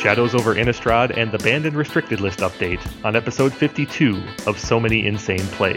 Shadows over Innistrad and the Banned and Restricted List update on episode 52 of So Many Insane Plays.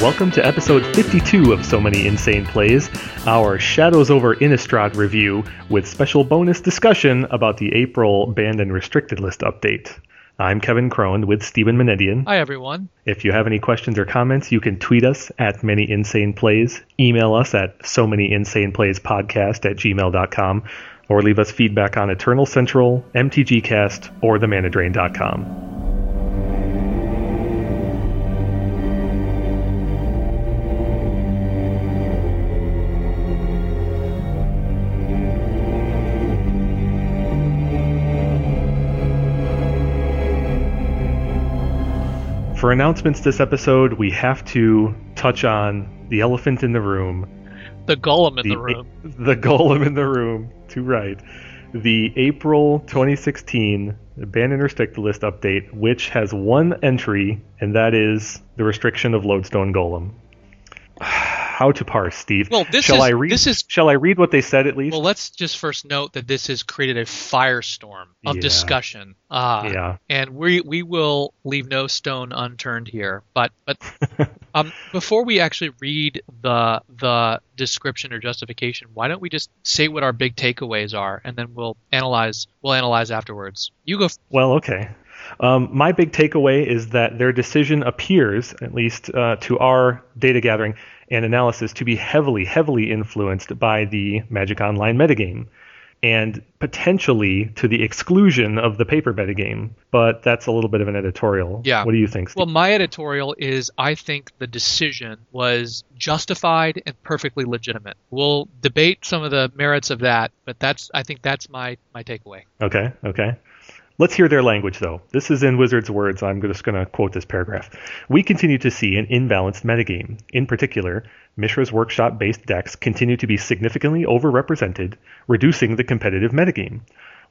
Welcome to episode 52 of So Many Insane Plays, our Shadows over Innistrad review with special bonus discussion about the April Banned and Restricted List update. I'm Kevin Cron with Stephen Menendian. Hi, everyone. If you have any questions or comments, you can tweet us at Many Insane Plays, email us at So Many Insane Plays Podcast at gmail.com, or leave us feedback on Eternal Central, MTGcast, or themanadrain.com. For announcements this episode, we have to touch on the elephant in the room. The golem in the, the room. The golem in the room. Too right. The April 2016 Ban and Restrict List update, which has one entry, and that is the restriction of Lodestone Golem. how to parse, Steve. Well, this shall is, I read? This is, shall I read what they said at least? Well, let's just first note that this has created a firestorm of Yeah. discussion. Uh, yeah. And we we will leave no stone unturned here. But but um, before we actually read the the description or justification, why don't we just say what our big takeaways are, and then we'll analyze we'll analyze afterwards. You go. f- Well, okay. Um, my big takeaway is that their decision appears, at least uh, to our data gathering and analysis, to be heavily, heavily influenced by the Magic Online metagame, and potentially to the exclusion of the paper metagame. But that's a little bit of an editorial. Yeah. What do you think? Steve? Well, my editorial is I think the decision was justified and perfectly legitimate. We'll debate some of the merits of that, but that's I think that's my my takeaway. Okay, okay. Let's hear their language, though. This is in Wizard's words. I'm just going to quote this paragraph. We continue to see an imbalanced metagame. In particular, Mishra's workshop based decks continue to be significantly overrepresented, reducing the competitive metagame.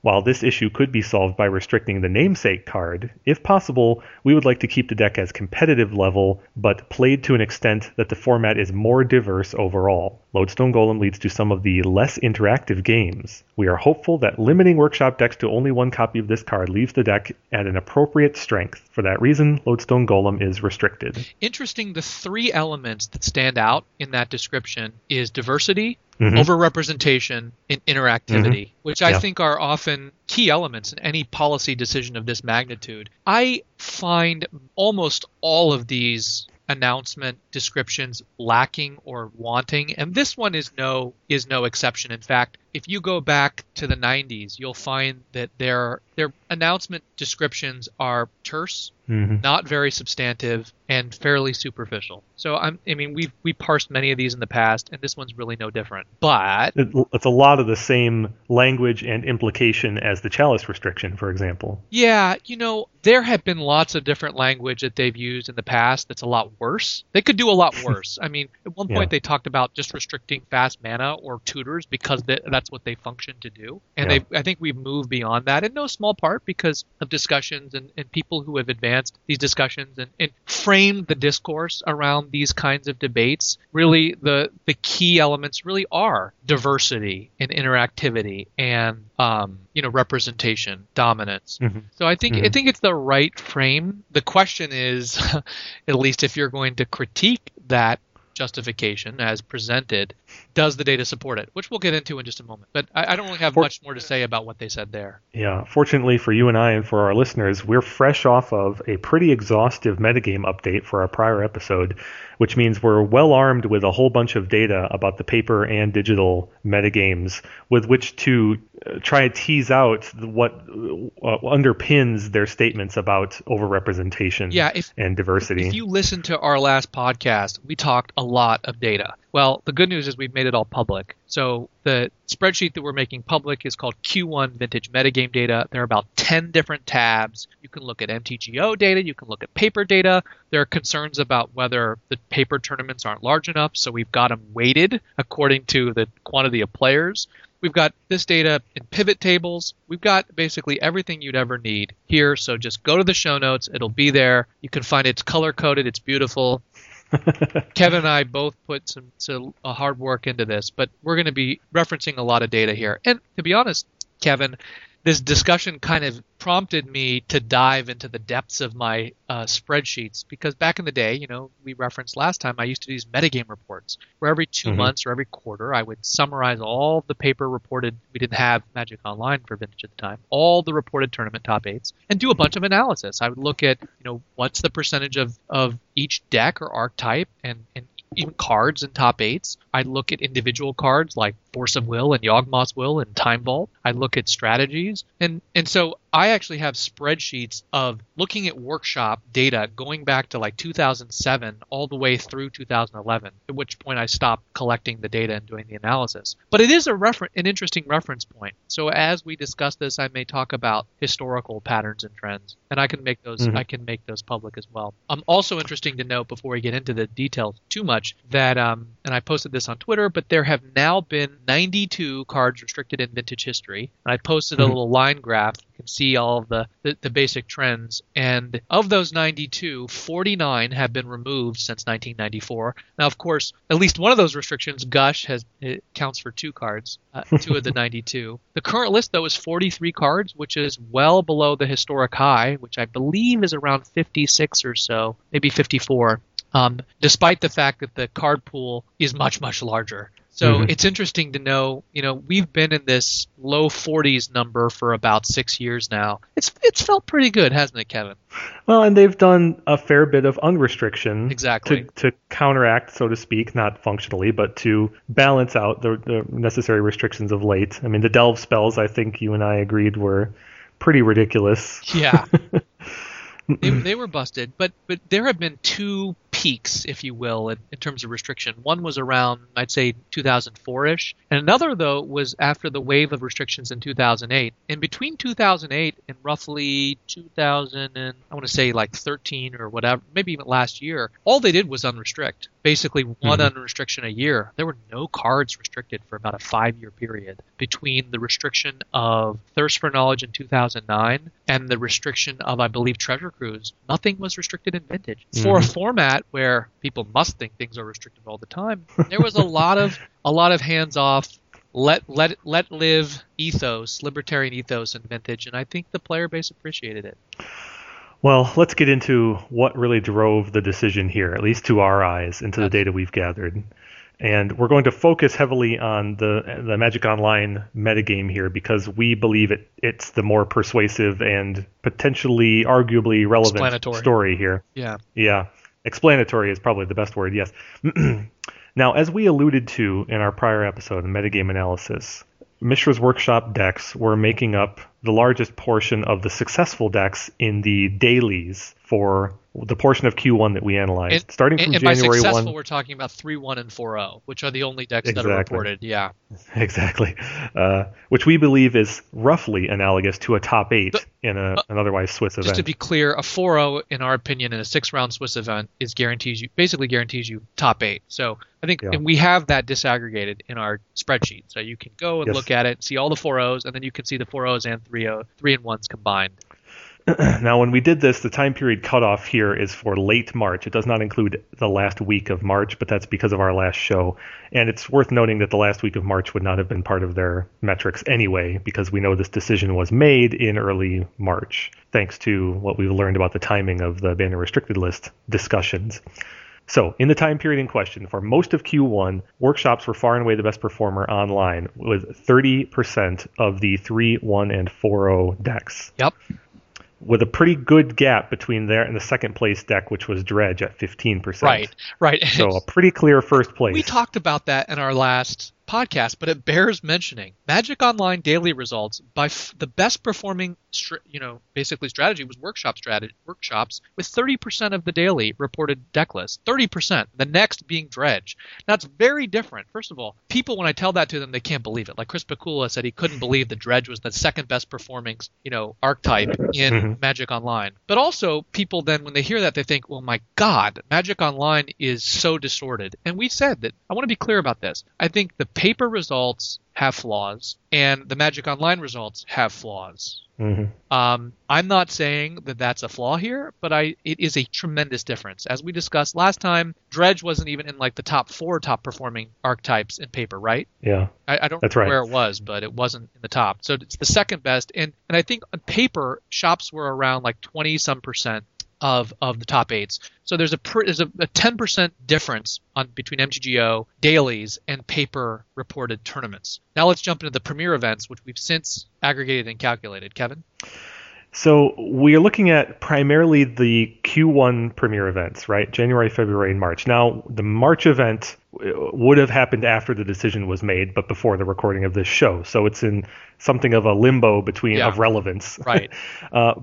While this issue could be solved by restricting the namesake card, if possible, we would like to keep the deck as competitive level, but played to an extent that the format is more diverse overall. Lodestone Golem leads to some of the less interactive games. We are hopeful that limiting workshop decks to only one copy of this card leaves the deck at an appropriate strength. For that reason, Lodestone Golem is restricted. Interesting the three elements that stand out in that description is diversity, Mhm. overrepresentation, and interactivity, which I Yeah. think are often key elements in any policy decision of this magnitude. I find almost all of these announcement descriptions lacking or wanting and this one is no is no exception in fact if you go back to the 90s you'll find that their their announcement descriptions are terse Mhm. not very substantive and fairly superficial. So I'm, I mean, we've we parsed many of these in the past, and this one's really no different. But It- It's a lot of the same language and implication as the chalice restriction, for example. yeah, you know, there have been lots of different language that they've used in the past that's a lot worse. They could do a lot worse. I mean, at one point Yeah. they talked about just restricting fast mana or tutors because th- that's what they function to do, and Yeah. they I think we've moved beyond that in no small part because of discussions and, and people who have advanced these discussions and, and framed the discourse around these kinds of debates. Really, the the key elements really are diversity and interactivity and um, you know representation, dominance. Mhm. So I think I Mhm. think it's the right frame. The question is, at least if you're going to critique that justification as presented, does the data support it? Which we'll get into in just a moment. But I, I don't really have For- much more to say about what they said there. Yeah, fortunately for you and I and for our listeners, we're fresh off of a pretty exhaustive metagame update for our prior episode, which means we're well armed with a whole bunch of data about the paper and digital metagames with which to uh, try to tease out what uh, underpins their statements about overrepresentation Yeah, if and diversity. If you listen to our last podcast, we talked a lot of data. Well, the good news is we've made it all public. So the spreadsheet that we're making public is called Q1 Vintage Metagame Data. There are about 10 different tabs. You can look at MTGO data, you can look at paper data. There are concerns about whether the paper tournaments aren't large enough, so we've got them weighted according to the quantity of players. We've got this data in pivot tables. We've got basically everything you'd ever need here. So just go to the show notes. It'll be there. You can find it. It's color coded. It's beautiful. Kevin and I both put some, some uh, hard work into this, but we're going to be referencing a lot of data here. And to be honest, Kevin, this discussion kind of prompted me to dive into the depths of my uh, spreadsheets because back in the day, you know, we referenced last time, I used to do these metagame reports where every 2 mm-hmm. months or every quarter I would summarize all the paper reported. We didn't have Magic Online for Vintage at the time, all the reported tournament top eights, and do a bunch of analysis. I would look at, you know, what's the percentage of, of each deck or archetype and, and even cards in top eights. I look at individual cards like Force of Will and Yawgmoth's Will and Time Vault. I look at strategies. And and so I actually have spreadsheets of looking at workshop data going back to like 2007 all the way through 2011, at which point I stopped collecting the data and doing the analysis. But it is a refer- an interesting reference point. So as we discuss this, I may talk about historical patterns and trends, and I can make those mm-hmm. I can make those public as well. I'm um, also interesting to note before we get into the details too much that um, and I posted this on Twitter, but there have now been 92 cards restricted in vintage history. And I posted mm-hmm. a little line graph can see all of the, the, the, basic trends. And of those 92, 49 have been removed since 1994. Now, of course, at least one of those restrictions, Gush, has it counts for two cards, uh, two of the 92. The current list, though, is 43 cards, which is well below the historic high, which I believe is around 56 or so, maybe 54. Um, despite the fact that the card pool is much, much larger. So mm-hmm. it's interesting to know, you know, we've been in this low 40s number for about six years now. It's it's felt pretty good, hasn't it, Kevin? Well, and they've done a fair bit of unrestriction exactly to, to counteract, so to speak, not functionally, but to balance out the, the necessary restrictions of late. I mean, the delve spells, I think you and I agreed were pretty ridiculous. Yeah. they, they were busted, but but there have been two peaks, if you will, in, in terms of restriction. One was around, I'd say, 2004 ish, and another, though, was after the wave of restrictions in 2008. And between 2008 and roughly 2000 and I want to say like 13 or whatever, maybe even last year, all they did was unrestrict. Basically, one mm-hmm. unrestriction a year. There were no cards restricted for about a five year period between the restriction of Thirst for Knowledge in 2009 and the restriction of, I believe, Treasure Cruise. Nothing was restricted in Vintage. Mm-hmm. For a format where people must think things are restricted all the time. There was a lot of a lot of hands off, let let let live ethos, libertarian ethos in vintage, and I think the player base appreciated it. Well, let's get into what really drove the decision here, at least to our eyes, into the data we've gathered. And we're going to focus heavily on the the Magic Online metagame here because we believe it it's the more persuasive and potentially arguably relevant story here. Yeah. Yeah. Explanatory is probably the best word, yes. now, as we alluded to in our prior episode, metagame analysis, Mishra's Workshop decks were making up the largest portion of the successful decks in the dailies for the portion of Q1 that we analyzed, and, starting from and, and January by successful, 1. we're talking about 3 1 and 4 0, which are the only decks exactly. that are reported. Yeah. Exactly. Uh, which we believe is roughly analogous to a top 8 but, in a, an otherwise Swiss event. Just to be clear, a 4 0, in our opinion, in a six round Swiss event is guarantees you, basically guarantees you top 8. So I think yeah. we have that disaggregated in our spreadsheet. So you can go and yes. look at it, see all the four O's, and then you can see the four O's and 3 0, 3 and 1s combined. now, when we did this, the time period cutoff here is for late March. It does not include the last week of March, but that's because of our last show. And it's worth noting that the last week of March would not have been part of their metrics anyway, because we know this decision was made in early March, thanks to what we've learned about the timing of the banner restricted list discussions. So, in the time period in question, for most of Q1, workshops were far and away the best performer online, with 30% of the 3, 1, and 4 0 decks. Yep with a pretty good gap between there and the second place deck, which was Dredge at 15%. Right, right. So a pretty clear first place. We talked about that in our last podcast, but it bears mentioning. Magic Online daily results by f- the best performing, str- you know, basically strategy was workshop strategy workshops with 30% of the daily reported deck list. 30%. The next being Dredge. That's very different. First of all, people when I tell that to them, they can't believe it. Like Chris Pikula said, he couldn't believe the Dredge was the second best performing, you know, archetype in mm-hmm. Magic Online. But also, people then when they hear that, they think, well, my God, Magic Online is so distorted. And we said that. I want to be clear about this. I think the paper results have flaws and the Magic Online results have flaws. hmm Um, I'm not saying that that's a flaw here, but I it is a tremendous difference. As we discussed last time, Dredge wasn't even in like the top four top performing archetypes in paper, right? Yeah. I, I don't That's remember right. where it was, but it wasn't in the top. So it's the second best, and and I think on paper shops were around like 20 some percent of of the top eights. So there's a there's a, a 10 percent difference on between MTGO dailies and paper reported tournaments. Now let's jump into the premier events, which we've since aggregated and calculated. Kevin. So we are looking at primarily the Q1 premier events, right? January, February, and March. Now, the March event uh, would have happened after the decision was made, but before the recording of this show. So it's in something of a limbo between Yeah. of relevance. Right. uh,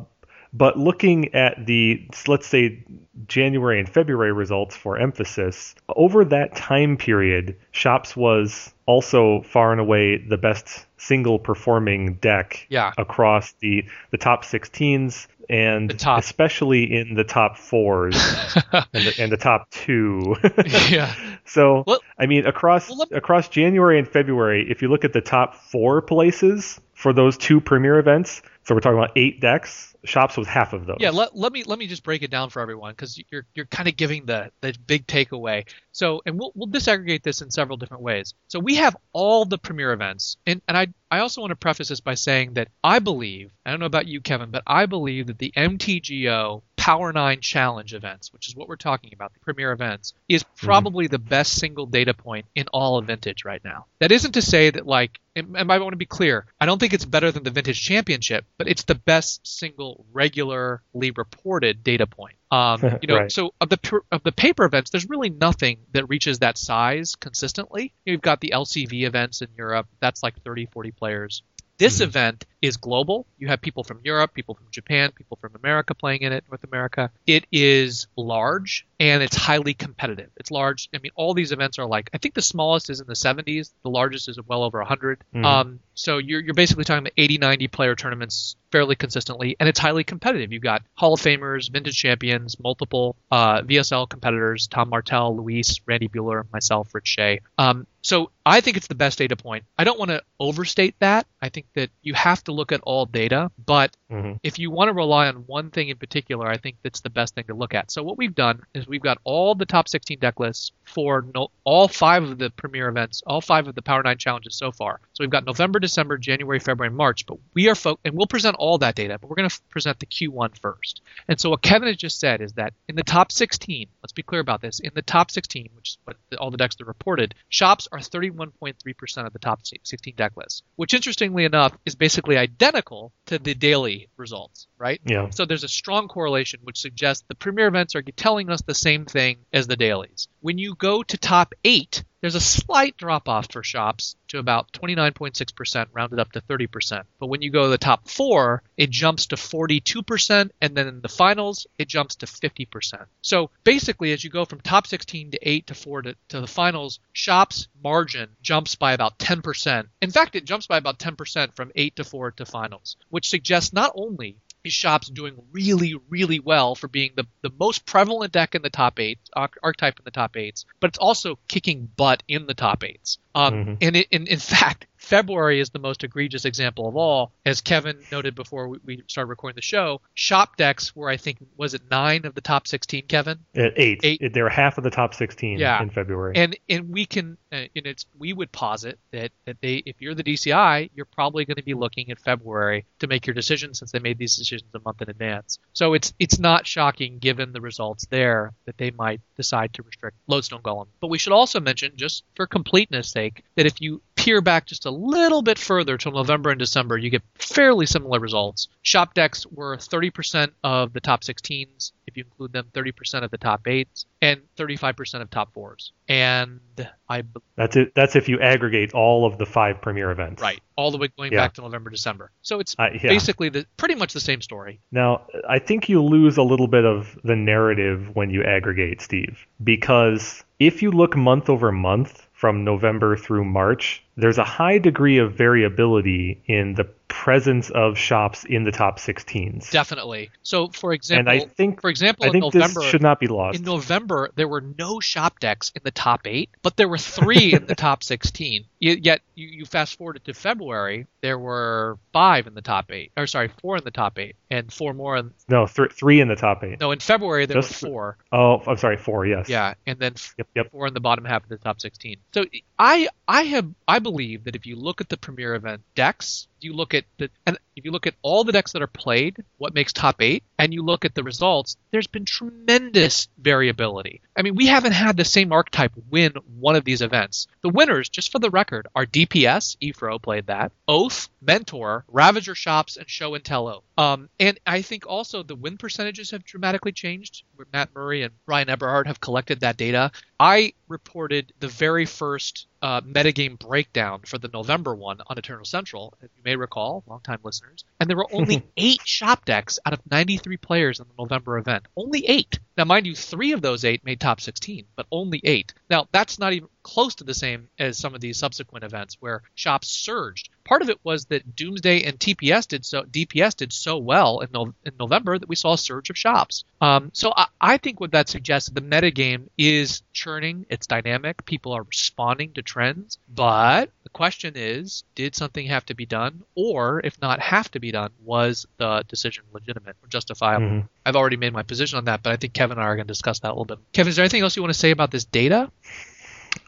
but looking at the, let's say, January and February results for emphasis, over that time period, Shops was also far and away the best single performing deck Yeah. across the the top 16s and top- especially in the top fours and, the, and the top two. yeah. so Well- I mean across well, let- across January and February, if you look at the top four places for those two premier events, so we're talking about eight decks. Shops was half of those. Yeah, let, let me let me just break it down for everyone because you're you're kind of giving the the big takeaway. So, and we'll we'll disaggregate this in several different ways. So we have all the premier events, and and I I also want to preface this by saying that I believe I don't know about you, Kevin, but I believe that the MTGO Power Nine Challenge events, which is what we're talking about, the premier events, is probably the best single data point in all of Vintage right now. That isn't to say that like, and I want to be clear, I don't think it's better than the Vintage Championship, but it's the best single regularly reported data point. Um, you know, Right. so of the of the paper events, there's really nothing that reaches that size consistently. You've got the LCV events in Europe, that's like 30, 40 players. This Mhm. event is global. You have people from Europe, people from Japan, people from America playing in it, North America. It is large and it's highly competitive. It's large. I mean, all these events are like, I think the smallest is in the 70s, the largest is well over 100. Mhm. Um, so you're, you're basically talking about 80, 90 player tournaments fairly consistently, and it's highly competitive. You've got Hall of Famers, vintage champions, multiple uh, VSL competitors, Tom Martell, Luis, Randy Buehler, myself, Rich Shay. Um, so I think it's the best data point. I don't want to overstate that. I think that you have to look at all data, but Mhm. if you want to rely on one thing in particular, I think that's the best thing to look at. So what we've done is we've got all the top 16 deck lists for no, all five of the premier events, all five of the Power 9 challenges so far. So we've got November, December, January, February, and March, but we are fo- and we'll present all that data, but we're going to f- present the Q1 first. And so what Kevin has just said is that in the top 16, let's be clear about this, in the top 16, which is what the, all the decks that are reported, shops are 31.3% of the top 16 deck lists, which interestingly enough is basically identical to the daily results, right? Yeah. So there's a strong correlation which suggests the premier events are telling us the same thing as the dailies. When you go to top eight, there's a slight drop off for shops to about 29.6%, rounded up to 30%. But when you go to the top four, it jumps to 42%, and then in the finals, it jumps to 50%. So basically, as you go from top 16 to 8 to 4 to, to the finals, shops margin jumps by about 10%. In fact, it jumps by about 10% from 8 to 4 to finals, which suggests not only is shops doing really, really well for being the, the most prevalent deck in the top eight, archetype in the top eights, but it's also kicking butt in the top eights. Um, Mhm. And it, in, in fact, February is the most egregious example of all. As Kevin noted before we, we started recording the show, shop decks were, I think, was it nine of the top 16, Kevin? At eight. Eight. They were half of the top 16 Yeah. in February. And and we can uh, and it's we would posit that that they if you're the DCI you're probably going to be looking at February to make your decision since they made these decisions a month in advance. So it's it's not shocking given the results there that they might decide to restrict Lodestone Golem. But we should also mention just for completeness sake that if you peer back just a little bit further till November and December you get fairly similar results. Shop decks were 30% of the top 16s if you include them 30% of the top 8s and 35% of top 4s. And I That's it. That's if you aggregate all of the five premier events. right all the way going Yeah. back to November December. So it's Uh, yeah. basically the pretty much the same story. Now, I think you lose a little bit of the narrative when you aggregate, Steve, because if you look month over month from November through March, there's a high degree of variability in the presence of shops in the top 16s. Definitely. So, for example, and I think for example, I think in November this should not be lost. in November there were no shop decks in the top eight, but there were three in the top 16. Yet you, you fast forward to February, there were five in the top eight, or sorry, four in the top eight, and four more. In, no, th- three in the top eight. no, in February there Just- were four. Oh, I'm sorry, four. Yes. Yeah, and then f- Yep. Yep. four in the bottom half of the top 16. So I I have I believe that if you look at the premier event decks, you look at the and if you look at all the decks that are played, what makes top 8, and you look at the results, there's been tremendous variability. I mean, we haven't had the same archetype win one of these events. The winners, just for the record, are DPS, Efro played that, Oath, Mentor, Ravager Shops, and Show and Tello. Um, and I think also the win percentages have dramatically changed. Matt Murray and Ryan Eberhard have collected that data. I reported the very first uh, metagame breakdown for the November one on Eternal Central, if you may recall, longtime listeners. And there were only eight shop decks out of 93 players in the November event. Only eight. Now, mind you, three of those eight made top 16, but only eight. Now, that's not even close to the same as some of these subsequent events where shops surged. Part of it was that Doomsday and TPS did so DPS did so well in, no, in November that we saw a surge of shops. Um, so I, I think what that suggests is the metagame is churning, it's dynamic, people are responding to trends, but the question is, did something have to be done, or if not have to be done, was the decision legitimate or justifiable? Mhm. I've already made my position on that, but I think Kevin and I are going to discuss that a little bit. Kevin, is there anything else you want to say about this data?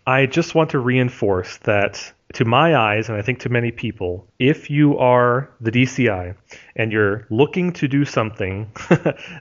I just want to reinforce that to my eyes, and I think to many people, if you are the DCI and you're looking to do something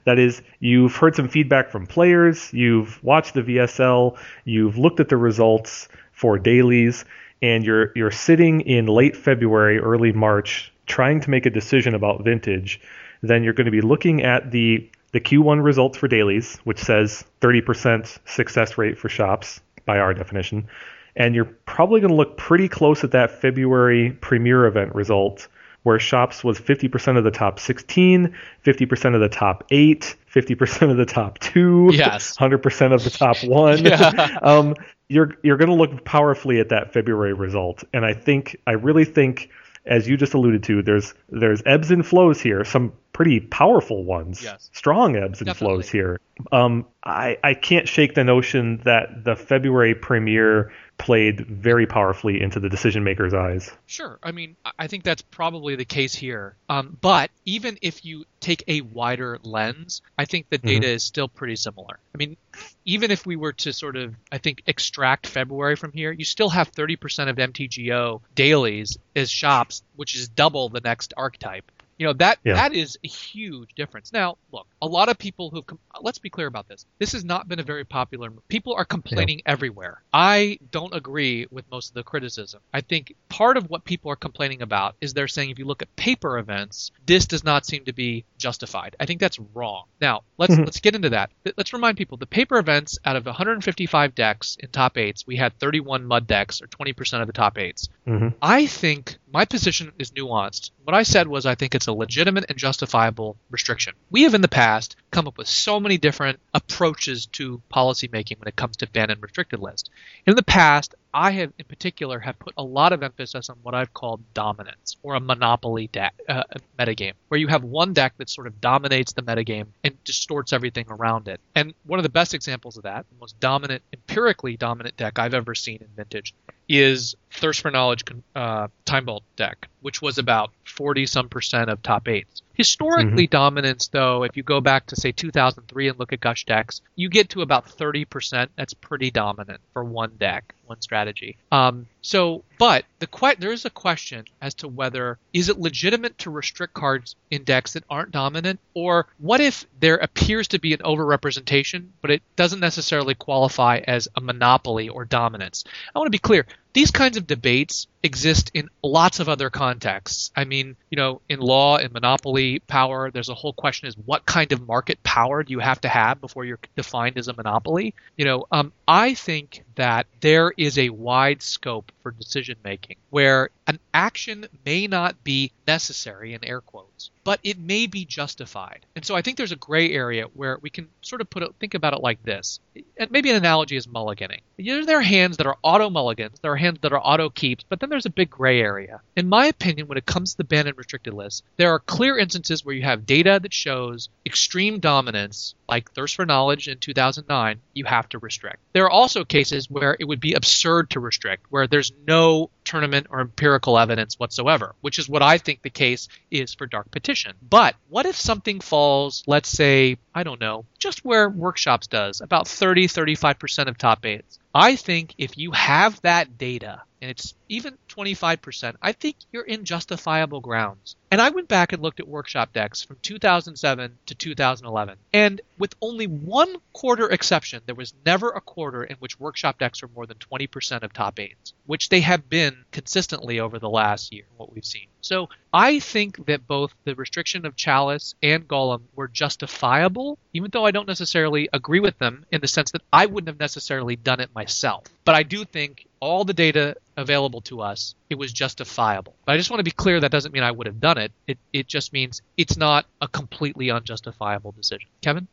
that is, you've heard some feedback from players, you've watched the VSL, you've looked at the results for dailies, and you're you're sitting in late February, early March, trying to make a decision about vintage, then you're going to be looking at the the Q1 results for dailies, which says 30% success rate for shops by our definition, and you're probably going to look pretty close at that February premier event result where shops was 50% of the top 16, 50% of the top 8, 50% of the top 2, Yes. 100% of the top 1. Yeah. um, you're you're going to look powerfully at that February result, and I think I really think, as you just alluded to, there's there's ebbs and flows here, some pretty powerful ones, Yes. strong ebbs and Definitely. flows here. Um, I I can't shake the notion that the February premiere played very powerfully into the decision maker's eyes. Sure. I mean, I- think that's probably the case here. Um, but even if you take a wider lens, I think the data is still pretty similar. I mean, even if we were to sort of, I think, extract February from here, you still have 30% of MTGO dailies as shops, which is double the next archetype. You know that Yeah. that is a huge difference. Now, look, a lot of people who let's be clear about this. This has not been a very popular. People are complaining everywhere. I don't agree with most of the criticism. I think part of what people are complaining about is they're saying if you look at paper events, this does not seem to be justified. I think that's wrong. Now, let's Mhm. let's get into that. Let's remind people the paper events out of 155 decks in top eights, we had 31 mud decks or 20% of the top eights. hmm I think my position is nuanced. What I said was I think it's a legitimate and justifiable restriction. We have in the past come up with so many different approaches to policymaking when it comes to ban and restricted list. In the past, I have in particular have put a lot of emphasis on what I've called dominance or a monopoly deck uh, metagame, where you have one deck that sort of dominates the metagame and distorts everything around it. And one of the best examples of that, the most dominant, empirically dominant deck I've ever seen in Vintage, is Thirst for Knowledge uh, Time Vault deck, which was about 40 some percent of top eights. Historically, dominance, though, if you go back to say 2003 and look at Gush decks, you get to about 30%. That's pretty dominant for one deck, one strategy. Um, so, but the que- there is a question as to whether is it legitimate to restrict cards in decks that aren't dominant, or what if there appears to be an overrepresentation, but it doesn't necessarily qualify as a monopoly or dominance. I want to be clear. These kinds of debates exist in lots of other contexts. I mean, you know, in law, in monopoly power, there's a whole question is what kind of market power do you have to have before you're defined as a monopoly? You know, um, I think that there is a wide scope for decision making, where an action may not be necessary in air quotes, but it may be justified. And so I think there's a gray area where we can sort of put it, think about it like this. And maybe an analogy is mulliganing. You know, there are hands that are auto mulligans, there are hands that are auto keeps, but then there's a big gray area. In my opinion, when it comes to the banned and restricted list, there are clear instances where you have data that shows extreme dominance, like Thirst for Knowledge in 2009, you have to restrict. There are also cases where it would be absurd to restrict, where there's no tournament or empirical evidence whatsoever, which is what I think the case is for Dark Petition. But what if something falls, let's say, I don't know, just where Workshops does, about 30, 35% of top eights? I think if you have that data, and it's even 25%, I think you're in justifiable grounds. And I went back and looked at workshop decks from 2007 to 2011. And with only one quarter exception, there was never a quarter in which workshop decks were more than 20% of top eights, which they have been consistently over the last year, what we've seen. So I think that both the restriction of Chalice and Golem were justifiable, even though I don't necessarily agree with them in the sense that I wouldn't have necessarily done it myself. But I do think all the data available to us, it was justifiable. But I just want to be clear that doesn't mean I would have done it. It it just means it's not a completely unjustifiable decision. Kevin?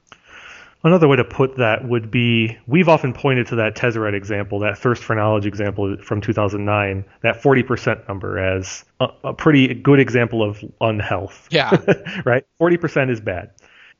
Another way to put that would be we've often pointed to that Tezzeret example, that thirst for knowledge example from 2009, that 40% number as a, a pretty good example of unhealth. Yeah. right? 40% is bad.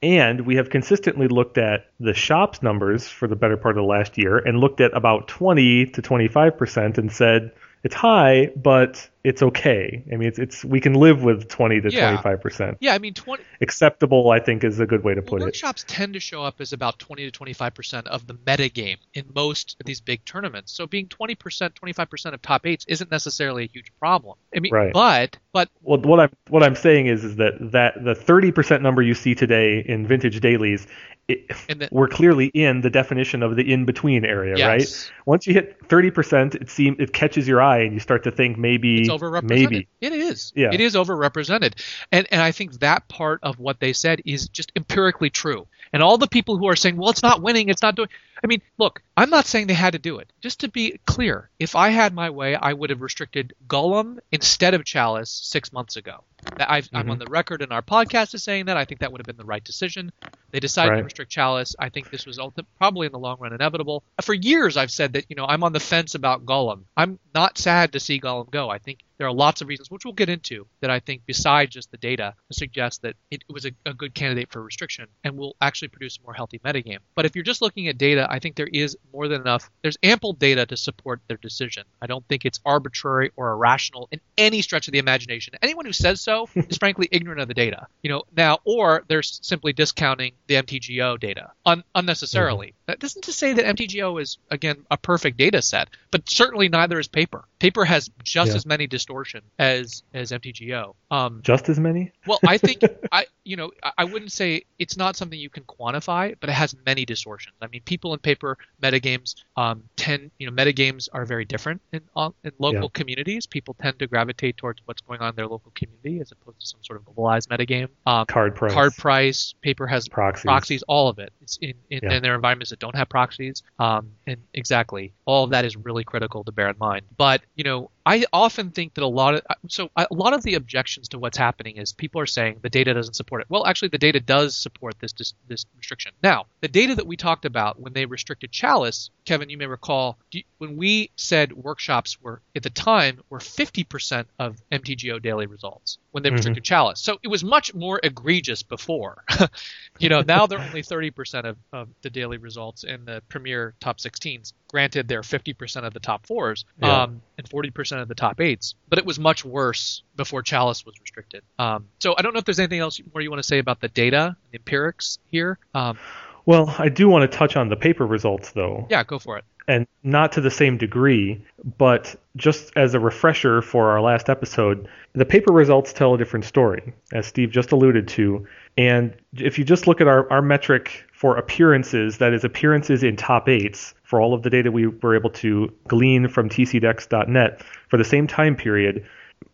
And we have consistently looked at the shop's numbers for the better part of the last year and looked at about 20 to 25% and said it's high, but it's okay. I mean, it's it's we can live with 20 to 25 percent. Yeah, I mean 20 Acceptable, I think, is a good way to put it. workshops tend to show up as about 20 to 25 percent of the metagame in most of these big tournaments. So being 20 percent, 25 percent of top eights isn't necessarily a huge problem. I mean, Right. but but Well, what I'm what I'm saying is is that that the 30 percent number you see today in vintage dailies, it, the- we're clearly in the definition of the in between area, Yes. right? Once you hit 30 percent, it seems it catches your eye, and you start to think maybe it's overrepresented. maybe It is. Yeah. It is overrepresented. And and I think that part of what they said is just empirically true. And all the people who are saying, well, it's not winning, it's not doing. I mean, look, I'm not saying they had to do it. Just to be clear, if I had my way, I would have restricted Golem instead of Chalice six months ago. I've, I'm Mhm. on the record in our podcast as saying that. I think that would have been the right decision. They decided to restrict Chalice. I think this was ulti- probably in the long run inevitable. For years, I've said that you know I'm on the fence about Golem. I'm not sad to see Golem go. I think there are lots of reasons, which we'll get into, that I think besides just the data, suggest that it was a, a good candidate for restriction and will actually produce a more healthy metagame. But if you're just looking at data, I think there is more than enough. There's ample data to support their decision. I don't think it's arbitrary or irrational in any stretch of the imagination. Anyone who says so is frankly ignorant of the data. You know, now or they're simply discounting the MTGO data un- unnecessarily. Mm-hmm. That isn't to say that MTGO is again a perfect data set, but certainly neither is paper. Paper has just Yeah. as many distortion as as MTGO. Um, just as many. well, I think I, you know, I- I wouldn't say it's not something you can quantify, but it has many distortions. I mean, people in paper metagames um, tend, you know, metagames are very different in in local Yeah. communities. People tend to gravitate towards what's going on in their local community as opposed to some sort of globalized metagame. Um, Card price, card price, paper has proxies. proxies, all of it. It's in, in, Yeah. in their environments that don't have proxies. Um, and exactly, all of that is really critical to bear in mind. But you know, I often think that a lot of so a lot of the objections to what's happening is people are saying the data doesn't support it. Well, actually, the data does support this this, this restriction. Now, the data that we talked about when they restricted Chalice, Kevin, you may recall you- when we said workshops were at the time were 50% of MTGO daily results when they Mhm. restricted Chalice. So it was much more egregious before. you know, now they're only 30% of, of the daily results in the premier top 16s. Granted, they're 50% of the top fours Yeah. um, and 40% of the top eights, but it was much worse before Chalice was restricted. Um, so I don't know if there's anything else more you want to say about the data, the empirics here. Um, Well, I do want to touch on the paper results though. yeah, go for it. and not to the same degree, but just as a refresher for our last episode, the paper results tell a different story, as Steve just alluded to. And if you just look at our, our metric for appearances, that is appearances in top eights, for all of the data we were able to glean from tcdecks.net for the same time period,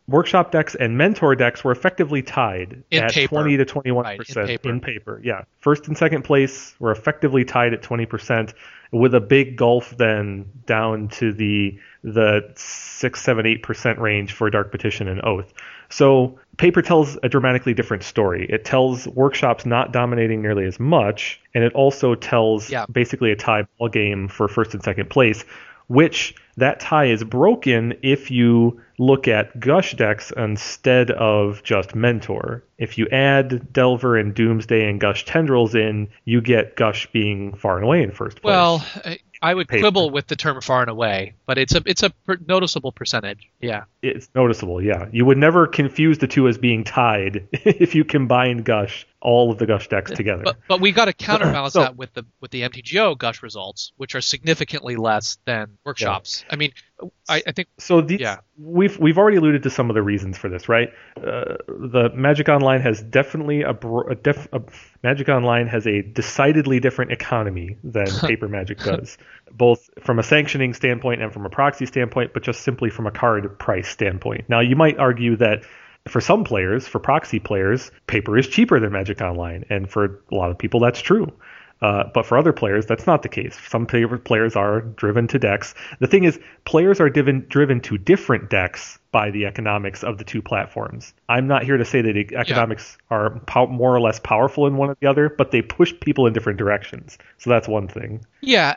workshop decks and mentor decks were effectively tied In at paper. 20 to 21 Right, in percent paper. in paper. Yeah, first and second place were effectively tied at 20 percent, with a big gulf then down to the the six, seven, eight percent range for Dark Petition and Oath. So paper tells a dramatically different story. It tells workshops not dominating nearly as much, and it also tells Yeah. basically a tie ball game for first and second place, which that tie is broken if you look at Gush decks instead of just Mentor. If you add Delver and Doomsday and Gush Tendrils in, you get Gush being far and away in first place. Well, I- I would Paper. quibble with the term far and away, but it's a it's a per- noticeable percentage. Yeah. it's noticeable, yeah. You would never confuse the two as being tied if you combined Gush, all of the Gush decks together. But but we got to counterbalance So- that with the with the MTGO gush results, which are significantly less than workshops. I mean, I, I think So these, Yeah. we've we've already alluded to some of the reasons for this, right? Uh, the Magic Online has definitely a, a, def, a Magic Online has a decidedly different economy than Paper Magic does, both from a sanctioning standpoint and from a proxy standpoint, but just simply from a card price standpoint. Now, you might argue that for some players, for proxy players, paper is cheaper than Magic Online, and for a lot of people, that's true. Uh, but for other players, that's not the case. Some players are driven to decks. The thing is, players are driven driven to different decks by the economics of the two platforms. I'm not here to say that the economics are pow- more or less powerful in one or the other, but they push people in different directions. So that's one thing. Yeah,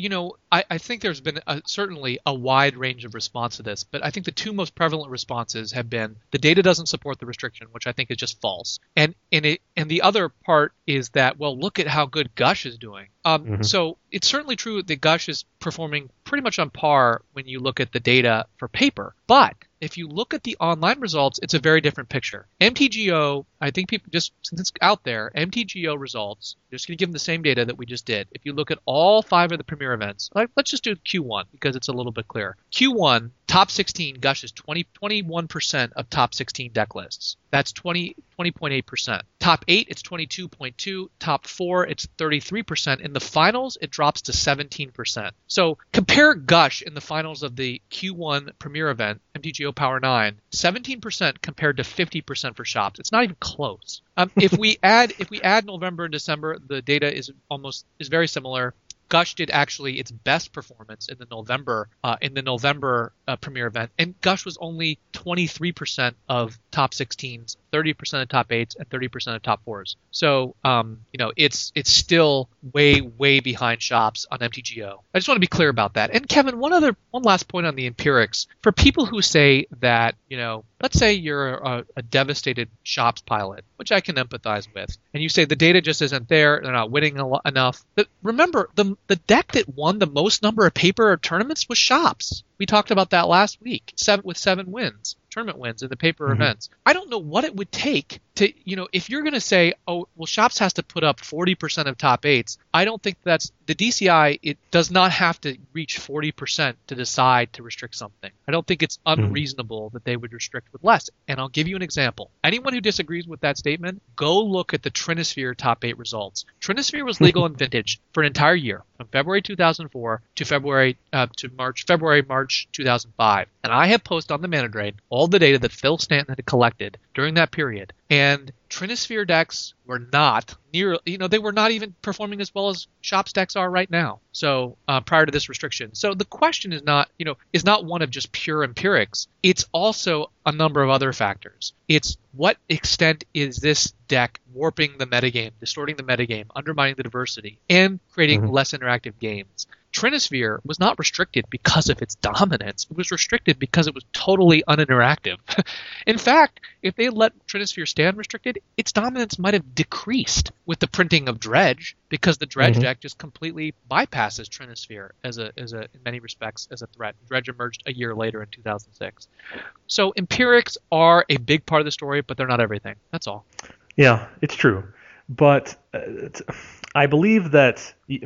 you know, I, I think there's been a, certainly a wide range of response to this, but I think the two most prevalent responses have been the data doesn't support the restriction, which I think is just false, and and it and the other part is that well, look at how good Gush is doing. Um, Mhm. So it's certainly true that Gush is performing pretty much on par when you look at the data for paper, but if you look at the online results, it's a very different picture. MTGO, I think people just since it's out there, MTGO results, just going to give them the same data that we just did. If you look at all five of the premier events, like let's just do Q1 because it's a little bit clearer. Q1 top 16 gushes 20 21% of top 16 deck lists. That's 20 20.8%. Top 8 it's 22.2, top 4 it's 33%. In the finals it drops to 17%. So compare Gush in the finals of the Q1 premier event, MTGO Power 9, 17% compared to 50% for shops. It's not even close. Um, if we add if we add November and December, the data is almost is very similar. Gush did actually its best performance in the November uh, in the November uh, premiere event, and Gush was only 23% of top 16s, 30% of top 8s, and 30% of top 4s. So, um, you know, it's it's still way way behind shops on MTGO. I just want to be clear about that. And Kevin, one other one last point on the empirics for people who say that you know, let's say you're a, a devastated shops pilot, which I can empathize with, and you say the data just isn't there, they're not winning enough. But remember, the the deck that won the most number of paper tournaments was shops. We talked about that last week, seven with seven wins, tournament wins in the paper Mhm. events. I don't know what it would take to, you know, if you're going to say, oh, well, shops has to put up 40% of top eights. I don't think that's the DCI. It does not have to reach 40% to decide to restrict something. I don't think it's unreasonable that they would restrict with less. And I'll give you an example. Anyone who disagrees with that statement, go look at the Trinisphere top eight results. Trinisphere was legal in vintage for an entire year, from February 2004 to February uh, to March, February March 2005. And I have posted on the Mana Drain all the data that Phil Stanton had collected during that period. And Trinisphere decks were not near, you know, they were not even performing as well as Shops decks are right now. So uh, prior to this restriction, so the question is not, you know, is not one of just pure empirics. It's also a number of other factors. It's what extent is this deck warping the metagame, distorting the metagame, undermining the diversity, and creating Mhm. less interactive games. Trinisphere was not restricted because of its dominance. It was restricted because it was totally uninteractive. In fact, if they let Trinisphere stand restricted, its dominance might have decreased with the printing of Dredge because the Dredge Mhm. deck just completely bypasses Trinisphere as a, as a, in many respects, as a threat. Dredge emerged a year later in 2006. So empirics are a big part of the story, but they're not everything. That's all. Yeah, it's true. But uh, it's- I believe that y-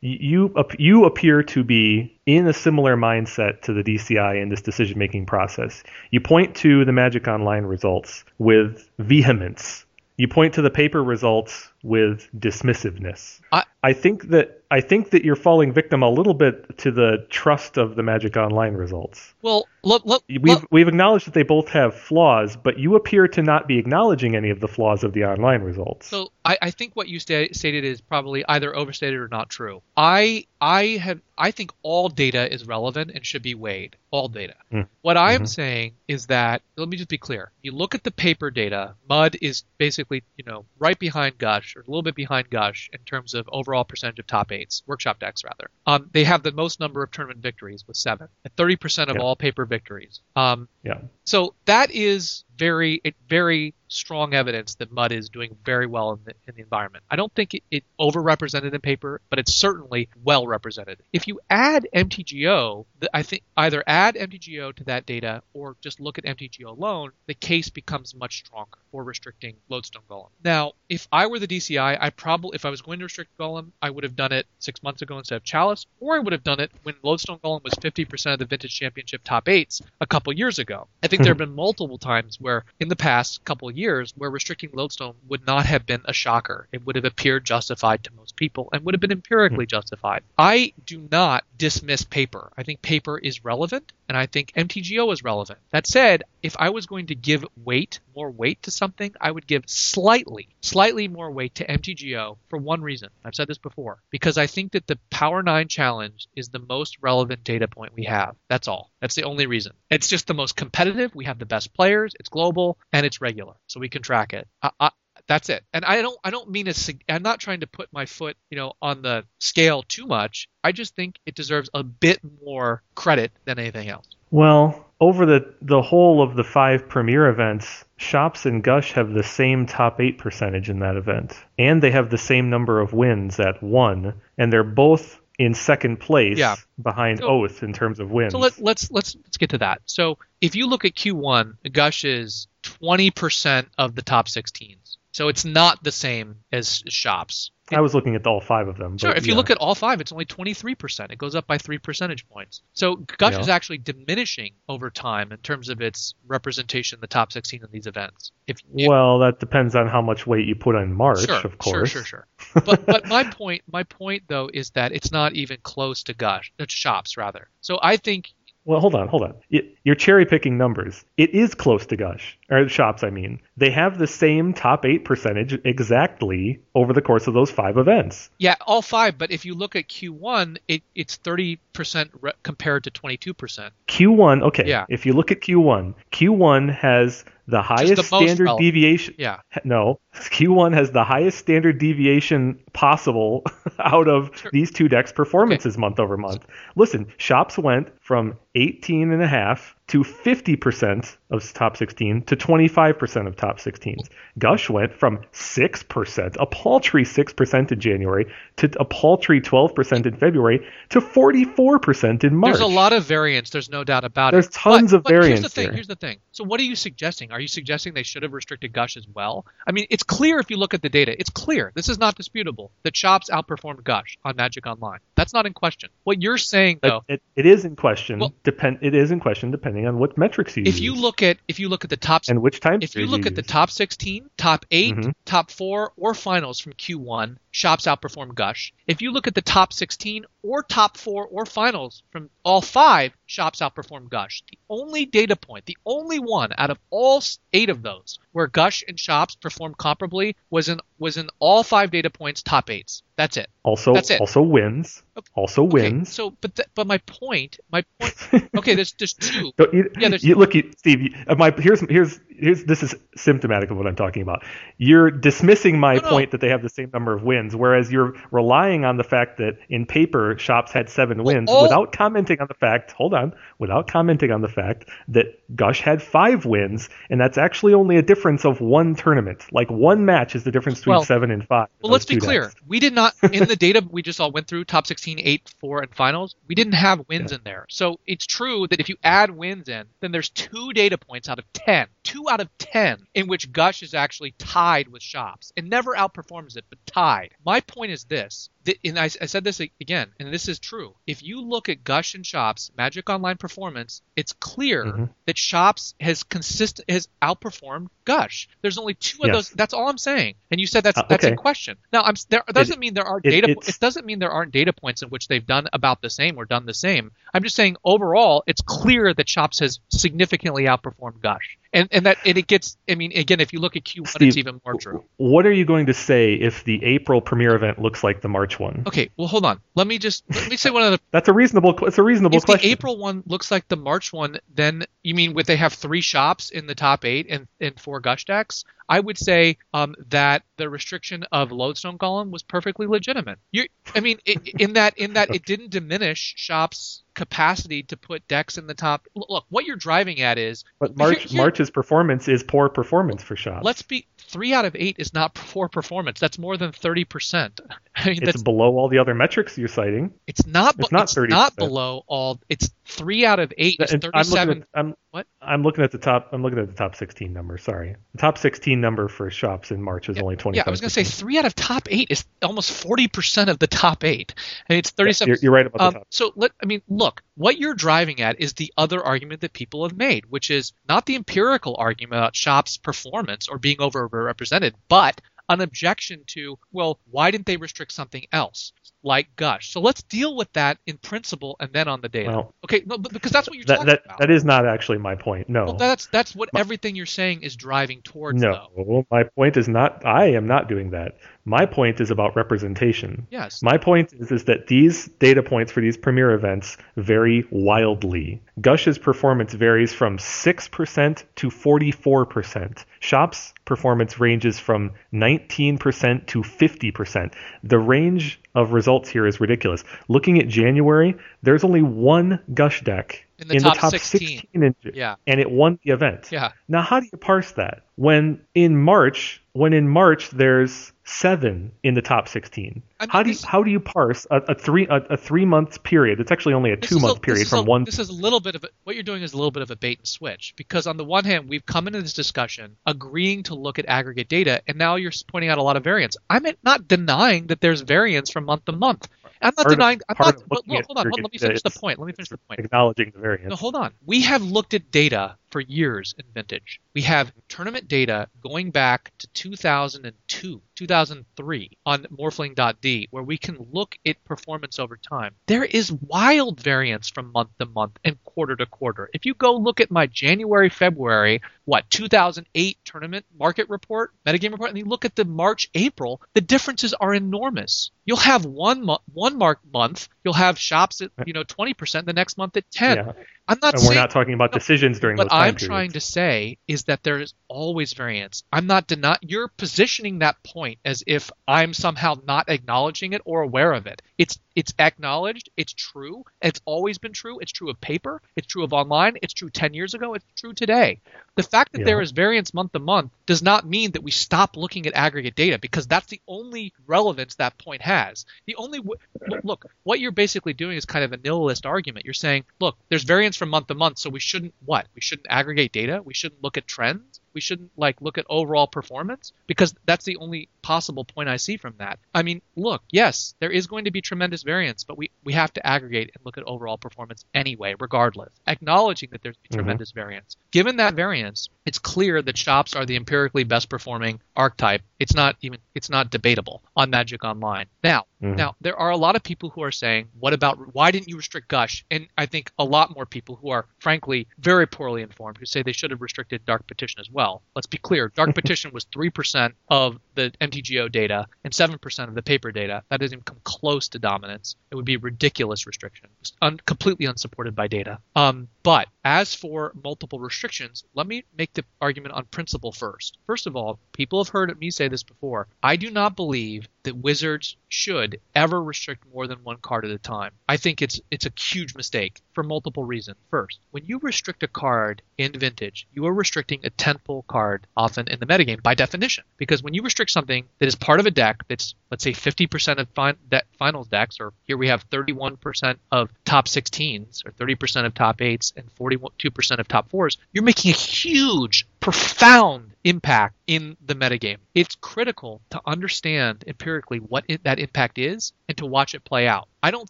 you you appear to be in a similar mindset to the DCI in this decision making process. You point to the Magic Online results with vehemence. You point to the paper results with dismissiveness. I- I think that I think that you're falling victim a little bit to the trust of the Magic Online results. Well, look, look, We've we've acknowledged that they both have flaws, but you appear to not be acknowledging any of the flaws of the online results. So I, I think what you sta- stated is probably either overstated or not true. I I have I think all data is relevant and should be weighed. All data. Mm. What I am Mhm. saying is that let me just be clear. You look at the paper data. Mud is basically you know right behind Gush or a little bit behind Gush in terms of overall percentage of top eights, workshop decks rather. Um, they have the most number of tournament victories with seven, at 30% of Yeah. all paper victories. Um, yeah. so that is very it, very strong evidence that mud is doing very well in the, in the environment. I don't think it, it overrepresented in paper, but it's certainly well represented. If you add MTGO, the, I think either add MTGO to that data or just look at MTGO alone, the case becomes much stronger for restricting Lodestone Golem. Now, if I were the DCI, I probably if I was going to restrict Golem, I would have done it six months ago instead of Chalice, or I would have done it when Lodestone Golem was 50% of the Vintage Championship top eights a couple years ago. I think there have been multiple times where, in the past couple years, where restricting Lodestone would not have been a shocker. It would have appeared justified to most people and would have been empirically hmm. justified. I do not dismiss paper. I think paper is relevant, and I think MTGO is relevant. That said, if I was going to give weight, more weight to something, I would give slightly, slightly more weight to MTGO for one reason. I've said this before. Because I think that the Power 9 challenge is the most relevant data point we have. That's all. That's the only reason. It's just the most competitive. We have the best players. It's global and it's regular, so we can track it. I, I, that's it. And I don't I don't mean a I'm not trying to put my foot, you know, on the scale too much. I just think it deserves a bit more credit than anything else. Well, over the the whole of the five premier events, Shops and Gush have the same top eight percentage in that event, and they have the same number of wins at one, and they're both in second place Yeah. behind So- Oath in terms of wins. So let, let's let's let's get to that. So if you look at Q1, Gush is 20% of the top 16s. So it's not the same as Shops. I was looking at all five of them. Sure, but if you yeah. look at all five, it's only 23%. It goes up by three percentage points. So Gush Yeah. is actually diminishing over time in terms of its representation in the top 16 of these events. If, well, that depends on how much weight you put on March, sure, of course. Sure, sure, sure. But but my point my point though is that it's not even close to Gush, uh, Shops rather. So I think Well, hold on, hold on. You're cherry picking numbers. It is close to Gush, or Shops, I mean. They have the same top eight percentage exactly over the course of those five events. Yeah, all five. But if you look at Q1, it, it's thirty percent re- compared to twenty two percent. Q1, okay. Yeah. If you look at Q1, Q1 has the highest the standard relevant. deviation. Yeah, No, Q1 has the highest standard deviation possible out of Sure. these two decks' performances month over month. Listen, Shops went from 18 and a half to 50% of top 16 to 25% of top 16s. Gush went from 6%, a paltry 6% in January, to a paltry 12% in February, to 44% in March. there's a lot of variance. There's no doubt about There's it. There's tons But- of but Here's the variance thing. here. Here's the thing. So what are you suggesting? Are you suggesting they should have restricted Gush as well? I mean, it's clear if you look at the data. It's clear. This is not disputable that Shops outperformed Gush on Magic Online. That's not in question. What you're saying though. It, it is in question. Well- depend. It is in question depending on what metrics you use. if you look at if you look at the top and which time if you look at the top 16, top 8, Mhm. top 4, or finals from Q1, Shops outperform Gush. If you look at the top 16 or top 4 or finals from all 5, Shops outperform Gush. The only data point, the only one out of all 8 of those where Gush and Shops performed comparably was in was in all 5 data points top 8s. That's it. also that's it. also wins. Also Okay, wins. so but th- but my point, my point Okay, there's there's two. You, Yeah, there's- you, look, you, Steve. You, uh, my here's here's this is symptomatic of what I'm talking about. You're dismissing my No, no. point that they have the same number of wins, whereas you're relying on the fact that in paper shops had seven wins all- without commenting on the fact. Hold on, without commenting on the fact that Gush had five wins, and that's actually only a difference of one tournament. Like one match is the difference between Well- seven and five. Well, let's be clear. We did not in the data we just all went through top 16, 8, 4 and finals. We didn't have wins in there. So it's true that if you add wins in, then there's two data points out of 10. 2 out of 10 in which Gush is actually tied with Shops and never outperforms it, but tied. My point is this. And I, I said this again, and this is true. If you look at Gush and Shops Magic Online performance, it's clear Mm-hmm. that Shops has consistent has outperformed Gush. There's only two of Yes. those. That's all I'm saying. And you said that's Uh, that's okay. in question. Now, I'm there doesn't mean there aren't it- data. it's- It doesn't mean there aren't data points in which they've done about the same or done the same. I'm just saying overall, it's clear that Shops has significantly outperformed Gush. And and that and it gets. I mean, again, if you look at Q1, it's even more true. What are you going to say if the April premiere event looks like the March one? Okay, well, hold on. Let me just let me say one other. That's a reasonable. It's a reasonable If question. the April one looks like the March one, then you mean would they have three shops in the top eight and, and four gush decks? I would say um, that the restriction of lodestone golem was perfectly legitimate. You, I mean, i in that in that it didn't diminish shops' capacity to put decks in the top. Look, what you're driving at is but March here- here- March's performance is poor performance for shops. let's be three out of eight is not poor performance. That's more than thirty percent. I mean, it's that's below all the other metrics you're citing. it's not it's not it's 30%. not below all. It's three out of eight is And I'm looking at I'm, What? I'm looking at the top. I'm looking at the top 16 numbers. Sorry, the top 16 number for shops in March is only twenty. Yeah, I was going to say three out of top eight is almost forty percent of the top eight, and it's thirty-seven. You're, you're right about the um, top. so let I mean, look, what you're driving at is the other argument that people have made, which is not the empirical argument about shops' performance or being overrepresented, but an objection to, well, why didn't they restrict something else like Gush? So let's deal with that in principle and then on the data. Well, okay, no, but because that's what you're That talking that about. that is not actually my point. No. well, that's that's what everything you're saying is driving towards. no, Though. my point is not. I am not doing that. My point is about representation. Yes. My point is, is that these data points for these premier events vary wildly. Gush's performance varies from 6% to 44%. Shop's performance ranges from 19% to 50%. The range of results here is ridiculous. Looking at January, there's only one Gush deck In the top 16. 16 in, Yeah. and it won the event. Yeah. Now, how do you parse that? When in March, when in March there's seven in the top 16. I mean, how do you, this- how do you parse a, a three a, a three month period? It's actually only a two is a- month period from one. This is a little bit of a, what you're doing is a little bit of a bait and switch because on the one hand we've come into this discussion agreeing to look at aggregate data and now you're pointing out a lot of variance. I'm not denying that there's variance from month to month. I'm not denying. I'm not. Look, hold on. Let, let me finish the point. Let me finish the point. Acknowledging the variance. No, hold on. We have looked at data for years in vintage. We have tournament data going back to 2002, 2003 on Morphling.de, where we can look at performance over time. There is wild variance from month to month and quarter to quarter. If you go look at my January, February, what 2008 tournament market report, metagame report, and you look at the March, April, the differences are enormous. You'll have one mo- one mark month, you'll have shops at you know 20%, the next month at 10. Yeah. I'm not and saying we're not talking about no, decisions during what those I'm periods. trying to say is that there is always variance. I'm not denying. You're positioning that point as if I'm somehow not acknowledging it or aware of it. It's it's acknowledged. It's true. It's always been true. It's true of paper. It's true of online. It's true 10 years ago. It's true today. The fact that Yeah. there is variance month to month does not mean that we stop looking at aggregate data because that's the only relevance that point has. The only w- look, look, what you're basically doing is kind of a nihilist argument. You're saying, look, there's variance from month to month, so we shouldn't what? We shouldn't aggregate data. We shouldn't look at trends. We shouldn't like look at overall performance because that's the only possible point I see from that. I mean, look, yes, there is going to be tremendous variance, but we we have to aggregate and look at overall performance anyway, regardless, acknowledging that there's Mhm. tremendous variance. Given that variance, it's clear that shops are the empirically best performing archetype. It's not even it's not debatable on Magic Online. Now, Mhm. now there are a lot of people who are saying, "What about why didn't you restrict Gush?" And I think a lot more people who are frankly very poorly informed who say they should have restricted Dark Petition as well. Let's be clear: Dark Petition was three percent of the MTGO data and seven percent of the paper data. That doesn't even come close to dominance. It would be ridiculous restriction, un- completely unsupported by data. Um, but as for multiple restrictions, let me make the argument on principle first. First of all, people have heard me say this before. I do not believe that Wizards should ever restrict more than one card at a time. I think it's it's a huge mistake for multiple reasons. First, when you restrict a card in Vintage, you are restricting a tentpole card often in the metagame by definition. Because when you restrict something that is part of a deck that's let's say 50% of fin- de- finals decks, or here we have 31% of top 16s or 30% of top eights and 42% of top fours, you're making a huge, profound impact in the metagame. It's critical to understand empirically what it, that impact is and to watch it play out. I don't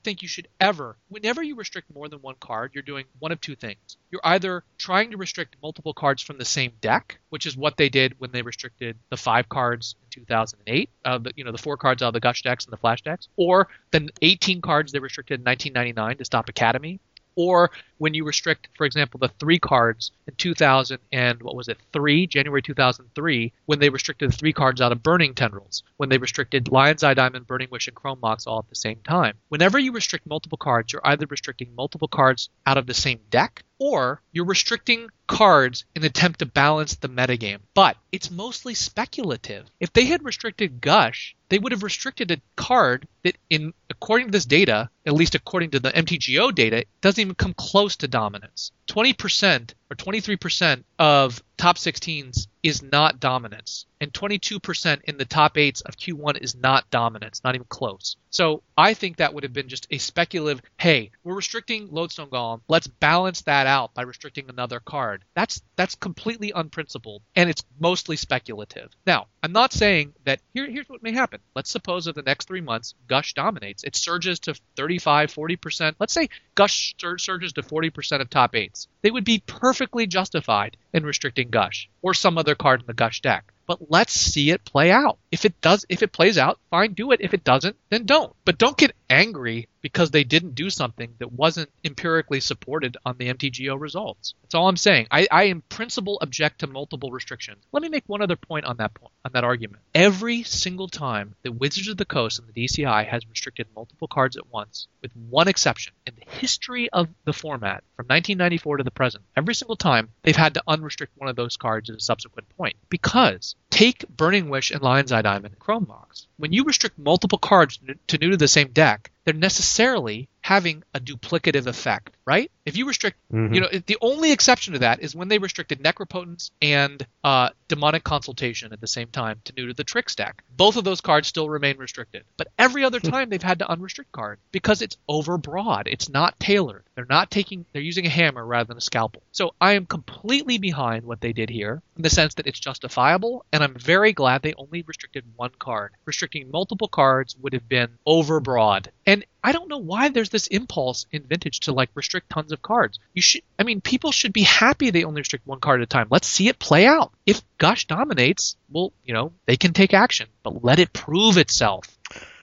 think you should ever, whenever you restrict more than one card, you're doing one of two things. You're either trying to restrict multiple cards from the same deck, which is what they did when they restricted the five cards in 2008, uh, the, you know, the four cards out of the Gush decks and the Flash decks, or the 18 cards they restricted in 1999 to stop Academy, or when you restrict, for example, the three cards in 2000 and what was it, three January 2003, when they restricted the three cards out of Burning Tendrils, when they restricted Lion's Eye Diamond, Burning Wish, and Chrome Mox all at the same time. Whenever you restrict multiple cards, you're either restricting multiple cards out of the same deck, or you're restricting cards in an attempt to balance the metagame. But it's mostly speculative. If they had restricted Gush, they would have restricted a card that, in according to this data, at least according to the MTGO data, doesn't even come close to dominance. 20% or 23% of top 16s is not dominance, and 22% in the top 8s of Q1 is not dominance, not even close. So I think that would have been just a speculative, hey, we're restricting Lodestone Golem, let's balance that out by restricting another card. That's that's completely unprincipled, and it's mostly speculative. Now, I'm not saying that here, here's what may happen. Let's suppose that the next three months, Gush dominates. It surges to 35, 40%. Let's say Gush surges to 40% of top 8s. They would be perfectly justified in restricting Gush or some other card in the Gush deck. But let's see it play out. If it does, if it plays out, fine, do it. If it doesn't, then don't. But don't get angry because they didn't do something that wasn't empirically supported on the MTGO results. That's all I'm saying. I, I in principle object to multiple restrictions. Let me make one other point on that point on that argument. Every single time that Wizards of the Coast and the DCI has restricted multiple cards at once, with one exception, in the history of the format from 1994 to the present, every single time they've had to unrestrict one of those cards at a subsequent point. Because take Burning Wish and Lion's Eye Diamond and Chrome Mox. When you restrict multiple cards to new to the same deck, they're necessarily having a duplicative effect, right? If you restrict, mm-hmm. you know, the only exception to that is when they restricted Necropotence and uh, Demonic Consultation at the same time to new to the Trix deck. Both of those cards still remain restricted, but every other hmm. time they've had to unrestrict card because it's overbroad. It's not tailored. They're not taking. They're using a hammer rather than a scalpel. So I am completely behind what they did here in the sense that it's justifiable, and I'm very glad they only restricted one card. Restricting multiple cards would have been overbroad. And I don't know why there's this impulse in vintage to like restrict tons of cards. You should I mean people should be happy they only restrict one card at a time. Let's see it play out. If Gush dominates, well, you know, they can take action, but let it prove itself.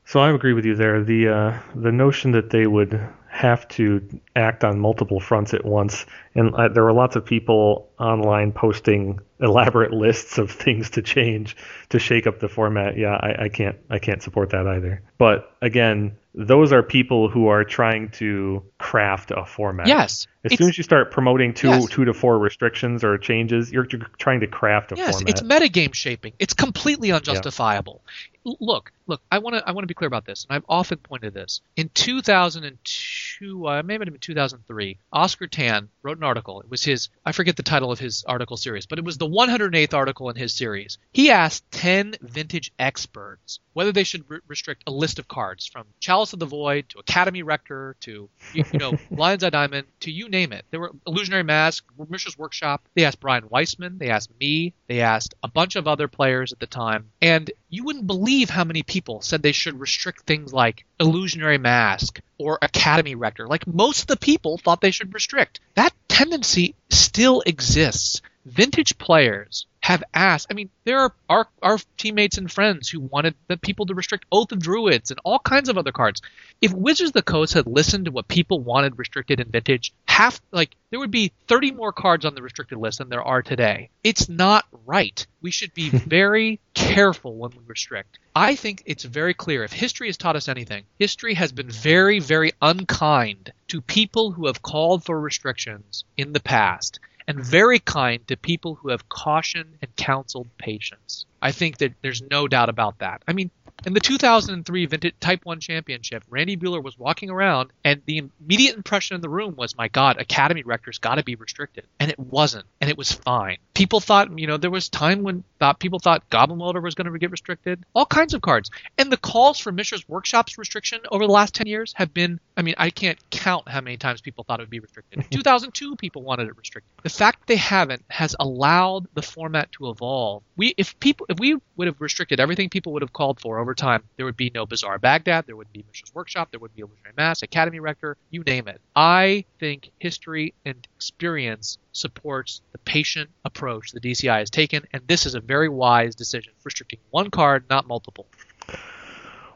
So I agree with you there. The uh, the notion that they would have to act on multiple fronts at once, and uh, there were lots of people online posting elaborate lists of things to change to shake up the format. Yeah, I, I can't I can't support that either. But again, those are people who are trying to craft a format. Yes. As soon as you start promoting two yes. two to four restrictions or changes, you're, you're trying to craft a yes, format. Yes, it's metagame shaping. It's completely unjustifiable. Look, look, I want to I want to be clear about this, and I've often pointed this. In 2002, uh, maybe in 2003, Oscar Tan wrote an article. It was his I forget the title of his article series, but it was the 108th article in his series. He asked 10 vintage experts whether they should re- restrict a list of cards from Chalice of the Void to Academy Rector to you, you know Lion's Eye Diamond to you name it. There were Illusionary Mask, Mishra's Workshop. They asked Brian Weissman. They asked me. They asked a bunch of other players at the time, and you wouldn't believe how many people said they should restrict things like Illusionary Mask or Academy Rector. Like most of the people thought they should restrict. That tendency still exists. Vintage players have asked. I mean, there are our, our teammates and friends who wanted the people to restrict Oath of Druids and all kinds of other cards. If Wizards of the Coast had listened to what people wanted restricted in Vintage, half like there would be 30 more cards on the restricted list than there are today. It's not right. We should be very careful when we restrict. I think it's very clear. If history has taught us anything, history has been very, very unkind to people who have called for restrictions in the past and very kind to people who have cautioned and counseled patience. I think that there's no doubt about that. I mean, In the 2003 Vintage Type 1 Championship, Randy Buehler was walking around, and the immediate impression in the room was, my God, Academy Rector's got to be restricted. And it wasn't. And it was fine. People thought, you know, there was time when thought people thought Goblin Welder was going to get restricted. All kinds of cards. And the calls for Mishra's Workshop's restriction over the last 10 years have been, I mean, I can't count how many times people thought it would be restricted. In 2002, people wanted it restricted. The fact they haven't has allowed the format to evolve. We, if people, if we would have restricted everything people would have called for over time, there would be no Bazaar Baghdad, there wouldn't be Mishra's Workshop, there wouldn't be Illusionary Mask, Academy Rector, you name it. I think history and experience supports the patient approach the DCI has taken, and this is a very wise decision, restricting one card, not multiple.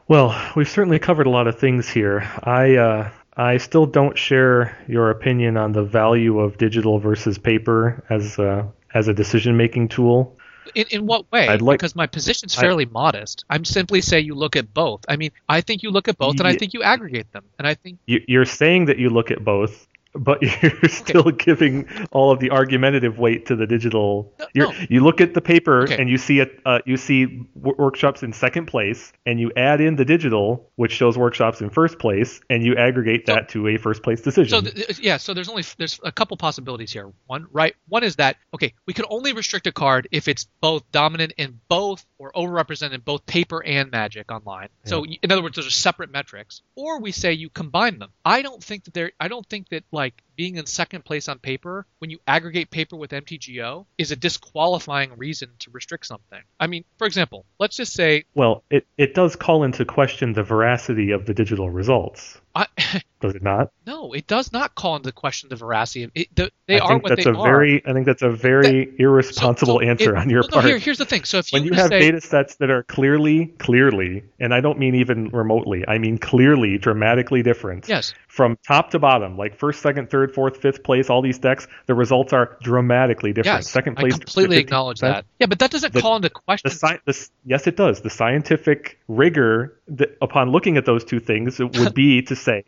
Well, we've certainly covered a lot of things here. I uh, I still don't share your opinion on the value of digital versus paper as a, as a decision making tool. In, in what way? I'd Like, because my position's fairly I, modest. I'm simply saying you look at both. I mean, I think you look at both, and I think you aggregate them. And I think you're saying that you look at both, but you're still giving all of the argumentative weight to the digital. No, no. You look at the paper okay. and you see it. Uh, you see workshops in second place, and you add in the digital, which shows workshops in first place, and you aggregate so, that to a first place decision. So th- yeah, so there's only there's a couple possibilities here. One right, one is that okay, we can only restrict a card if it's both dominant in both or overrepresented in both paper and magic online. Yeah. So in other words, those are separate metrics. Or we say you combine them. I don't think that there. I don't think that like like being in second place on paper when you aggregate paper with MTGO is a disqualifying reason to restrict something. I mean, for example, let's just say. Well, it, it does call into question the veracity of the digital results. I, does it not? No, it does not call into question the veracity of it. The, they I are what that's they a are. Very, I think that's a very that, irresponsible so, so answer it, on your well, part. No, here, here's the thing. So if when you, you have say, data sets that are clearly, clearly, and I don't mean even remotely, I mean clearly, dramatically different. Yes. From top to bottom, like first, second, third, fourth, fifth place, all these decks, the results are dramatically different. Yes, second place. I completely acknowledge that. Yeah, but that doesn't the, call into question. The sci- the, yes, it does. The scientific rigor that, upon looking at those two things would be to say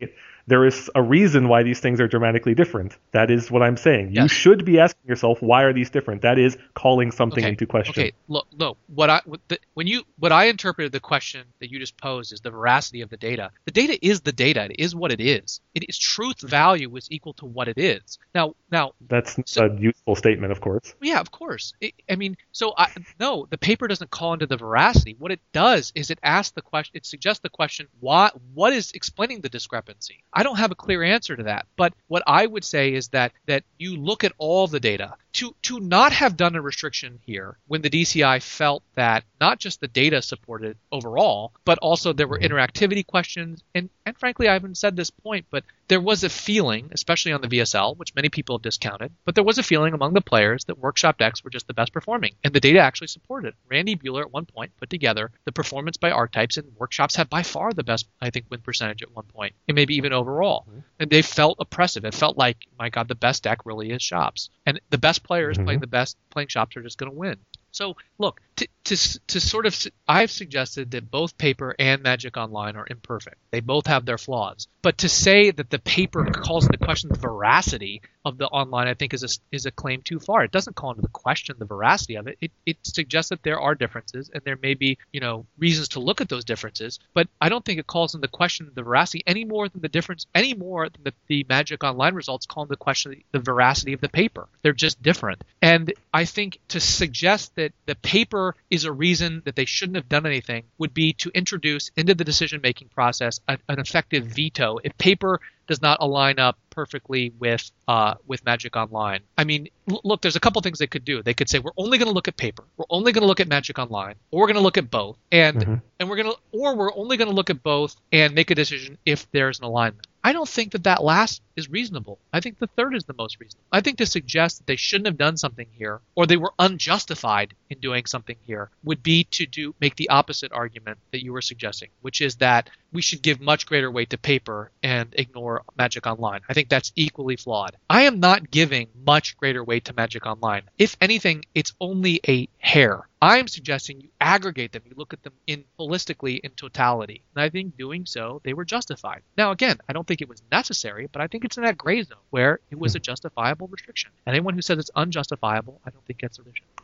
there is a reason why these things are dramatically different. That is what I'm saying. Yes. You should be asking yourself, why are these different? That is calling something okay. into question. Okay, look, no. What I the, when you what I interpreted the question that you just posed is the veracity of the data. The data is the data. It is what it is. It is truth value is equal to what it is. Now, now that's so, a useful statement, of course. Yeah, of course. It, I mean, so I, no, the paper doesn't call into the veracity. What it does is it asks the question. It suggests the question, why? What is explaining the discrepancy? I don't have a clear answer to that. But what I would say is that that you look at all the data. To to not have done a restriction here when the DCI felt that not just the data supported overall, but also there were mm-hmm. interactivity questions and and frankly I haven't said this point, but there was a feeling, especially on the VSL, which many people have discounted, but there was a feeling among the players that workshop decks were just the best performing, and the data actually supported it. Randy Buehler at one point put together the performance by archetypes, and workshops had by far the best, I think, win percentage at one point, and maybe even overall. Mm-hmm. And they felt oppressive. It felt like, my God, the best deck really is shops, and the best players mm-hmm. playing the best playing shops are just going to win. So look, to, to, to sort of, I've suggested that both paper and Magic Online are imperfect. They both have their flaws. But to say that the paper calls into question the veracity of the online, I think is a, is a claim too far. It doesn't call into question the veracity of it. It, it suggests that there are differences and there may be, you know, reasons to look at those differences. But I don't think it calls into question the veracity any more than the difference, any more than the, the Magic Online results call into question the veracity of the paper. They're just different. And I think to suggest that the paper is a reason that they shouldn't have done anything would be to introduce into the decision making process an, an effective veto. If paper does not align up perfectly with uh, with Magic Online. I mean, l- look, there's a couple things they could do. They could say we're only going to look at paper, we're only going to look at Magic Online, or we're going to look at both, and mm-hmm. and we're going to, or we're only going to look at both and make a decision if there's an alignment. I don't think that that last is reasonable. I think the third is the most reasonable. I think to suggest that they shouldn't have done something here or they were unjustified in doing something here would be to do make the opposite argument that you were suggesting, which is that we should give much greater weight to paper and ignore Magic Online. I think that's equally flawed. I am not giving much greater weight to Magic Online. If anything, it's only a hair. I'm suggesting you aggregate them, you look at them in holistically in totality. And I think doing so, they were justified. Now again, I don't think it was necessary, but I think it's in that gray zone where it was a justifiable restriction. And anyone who says it's unjustifiable, I don't think gets a restriction.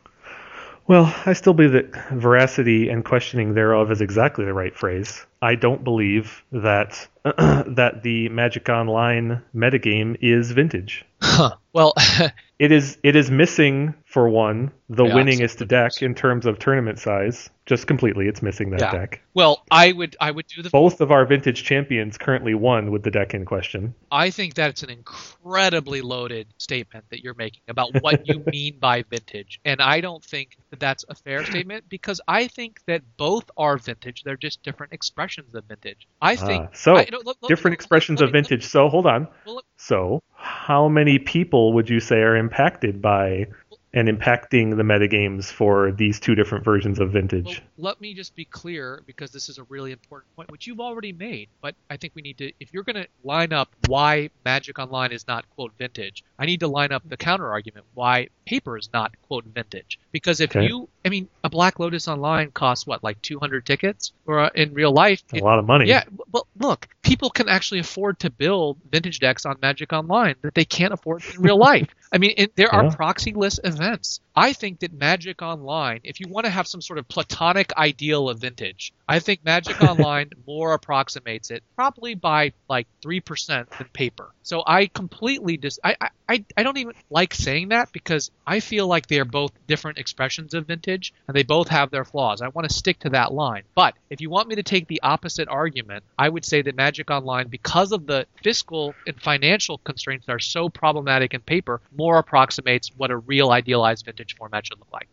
Well, I still believe that veracity and questioning thereof is exactly the right phrase. I don't believe that that the Magic Online metagame is vintage. Huh. Well, It is it is missing for one the Yeah, winningest deck in terms of tournament size. Just completely, it's missing that Yeah. deck. well, I would I would do the Both of our vintage champions currently won with the deck in question. I think that's an incredibly loaded statement that you're making about what you mean by vintage. And I don't think that that's a fair statement because I think that both are vintage. They're just different expressions of vintage. I think. Ah, so I- no, look- look- different look- expressions of vintage. So hold on. So how many people would you say are impacted by and impacting the metagames for these two different versions of Well, vintage? let me just be clear because this is a really important point, which you've already made. But I think we need to, if you're going to line up why Magic Online is not quote vintage, I need to line up the counter argument why paper is not quote vintage. Because if Okay. you, I mean, a Black Lotus Online costs what, like 200 tickets, or uh, in real life, a lot of money. yeah, but look, people can actually afford to build vintage decks on Magic Online that they can't afford in real life. I mean, it, there are Yeah. proxyless events. I think that Magic Online, if you want to have some sort of platonic ideal of vintage, I think Magic Online more approximates it, probably by like three percent than paper. So I completely dis. I, I- I I don't even like saying that because I feel like they are both different expressions of vintage and they both have their flaws. I want to stick to that line. But if you want me to take the opposite argument, I would say that Magic Online, because of the fiscal and financial constraints that are so problematic in paper, more approximates what a real idealized vintage format should look like.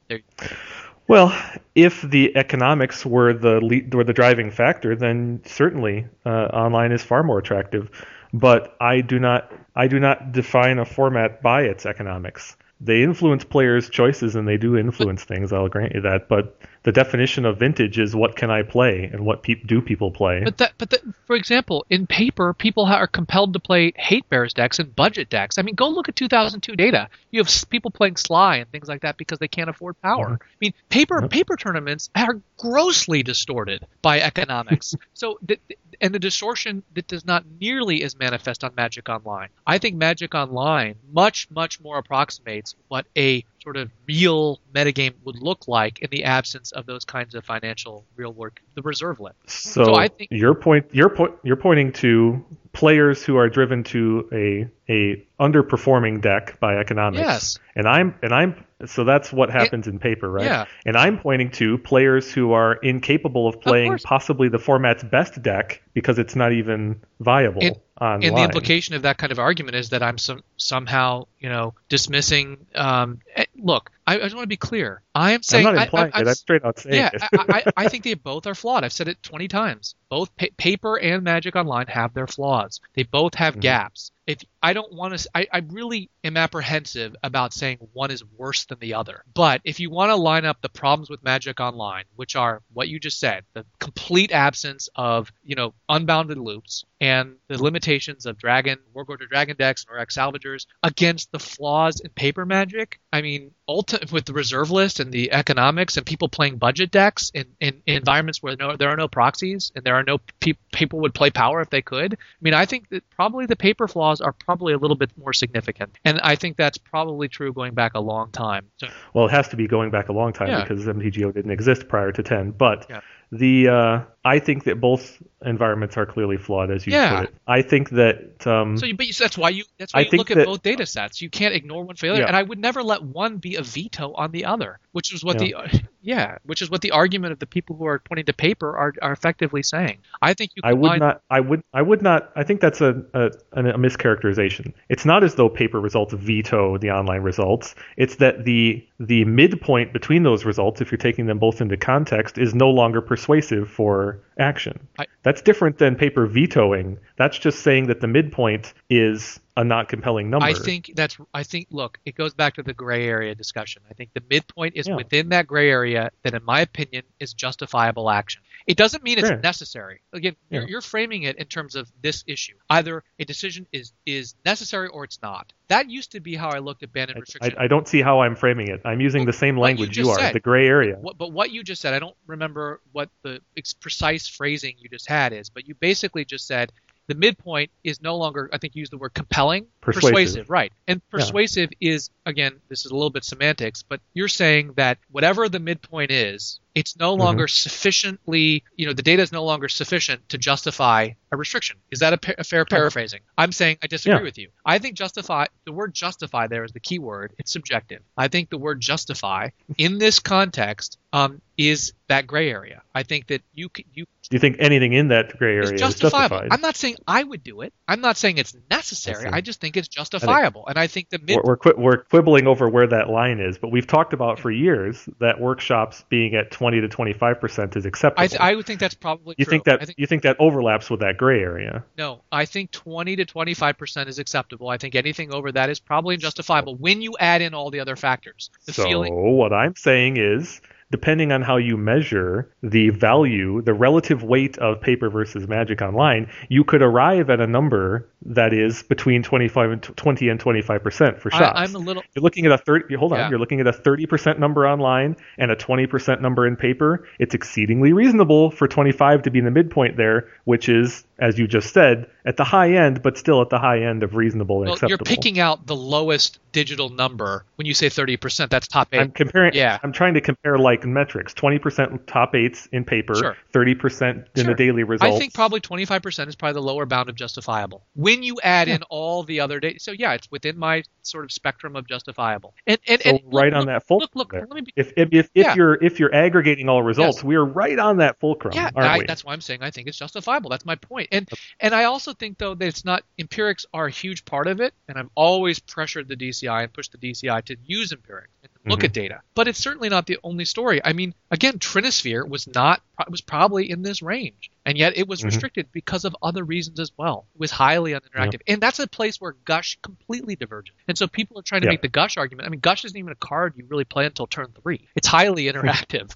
Well, if the economics were the lead, were the driving factor, then certainly uh, online is far more attractive. But I do not I do not define a format by its economics. They influence players' choices and they do influence things. I'll grant you that. But the definition of vintage is what can I play and what peop do people play. But that, but that, for example, in paper, people are compelled to play hate bears decks and budget decks. I mean, go look at 2002 data. You have people playing Sly and things like that because they can't afford power. Mhm. I mean, paper Yep. paper tournaments are grossly distorted by economics. so, th- th- and the distortion that does not nearly as manifest on Magic Online. I think Magic Online much much more approximates what a sort of real metagame would look like in the absence of those kinds of financial real work, the reserve limit. So, So I think- your point you're po- you're pointing to players who are driven to a a underperforming deck by economics. Yes. And I'm and I'm so that's what happens in paper, right? Yeah. And I'm pointing to players who are incapable of playing course. possibly the format's best deck because it's not even viable And- online. And the implication of that kind of argument is that I'm some, somehow, you know, dismissing. Um, eh, look, I, I just want to be clear. I am saying. I'm not I- implying I, it. I'm straight out saying yeah. I, I, I think they both are flawed. I've said it 20 times. Both pa- paper and Magic Online have their flaws. They both have Mhm. gaps. If I don't want to, I, I really am apprehensive about saying one is worse than the other. But if you want to line up the problems with Magic Online, which are what you just said, the complete absence of you know unbounded loops and the limitations of Dragon, Worldgorger Dragon decks, and Rex Salvagers against the flaws in paper Magic. I mean, ulti- with the reserve list and the economics and people playing budget decks in, in, in environments where no, there are no proxies and there are no pe- people would play power if they could. I mean, I think that probably the paper flaws are probably a little bit more significant, and I think that's probably true going back a long time. So, Well, it has to be going back a long time Yeah. because MTGO didn't exist prior to 10. But Yeah. the uh, I think that both environments are clearly flawed, as you Yeah. put it. I think that um, so you, but that's why you that's why I you think look at that- both data sets. You can't ignore one failure, Yeah. and I would never let one be a veto on the other, which is what the yeah, which is what the argument of the people who are pointing to paper are, are effectively saying. I think you I would not. I would. I would not. I think that's a, a a mischaracterization. It's not as though paper results veto the online results. It's that the the midpoint between those results, if you're taking them both into context, is no longer persuasive for action. I- that's different than paper vetoing. That's just saying that the midpoint is a not compelling number. I think that's. I think. Look, it goes back to the gray area discussion. I think the midpoint is Yeah. within that gray area that, in my opinion, is justifiable action. It doesn't mean it's necessary. Again, you're, you're framing it in terms of this issue. Either a decision is is necessary or it's not. That used to be how I looked at ban and I, restriction. I don't see how I'm framing it. I'm using Well, the same what you language you, are, said. the gray area. What, but what you just said, I don't remember what the precise phrasing you just had is, but you basically just said The midpoint is no longer, I think you used the word compelling. Persuasive. right. And persuasive is, again, this is a little bit semantics, but you're saying that whatever the midpoint is, it's no longer Mm-hmm. sufficiently, you know, the data is no longer sufficient to justify a restriction. Is that a, pa- a fair paraphrasing? I'm saying I disagree Yeah. with you. I think justify, the word justify there is the key word. It's subjective. I think the word justify in this context um, is that gray area. I think that you you Do you think anything in that gray area is justifiable. justified? I'm not saying I would do it. I'm not saying it's necessary. see. I, just think it's justifiable. and I think the mid we're we're, we're quibbling over where that line is, but we've talked about for years that workshops being at 20 to 25 percent is acceptable. I, th- I would think that's probably you true. think that think you think that overlaps with that gray area? no. I think 20 to 25 percent is acceptable. I think anything over that is probably justifiable when you add in all the other factors. The so feeling. what I'm saying is, depending on how you measure the value, the relative weight of paper versus Magic Online, you could arrive at a number that is between 25 and 20 and 25 percent for shops. I, I'm a little. You're looking at a 30 hold on, Yeah. you're looking at a 30% number online and a 20% number in paper. It's exceedingly reasonable for 25 to be in the midpoint there, which is as you just said, at the high end but still at the high end of reasonable and Well, acceptable. you're picking out the lowest digital number when you say 30 percent. That's top eight. I'm comparing Yeah. I'm trying to compare like metrics. 20% top 8s in paper, Sure. 30% in Sure. the daily results. I think probably 25% is probably the lower bound of justifiable. When you add in all the other data, so yeah, it's within my sort of spectrum of justifiable. And and, so and look- right on look, that fulcrum Look, look, let me be. If if if, Yeah. if you're if you're aggregating all results, Yes. we are right on that fulcrum, Yeah, I, that's why I'm saying I think it's justifiable. That's my point. And and I also think though that it's not empirics are a huge part of it, and I've always pressured the DCI and pushed the DCI to use empirics look Mhm. at data. But it's certainly not the only story. I mean, again, Trinisphere was not was probably in this range, and yet it was Mhm. restricted because of other reasons as well. It was highly uninteractive, and that's a place where Gush completely divergent. And so people are trying to Yeah. make the Gush argument. I mean, Gush isn't even a card you really play until turn three. It's highly interactive.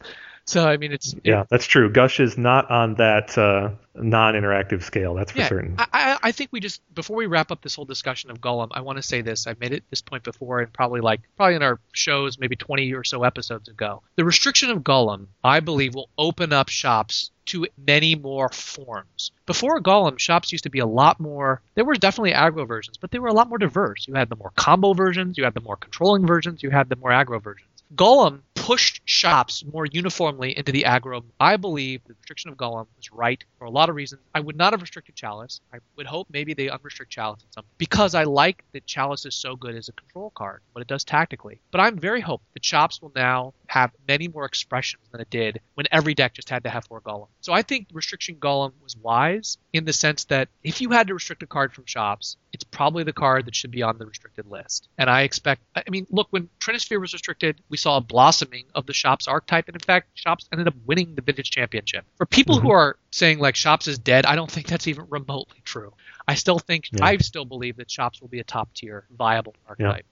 So I mean, it's yeah, that's true. Gush is not on that uh, non-interactive scale. That's for yeah, certain. I, I, think we just before we wrap up this whole discussion of Golem, I want to say this. I've made it this point before, and probably like probably in our shows, maybe 20 or so episodes ago. The restriction of Golem, I believe, will open up shops to many more forms. Before Golem, shops used to be a lot more. There were definitely aggro versions, but they were a lot more diverse. You had the more combo versions, you had the more controlling versions, you had the more aggro versions. Golem pushed shops more uniformly into the aggro. I believe the restriction of Golem was right for a lot of reasons. I would not have restricted Chalice. I would hope maybe they unrestrict Chalice in some because I like that Chalice is so good as a control card, what it does tactically. But I'm very hopeful that shops will now have many more expressions than it did when every deck just had to have four Golem. So I think restriction Golem was wise in the sense that if you had to restrict a card from shops, it's probably the card that should be on the restricted list. And I expect, I mean, look, when Trinisphere was restricted, we saw a blossoming of the Shops archetype. And in fact, Shops ended up winning the Vintage Championship. For people who mm-hmm. are saying like Shops is dead, I don't think that's even remotely true. I still think, Yeah. I still believe that Shops will be a top tier viable archetype.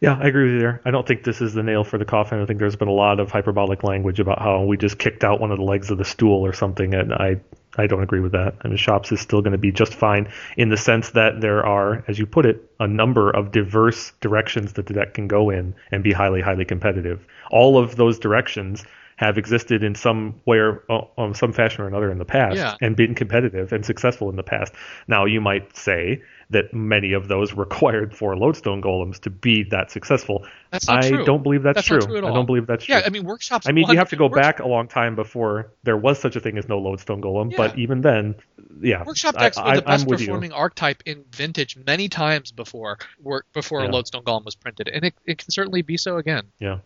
Yeah, I agree with you there. I don't think this is the nail for the coffin. I think there's been a lot of hyperbolic language about how we just kicked out one of the legs of the stool or something, and I I don't agree with that. I mean, shops is still going to be just fine in the sense that there are, as you put it, a number of diverse directions that the deck can go in and be highly, highly competitive. All of those directions have existed in some way or uh, um, some fashion or another in the past Yeah. and been competitive and successful in the past. Now, you might say that many of those required four lodestone golems to be that successful. That's not I true. don't believe that's, That's true. not true at I don't believe that's true. Yeah, I mean, workshops. I mean, you have to go back a long time before there was such a thing as no lodestone golem. Yeah. But even then, yeah, Workshop I- decks were the best with you. performing archetype in Vintage many times before work before Yeah. Lodestone Golem was printed, and it, it can certainly be so again. Yeah.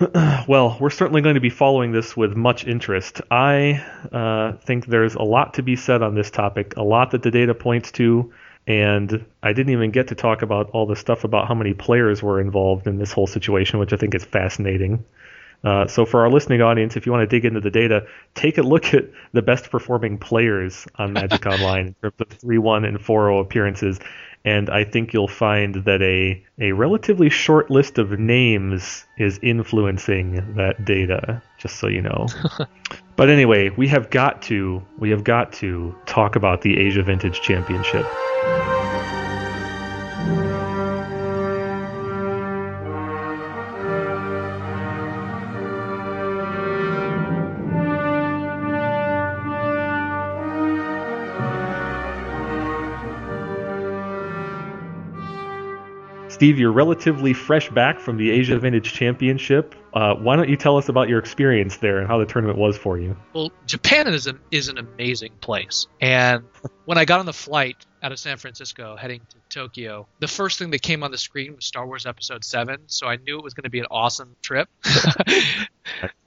well, we're certainly going to be following this with much interest. I uh, think there's a lot to be said on this topic, a lot that the data points to, and I didn't even get to talk about all the stuff about how many players were involved in this whole situation, which I think is fascinating. Uh, so, for our listening audience, if you want to dig into the data, take a look at the best performing players on Magic Online in terms of 3 1 and 4 0 appearances. And I think you'll find that a, a relatively short list of names is influencing that data, just so you know. but anyway, we have got to we have got to talk about the Asia Vintage Championship. Steve, you're relatively fresh back from the Asia Vintage Championship. Uh, why don't you tell us about your experience there and how the tournament was for you? Well, Japan is an, is an amazing place. And when I got on the flight out of San Francisco heading to Tokyo, the first thing that came on the screen was Star Wars Episode 7. So I knew it was going to be an awesome trip.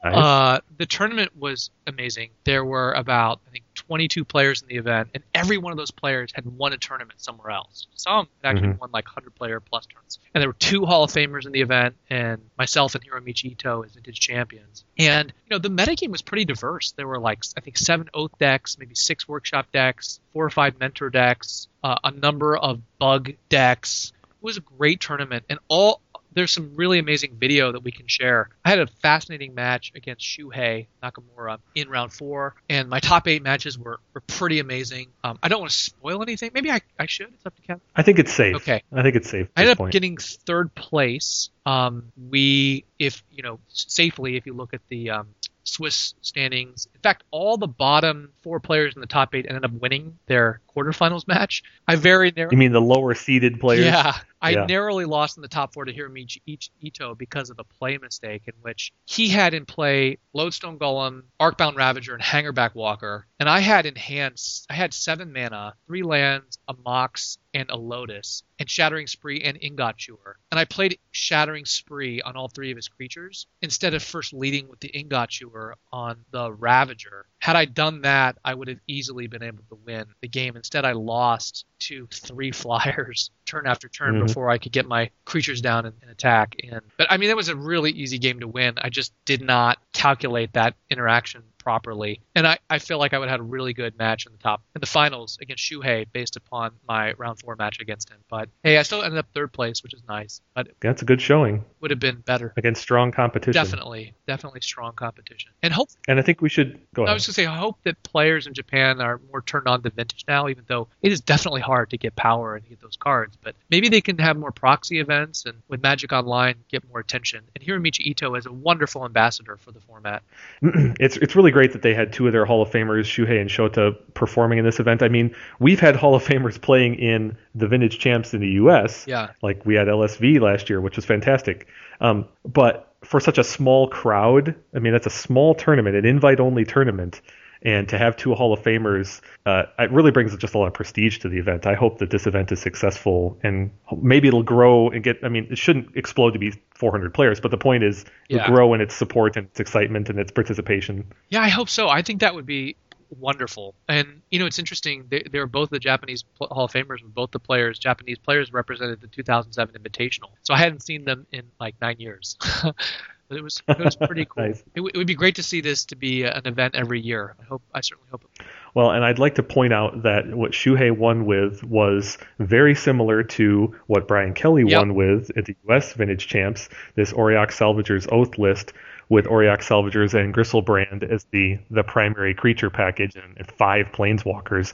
Nice. Uh, the tournament was amazing. There were about, I think, 22 players in the event, and every one of those players had won a tournament somewhere else. Some had actually Mhm. won like 100 player plus tournaments. And there were two Hall of Famers in the event, and myself and Hiromichi Ito as vintage champions. And, you know, the metagame was pretty diverse. There were like, I think, seven Oath decks, maybe six Workshop decks, four or five Mentor decks, uh, a number of Bug decks. It was a great tournament, and all there's some really amazing video that we can share. I had a fascinating match against Shuhei Nakamura in round four, and my top eight matches were, were pretty amazing. Um, I don't want to spoil anything. Maybe I, I should. It's up to Kevin. I think it's safe. Okay. I think it's safe. I ended up point. getting third place. Um, we, if you know, safely, if you look at the um, Swiss standings, in fact, all the bottom four players in the top eight ended up winning their quarterfinals match. I very narrow. You mean the lower seeded players? Yeah, I Yeah. narrowly lost in the top four to Hiromichi Ich- Ito because of a play mistake in which he had in play Lodestone Golem, Arcbound Ravager, and Hangerback Walker, and I had in hand I had seven mana, three lands, a Mox, and a Lotus, and Shattering Spree and Ingot Chewer, and I played Shattering Spree on all three of his creatures instead of first leading with the Ingot Chewer on the Ravager. Had I done that, I would have easily been able to win the game. Instead, I lost to three flyers turn after turn Mhm. before I could get my creatures down and, and attack. And but I mean, that was a really easy game to win. I just did not calculate that interaction properly, and I, I feel like I would have had a really good match in the top in the finals against Shuhei based upon my round four match against him. But hey, I still ended up third place, which is nice. But That's a good showing would have been better. against strong competition. Definitely, definitely strong competition, and hope And I think we should go Ahead. I was going to say, I hope that players in Japan are more turned on to vintage now, even though it is definitely hard to get power and get those cards. But maybe they can have more proxy events and with Magic Online get more attention. And Hiromichi Ito is a wonderful ambassador for the format. it's it's really great that they had two of their Hall of Famers, Shuhei and Shota, performing in this event. I mean, we've had Hall of Famers playing in the Vintage Champs in the U.S. Yeah. Like we had LSV last year, which was fantastic. Um, but for such a small crowd, I mean, that's a small tournament, an invite-only tournament, and to have two Hall of Famers, uh, it really brings just a lot of prestige to the event. I hope that this event is successful, and maybe it'll grow and get. I mean, it shouldn't explode to be 400 players, but the point is, it'll grow in its support and its excitement and its participation. Yeah, I hope so. I think that would be wonderful. And, you know, it's interesting. They, they were both the Japanese Hall of Famers, and both the players, Japanese players, represented the 2007 Invitational. So I hadn't seen them in like nine years. but it was it was pretty cool. Nice. it, w- it would be great to see this to be an event every year. I hope. I certainly hope. It, Well, and I'd like to point out that what Shuhei won with was very similar to what Brian Kelly Yep. won with at the U.S. Vintage Champs, this Auriok Salvagers Oath list with Auriok Salvagers and Griselbrand as the, the primary creature package and, and five Planeswalkers.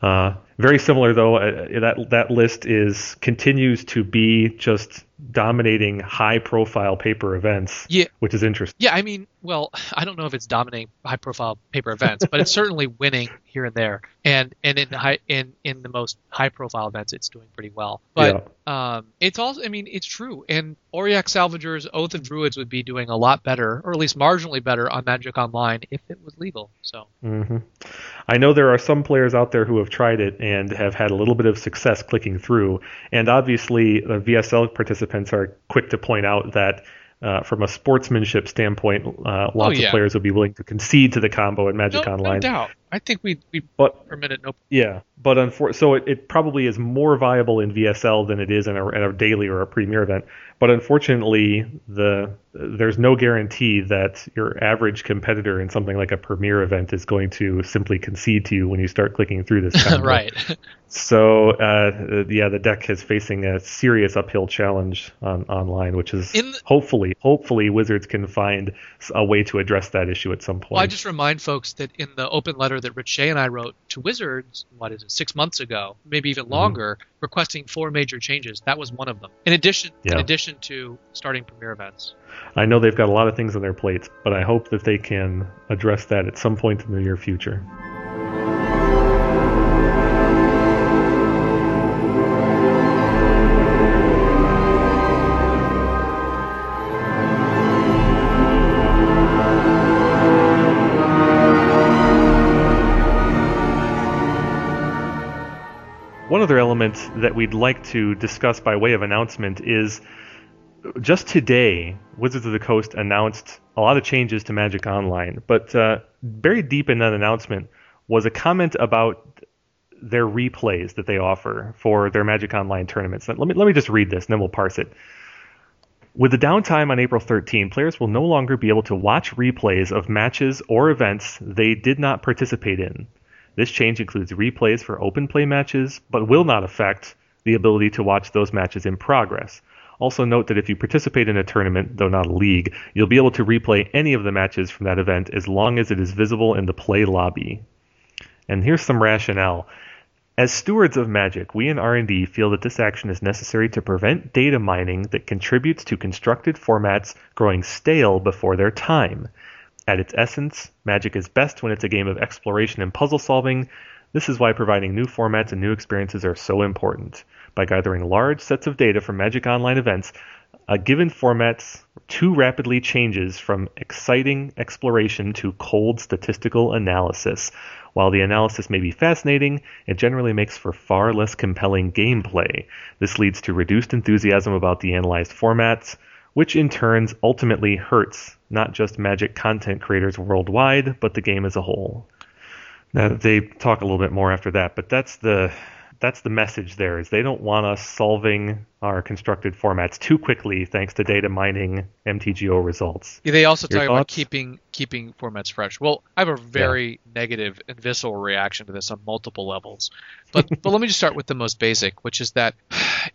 Uh, very similar, though. Uh, that that list is continues to be just dominating high-profile paper events, Yeah. which is interesting. yeah, I mean, well, I don't know if it's dominating high-profile paper events, but it's certainly winning here and there. And and in the high in in the most high-profile events, it's doing pretty well. But um, it's also, I mean, it's true. And Auriok Salvager's Oath of Druids would be doing a lot better, or at least marginally better, on Magic Online if it was legal. So hmm I know there are some players out there who have tried it and have had a little bit of success clicking through. And obviously, the VSL participants are quick to point out that. Uh, from a sportsmanship standpoint, uh, lots Oh, yeah. of players would be willing to concede to the combo in Magic no, Online. no doubt. I think we we But permit it. No, yeah, but unfor- so it, it probably is more viable in VSL than it is in a, in a daily or a premier event. But unfortunately, the there's no guarantee that your average competitor in something like a premier event is going to simply concede to you when you start clicking through this. right. So uh, yeah, the deck is facing a serious uphill challenge on online, which is the- hopefully hopefully Wizards can find a way to address that issue at some point. Well, I just remind folks that in the open letter that Rich Shay and I wrote to Wizards, what is it, six months ago, maybe Mm-hmm. even longer, requesting four major changes. That was one of them. In addition, in addition to starting premier events. I know they've got a lot of things on their plates, but I hope that they can address that at some point in the near future. Element that we'd like to discuss by way of announcement is just today, Wizards of the Coast announced a lot of changes to Magic Online, but uh, buried deep in that announcement was a comment about their replays that they offer for their Magic Online tournaments. Let me let me just read this, and then we'll parse it. With the downtime on April 13, players will no longer be able to watch replays of matches or events they did not participate in. This change includes replays for open play matches, but will not affect the ability to watch those matches in progress. Also note that if you participate in a tournament, though not a league, you'll be able to replay any of the matches from that event as long as it is visible in the play lobby. And here's some rationale. As stewards of Magic, we in R&D feel that this action is necessary to prevent data mining that contributes to constructed formats growing stale before their time. At its essence, Magic is best when it's a game of exploration and puzzle solving. This is why providing new formats and new experiences are so important. By gathering large sets of data from Magic Online events, a given format too rapidly changes from exciting exploration to cold statistical analysis. While the analysis may be fascinating, it generally makes for far less compelling gameplay. This leads to reduced enthusiasm about the analyzed formats, which in turns ultimately hurts not just Magic content creators worldwide, but the game as a whole. Now, they talk a little bit more after that, but that's the that's the message there is they don't want us solving our constructed formats too quickly thanks to data mining MTGO results. Yeah, they also Your talk thoughts? about keeping keeping formats fresh. Well, I have a very yeah. negative and visceral reaction to this on multiple levels. But but let me just start with the most basic, which is that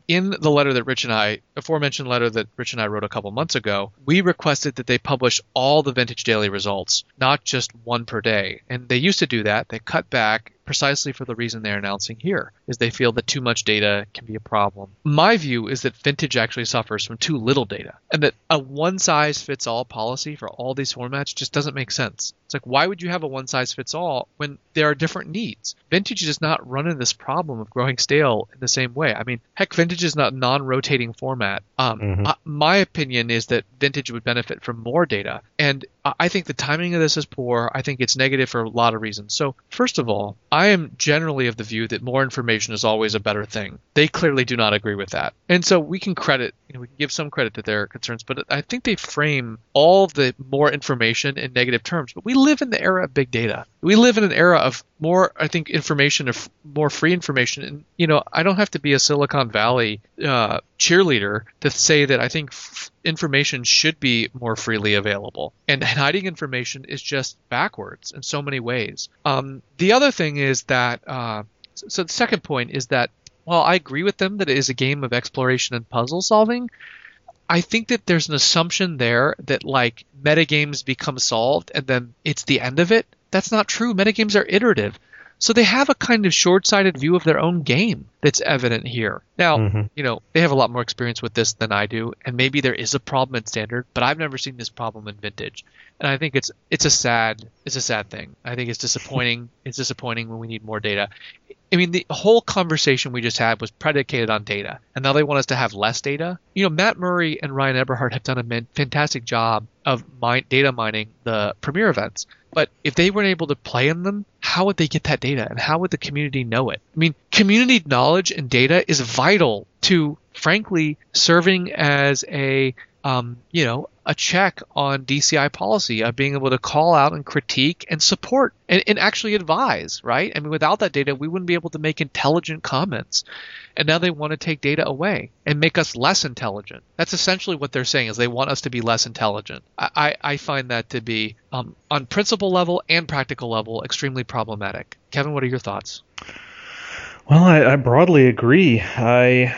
in the letter that Rich and I, aforementioned letter that Rich and I wrote a couple months ago, we requested that they publish all the vintage daily results, not just one per day. And they used to do that. They cut back precisely for the reason they're announcing here, is they feel that too much data can be a problem. My view is that vintage actually suffers from too little data, and that a one size fits all policy for all these formats just doesn't make sense. It's like, why would you have a one size fits all when there are different needs? Vintage does not run into this problem of growing stale in the same way. I mean, heck, vintage is not non rotating format. Um, mm-hmm. uh, my opinion is that vintage would benefit from more data. And I think the timing of this is poor. I think it's negative for a lot of reasons. So, first of all, I am generally of the view that more information is always a better thing. They clearly do not agree with that. And so we can credit, you know, we can give some credit to their concerns, but I think they frame all the more information in negative terms. But we live in the era of big data. We live in an era of more, I think, information, of more free information. And, you know, I don't have to be a Silicon Valley uh, cheerleader to say that I think f- information should be more freely available. And hiding information is just backwards in so many ways. Um, the other thing is that, uh, so the second point is that while I agree with them that it is a game of exploration and puzzle solving, I think that there's an assumption there that like metagames become solved and then it's the end of it. That's not true. Metagames are iterative. So they have a kind of short-sighted view of their own game that's evident here. Now, mm-hmm. you know, they have a lot more experience with this than I do, and maybe there is a problem in standard, but I've never seen this problem in vintage. And I think it's it's a sad it's a sad thing. I think it's disappointing. it's disappointing when we need more data. I mean, the whole conversation we just had was predicated on data, and now they want us to have less data. You know, Matt Murray and Ryan Eberhard have done a fantastic job of mine, data mining the premier events. But if they weren't able to play in them, how would they get that data and how would the community know it? I mean, community knowledge and data is vital to, frankly, serving as a um, you know, a check on DCI policy of being able to call out and critique and support and, and, actually advise, right? I mean, without that data, we wouldn't be able to make intelligent comments. And now they want to take data away and make us less intelligent. That's essentially what they're saying is they want us to be less intelligent. I, I, I find that to be, um, on principle level and practical level, extremely problematic. Kevin, what are your thoughts? Well, I, I broadly agree. I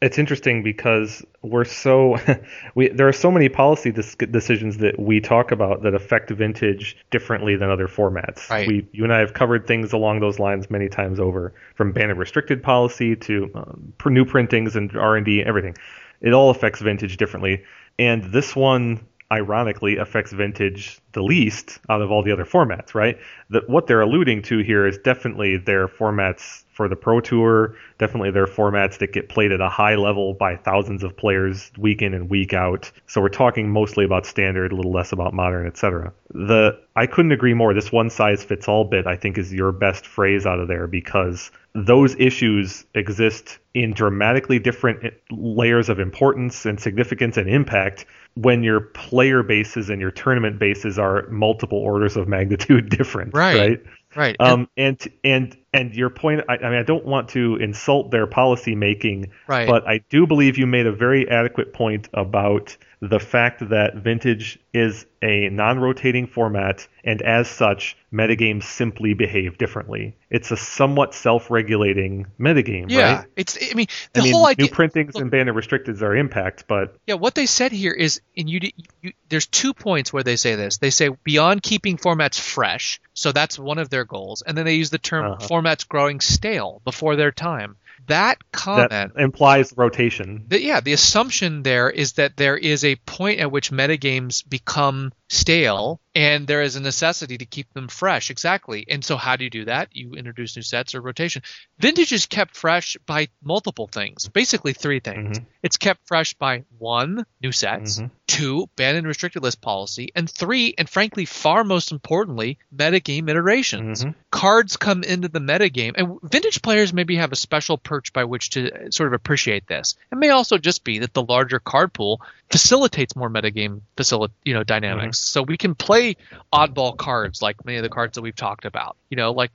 it's interesting because we're so we there are so many policy dis- decisions that we talk about that affect vintage differently than other formats. Right. We you and I have covered things along those lines many times over, from ban and restricted policy to um, new printings and R and D, everything. It all affects vintage differently, and this one ironically affects vintage the least out of all the other formats. Right. That what they're alluding to here is definitely their formats for the Pro Tour. Definitely, there are formats that get played at a high level by thousands of players week in and week out. So we're talking mostly about standard, a little less about modern, etc. The I couldn't agree more. This one size fits all bit, I think, is your best phrase out of there because those issues exist in dramatically different eh, layers of importance and significance and impact when your player bases and your tournament bases are multiple orders of magnitude different. Right. Right. Right. Um, and and and your point, I, I mean, I don't want to insult their policy making, Right. but I do believe you made a very adequate point about the fact that vintage is a non-rotating format, and as such, metagames simply behave differently. It's a somewhat self-regulating metagame, yeah. right? It's. I mean, the I mean, whole idea. new printings look- and banner restricteds are impact, but Yeah, what they said here is, and you, you, there's two points where they say this. They say beyond keeping formats fresh, so that's one of their goals, and then they use the term Uh-huh. formats growing stale before their time. That comment, that implies rotation. the, yeah, the assumption there is that there is a point at which metagames become stale, and there is a necessity to keep them fresh. Exactly. And so, how do you do that? You introduce new sets or rotation. Vintage is kept fresh by multiple things, basically three things. Mhm. It's kept fresh by one, new sets, Mhm. two, banned and restricted list policy, and three, and frankly, far most importantly, metagame iterations. Mhm. Cards come into the metagame, and vintage players maybe have a special perch by which to sort of appreciate this. It may also just be that the larger card pool facilitates more metagame facili- you know dynamics. So we can play oddball cards like many of the cards that we've talked about. You know, like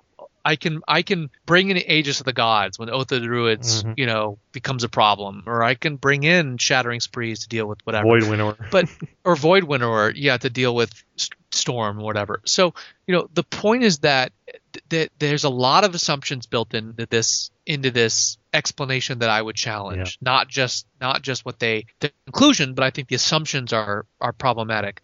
I can I can bring in Aegis of the Gods when Oath of the Druids, Mhm. you know, becomes a problem, or I can bring in Shattering Sprees to deal with whatever Void winnower. but or void winnower yeah to deal with st- storm or whatever so you know the point is that that there's a lot of assumptions built into this into this explanation that i would challenge not just not just what they the conclusion but i think the assumptions are are problematic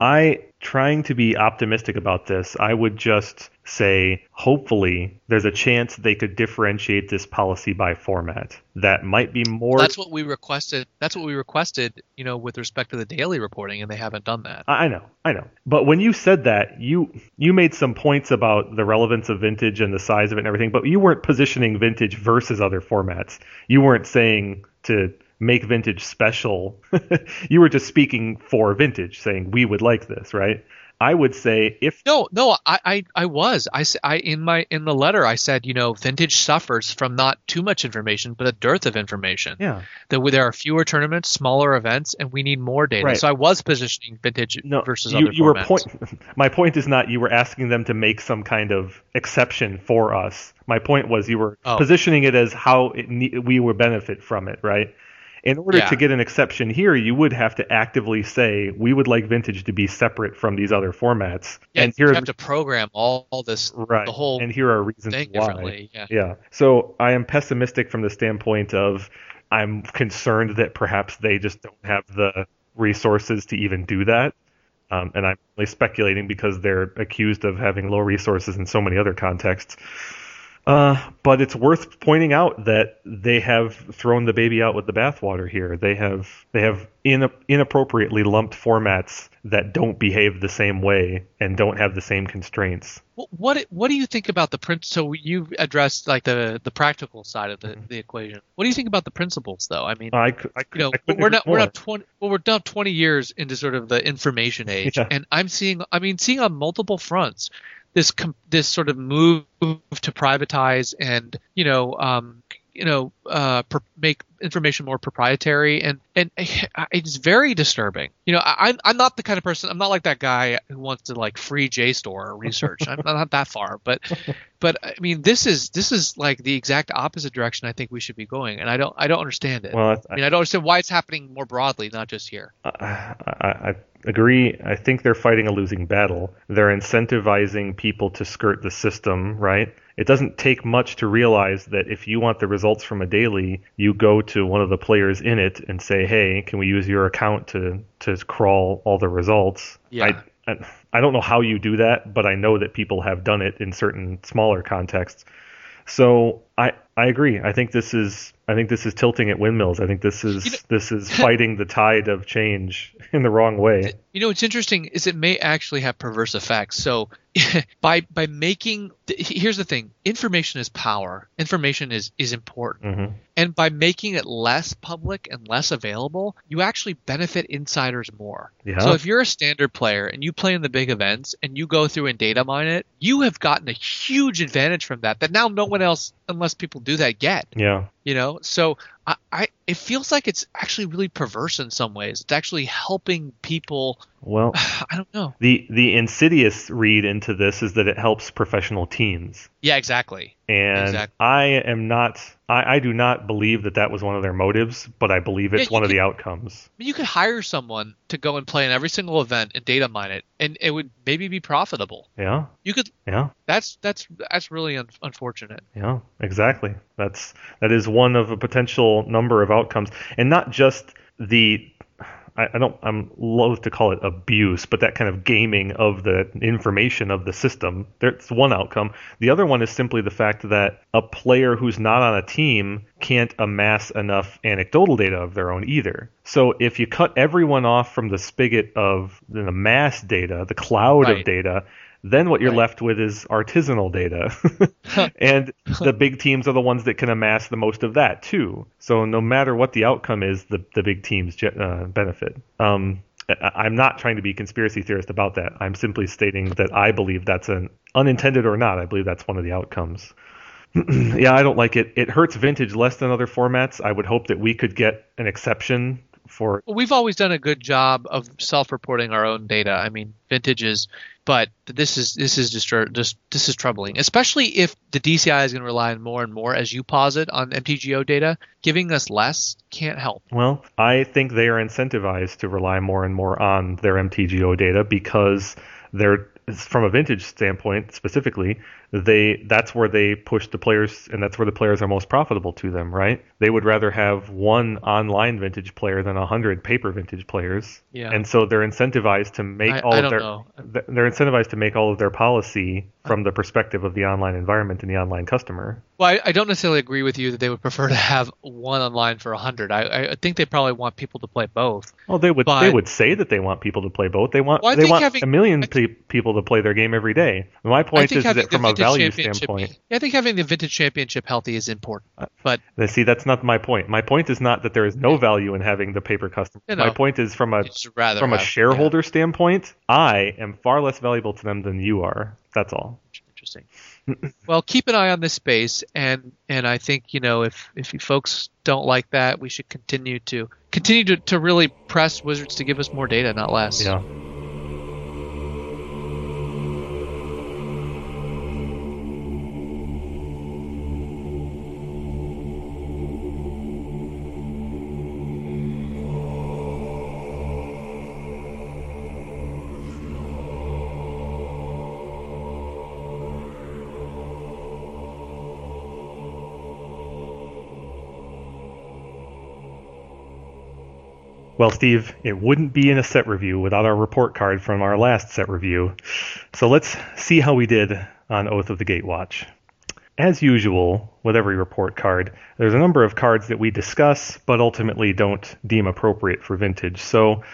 I trying to be optimistic about this, I would just say hopefully there's a chance they could differentiate this policy by format. That might be more that's what we requested that's what we requested you know with respect to the daily reporting and they haven't done that I know, I know. But when you said that, you you made some points about the relevance of vintage and the size of it and everything, but you weren't positioning vintage versus other formats. You weren't saying to make vintage special. you were just speaking for vintage, saying we would like this, right? I would say if No, no, I, I, I was. I, I- in my in the letter I said, you know, vintage suffers from not too much information, but a dearth of information. yeah, That there are fewer tournaments, smaller events, and we need more data. Right. So I was positioning vintage no, versus you, other you were point. My point is not you were asking them to make some kind of exception for us. My point was you were Oh. positioning it as how it ne- we would benefit from it, right? In order Yeah. to get an exception here, you would have to actively say we would like vintage to be separate from these other formats, yeah, and you here have to program all, all this right, the whole and here are reasons why. Yeah. Yeah. So I am pessimistic from the standpoint of I'm concerned that perhaps they just don't have the resources to even do that. Um, and I'm only speculating because they're accused of having low resources in so many other contexts. Uh, but it's worth pointing out that they have thrown the baby out with the bathwater here. They have they have in, inappropriately lumped formats that don't behave the same way and don't have the same constraints. What what do you think about the print? So you've addressed like the the practical side of the, Mm-hmm. the equation. What do you think about the principles, though? I mean, I, I, you know, I we're not we're not twenty well we're now twenty years into sort of the information age, Yeah. and I'm seeing I mean seeing on multiple fronts this com- this sort of move to privatize and you know um, you know uh, make information more proprietary and and it's very disturbing. You know, I, I'm I'm not the kind of person I'm not like that guy who wants to like free JSTOR research. I'm not that far, but but I mean this is this is like the exact opposite direction I think we should be going, and I don't I don't understand it. Well, I mean, I don't understand why it's happening more broadly, not just here. I, I, I agree. I think they're fighting a losing battle. They're incentivizing people to skirt the system, right? It doesn't take much to realize that if you want the results from a daily, you go to one of the players in it and say, "Hey, can we use your account to to crawl all the results?" Yeah. I, I, I don't know how you do that, but I know that people have done it in certain smaller contexts. So I, I agree. I think this is I think this is tilting at windmills. I think this is You know- this is fighting the tide of change in the wrong way. You know what's interesting is it may actually have perverse effects. So by by making here's the thing, information is power. Information is is important. hmm And by making it less public and less available, you actually benefit insiders more. Yeah. So if you're a standard player and you play in the big events and you go through and data mine it, you have gotten a huge advantage from that that now no one else, unless people do that, get. yeah. You know, so I, I it feels like it's actually really perverse in some ways. It's actually helping people. Well, I don't know. the the insidious read into this is that it helps professional teams. Yeah, exactly. And Exactly. I am not I, I do not believe that that was one of their motives, but I believe it's Yeah, one of the outcomes. I mean, you could hire someone to go and play in every single event and data mine it, and it would maybe be profitable. Yeah. You could. Yeah. That's that's that's really un- unfortunate. Yeah, exactly. That's that is one of a potential number of outcomes, and not just the. I, I don't. I'm loath to call it abuse, but that kind of gaming of the information of the system. That's one outcome. The other one is simply the fact that a player who's not on a team can't amass enough anecdotal data of their own either. So if you cut everyone off from the spigot of the mass data, the cloud Right. of data, then what you're Right. left with is artisanal data. and the big teams are the ones that can amass the most of that too. So no matter what the outcome is, the the big teams uh, benefit. Um, I'm not trying to be conspiracy theorist about that. I'm simply stating that I believe that's an unintended or not. I believe that's one of the outcomes. yeah, I don't like it. It hurts vintage less than other formats. I would hope that we could get an exception for Well, we've always done a good job of self-reporting our own data. I mean, vintages, but this is this is just just this is troubling, especially if the DCI is going to rely on more and more, as you posit, on MTGO data. Giving us less can't help. Well, I think they are incentivized to rely more and more on their MTGO data because they're from a vintage standpoint specifically, they that's where they push the players and that's where the players are most profitable to them, right? They would rather have one online vintage player than a hundred paper vintage players. Yeah. And so they're incentivized to make I- all I of their know. they're incentivized to make all of their policy from the perspective of the online environment and the online customer. Well, I, I don't necessarily agree with you that they would prefer to have one online for 100. I, I think they probably want people to play both. Well, they would But- they would say that they want people to play both. They want Well, they want having- a million pe- people to play their game every day. My point is that from a value standpoint, Yeah, I think having the Vintage Championship healthy is important. Uh, but Now, see that's not my point. My point is not that there is no value in having the paper customer. You My point is from a from a have- shareholder standpoint, I am far less valuable to them than you are. That's all. interesting. well, keep an eye on this space, and and I think you know if if you folks don't like that, we should continue to continue to, to really press Wizards to give us more data, not less. Yeah. Well, Steve, it wouldn't be in a set review without our report card from our last set review. So let's see how we did on Oath of the Gatewatch. As usual, with every report card, there's a number of cards that we discuss but ultimately don't deem appropriate for vintage. So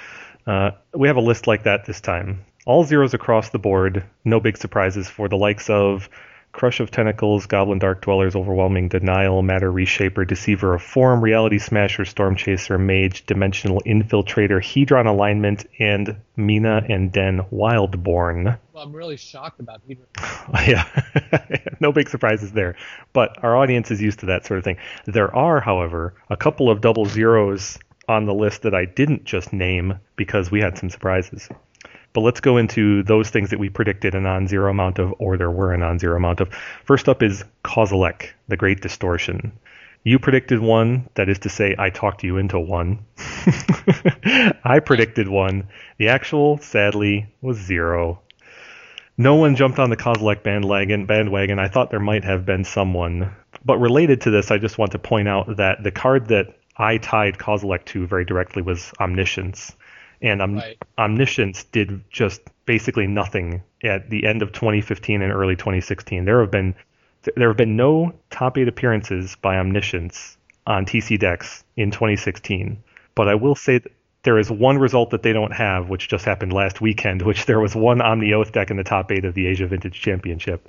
uh, we have a list like that this time. All zeros across the board, no big surprises for the likes of Crush of Tentacles, Goblin Dark Dwellers, Overwhelming Denial, Matter Reshaper, Deceiver of Form, Reality Smasher, Storm Chaser, Mage, Dimensional Infiltrator, Hedron Alignment, and Mina and Denn Wildborn. Well, I'm really shocked about Hedron. yeah, no big surprises there. But our audience is used to that sort of thing. There are, however, a couple of double zeros on the list that I didn't just name because we had some surprises. But let's go into those things that we predicted a non-zero amount of, or there were a non-zero amount of. First up is Kozilek, the Great Distortion. You predicted one, that is to say, I talked you into one. I predicted one. The actual, sadly, was zero. No one jumped on the Kozilek bandwagon. Bandwagon. I thought there might have been someone, but related to this, I just want to point out that the card that I tied Kozilek to very directly was Omniscience, and Om- Right. Omniscience did just basically nothing at the end of 2015 and early 2016. There have been there have been no top eight appearances by Omniscience on TC decks in 2016. But I will say that there is one result that they don't have, which just happened last weekend, which there was one Omni Oath deck in the top eight of the Asia Vintage Championship.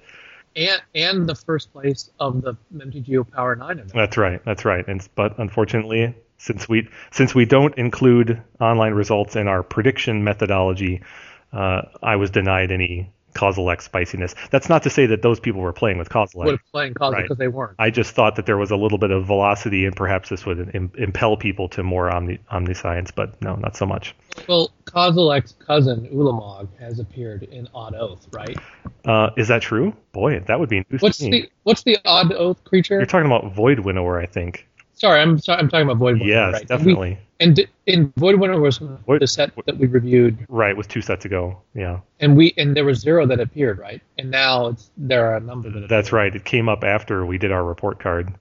And and the first place of the MTGO Power Nine event. That's right. That's right. And but unfortunately, since we since we don't include online results in our prediction methodology, uh, I was denied any Kozilek spiciness. That's not to say that those people were playing with Kozilek. Would have playing Kozilek Right. they weren't. I just thought that there was a little bit of velocity, and perhaps this would Im- impel people to more omni- omniscience, but no, not so much. Well, Kozilek's cousin Ulamog has appeared in Odd Oath, right? Uh, is that true? Boy, that would be news What's the what's the Odd Oath creature? You're talking about Void Winnower, I think. Sorry, I'm sorry, I'm talking about Void Winnower. Yes, right? And we- definitely. And, d- and Void Winnower was Void- the set that we reviewed, Right, with two sets ago. Yeah, and we and there was zero that appeared, right? And now it's there are a number that. that's appeared. right. It came up after we did our report card.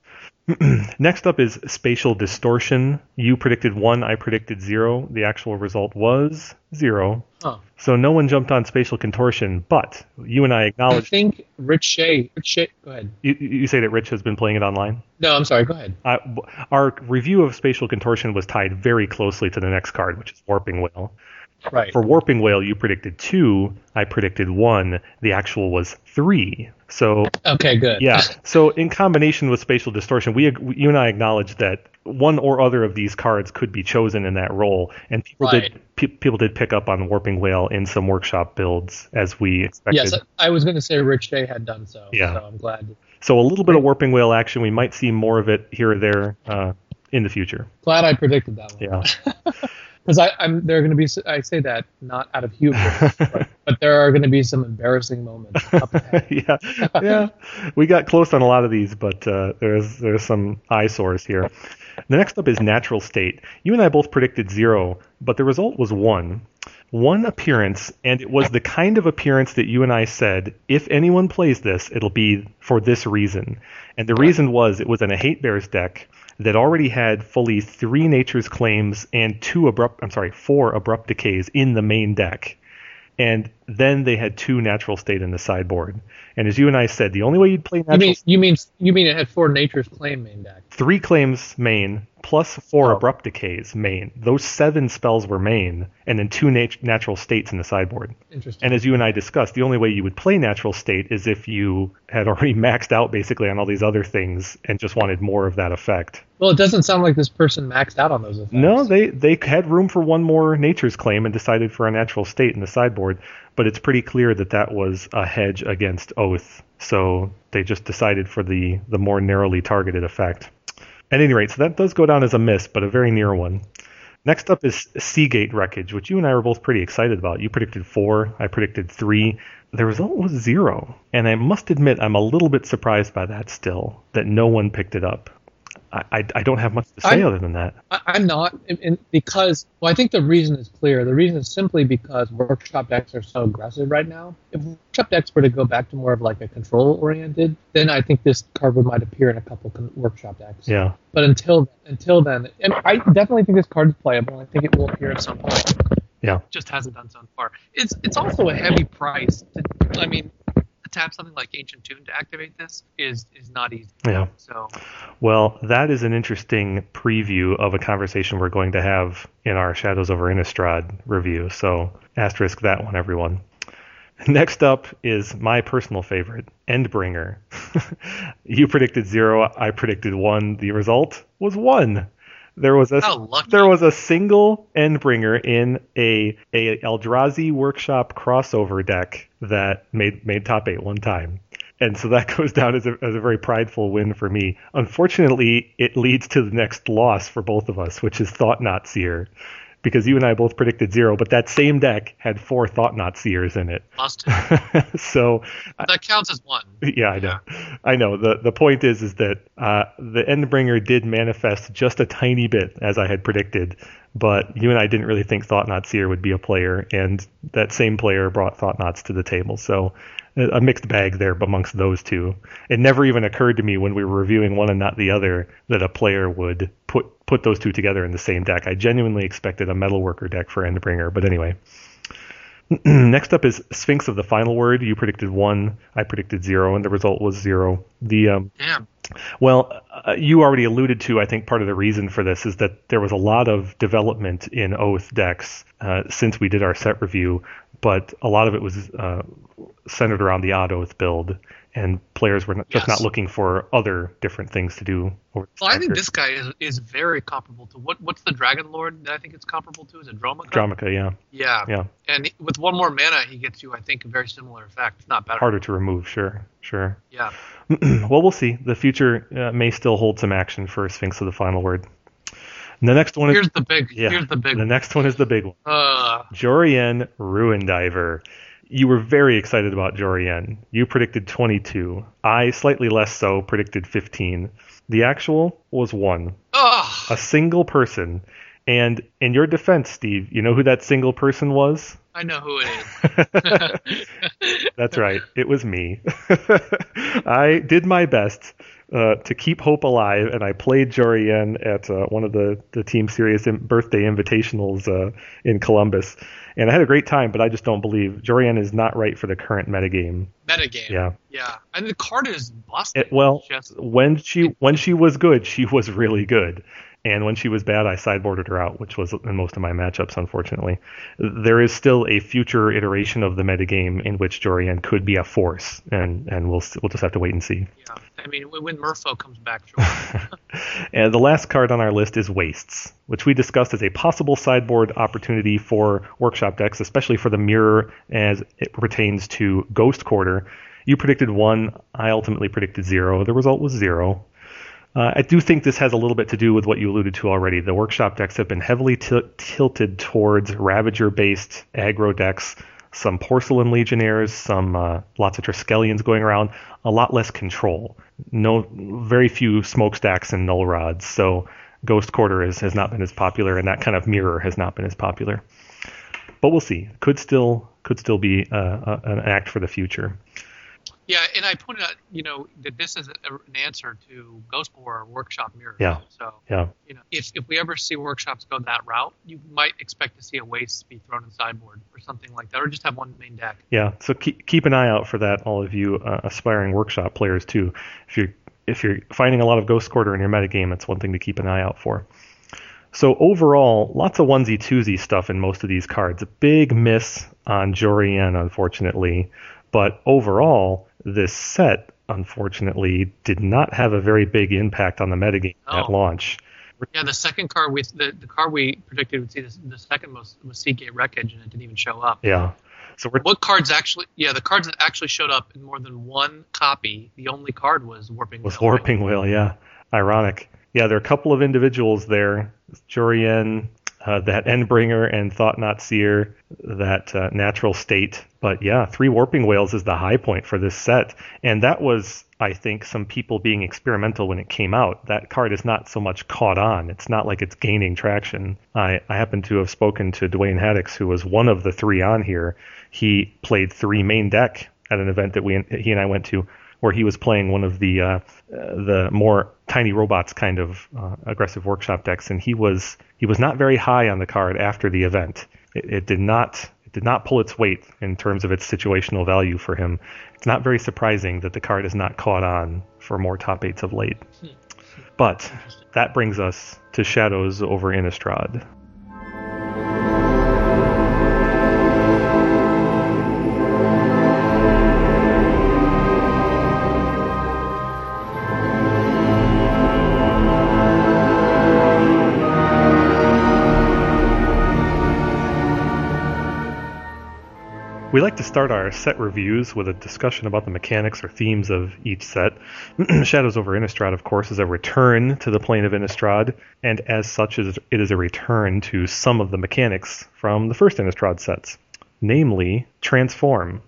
Next up is spatial distortion. You predicted one, I predicted zero. The actual result was zero. Huh. So no one jumped on spatial contortion, but you and I acknowledged. I think Rich Shay. Rich Shay. Go ahead. You, you say that Rich has been playing it online? No, I'm sorry. Go ahead. Uh, our review of spatial contortion was tied very closely to the next card, which is Warping Wail. Right. For Warping Wail, you predicted two, I predicted one. The actual was three. So Okay. Good. yeah. So in combination with spatial distortion, we you and I acknowledge that one or other of these cards could be chosen in that role, and people Right. did pe- people did pick up on the Warping Wail in some workshop builds as we expected. Yes, I was going to say Rich Shay had done so. Yeah. So I'm glad. So a little bit of Warping Wail action. We might see more of it here or there uh, in the future. Glad I predicted that one. Yeah. Because I'm there are going to be. I say that not out of hubris, but, but there are going to be some embarrassing moments up ahead. yeah, yeah. We got close on a lot of these, but uh, there's there's some eyesores here. The next up is natural state. You and I both predicted zero, but the result was one. One appearance, and it was the kind of appearance that you and I said, if anyone plays this, it'll be for this reason. And the reason was it was in a hate bears deck that already had fully three nature's claims and two abrupt I'm sorry, four abrupt decays in the main deck. And then they had two natural state in the sideboard. And as you and I said, the only way you'd play natural. You mean you mean you mean it had four Nature's Claim main deck? three claims main plus four Oh. abrupt decays main. Those seven spells were main, and then two nat- natural states in the sideboard. Interesting. And as you and I discussed, the only way you would play natural state is if you had already maxed out basically on all these other things and just wanted more of that effect. well, it doesn't sound like this person maxed out on those effects. No, they they had room for one more nature's claim and decided for a natural state in the sideboard, but it's pretty clear that that was a hedge against oath. So they just decided for the the more narrowly targeted effect. At any rate, so that does go down as a miss, but a very near one. Next up is Seagate Wreckage, which you and I were both pretty excited about. You predicted four, I predicted three. The result was zero. And I must admit, I'm a little bit surprised by that still, that no one picked it up. I, I, I don't have much to say I'm- other than that. I, I'm not, and, because well, I think the reason is clear. The reason is simply because workshop decks are so aggressive right now. If workshop decks were to go back to more of like a control oriented, then I think this card would might appear in a couple con- workshop decks. Yeah. But until until then, and I definitely think this card is playable. I think it will appear at some point. Yeah. Just hasn't done so far. It's it's also a heavy price. To, I mean, to tap something like Ancient Tomb to activate this is is not easy. Yeah. So Well, that is an interesting preview of a conversation we're going to have in our Shadows over Innistrad review. So, asterisk that one, everyone. Next up is my personal favorite, Endbringer. you predicted zero, I predicted one. The result was one. There was a oh, lucky. there was a single Endbringer in a a Eldrazi Workshop crossover deck that made made top eight one time, and so that goes down as a as a very prideful win for me. Unfortunately, it leads to the next loss for both of us, which is Thought-Knot Seer, because you and I both predicted zero, but that same deck had four Thought-Knot Seers in it. Lost two. so that counts as one. yeah, I know. I know. The the point is is that uh, the Endbringer did manifest just a tiny bit as I had predicted, but you and I didn't really think Thought-Knot Seer would be a player, and that same player brought Thought-Knots to the table. So a mixed bag there amongst those two. It never even occurred to me when we were reviewing one and not the other that a player would put put those two together in the same deck. I genuinely expected a Metalworker deck for Endbringer, but anyway. Next up is Sphinx of the Final Word. You predicted one, I predicted zero, and the result was zero. The um, Damn. well, uh, you already alluded to. I think part of the reason for this is that there was a lot of development in Oath decks uh, since we did our set review, but a lot of it was uh, centered around the Odd Oath build, and players were not, just Yes. not looking for other different things to do. Over Well, I think this guy is, is very comparable to what what's the Dragon Lord that I think it's comparable to? Is it Dromoka? Dromoka, yeah, Yeah. yeah, And with one more mana, he gets you, I think, a very similar effect. Not better. harder to remove, sure, sure. Yeah. well, we'll see. The future uh, may still hold some action for Sphinx of the Final Word. And the next one is Here's the big. yeah. Here's the big. the next one is the big one. Uh, Jori En Ruin Diver. You were very excited about Jori En. You predicted 22. I, slightly less so, predicted 15. The actual was one. ugh. A single person. And in your defense, Steve, you know who that single person was? I know who it is. That's right. It was me. I did my best uh, to keep hope alive, and I played Jori En at uh, one of the, the Team Serious birthday invitationals uh, in Columbus. And I had a great time, but I just don't believe Jori En is not right for the current metagame. Metagame. Yeah. Yeah. And the card is busted. It, well, Just- when she when she was good, she was really good. And when she was bad, I sideboarded her out, which was in most of my matchups, unfortunately. There is still a future iteration of the metagame in which Jori En could be a force, and, and we'll we'll just have to wait and see. yeah. I mean, when Murpho comes back, sure. And the last card on our list is Wastes, which we discussed as a possible sideboard opportunity for workshop decks, especially for the mirror as it pertains to Ghost Quarter. You predicted one, I ultimately predicted zero. The result was zero. Uh, I do think this has a little bit to do with what you alluded to already. The workshop decks have been heavily til- tilted towards Ravager based aggro decks, some Porcelain Legionnaires, some uh, lots of Triskelions going around, a lot less control. No, very few smokestacks and null rods. So Ghost Quarter is, has not been as popular, and that kind of mirror has not been as popular. But we'll see. Could still could still be uh, an act for the future. Yeah, and I pointed out, you know, that this is a, an answer to Ghost Quarter Workshop Mirror. Yeah. So, Yeah. you know, if, if we ever see workshops go that route, you might expect to see a waste be thrown in sideboard or something like that, or just have one main deck. Yeah, so keep keep an eye out for that, all of you uh, aspiring workshop players too. If you're if you're finding a lot of Ghost Quarter in your metagame, it's one thing to keep an eye out for. So overall, lots of onesie twosie stuff in most of these cards. A big miss on Jori En, unfortunately, but overall, this set unfortunately did not have a very big impact on the metagame at oh. launch. Yeah, the second card we the, the card we predicted would see the, the second most was Seagate Wreckage, and it didn't even show up. Yeah, so we're What cards actually? Yeah, the cards that actually showed up in more than one copy. The only card was Warping. was? Warping Wail, yeah. Ironic. Yeah, there are a couple of individuals there. Jori En, uh, that Endbringer and Thought-Knot Seer, that uh, Natural State. But yeah, three Warping Wails is the high point for this set. And that was, I think, some people being experimental when it came out. That card is not so much caught on. It's not like it's gaining traction. I, I happen to have spoken to Dwayne Haddix, who was one of the three on here. He played three main deck at an event that we he and I went to where he was playing one of the uh, the more tiny robots kind of uh, aggressive workshop decks, and he was he was not very high on the card after the event. It, it did not it did not pull its weight in terms of its situational value for him. It's not very surprising that the card has not caught on for more top eights of late. But that brings us to Shadows over Innistrad. We like to start our set reviews with a discussion about the mechanics or themes of each set. Shadows over Innistrad, of course, is a return to the plane of Innistrad, and as such, it is a return to some of the mechanics from the first Innistrad sets, namely Transform.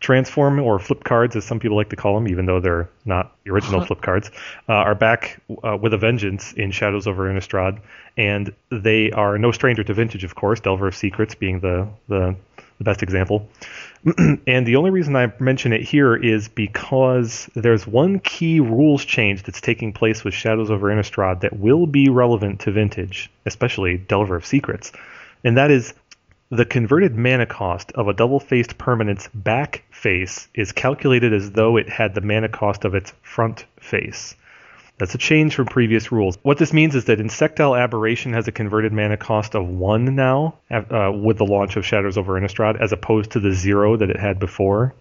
Transform, or flip cards, as some people like to call them, even though they're not the original flip cards, uh, are back uh, with a vengeance in Shadows over Innistrad, and they are no stranger to vintage, of course. Delver of Secrets being the the, the best example. and the only reason I mention it here is because there's one key rules change that's taking place with Shadows over Innistrad that will be relevant to vintage, especially Delver of Secrets, and that is The converted mana cost of a double-faced permanent's back face is calculated as though it had the mana cost of its front face. That's a change from previous rules. What this means is that Insectile Aberration has a converted mana cost of 1 now uh, with the launch of Shadows over Innistrad, as opposed to the 0 that it had before.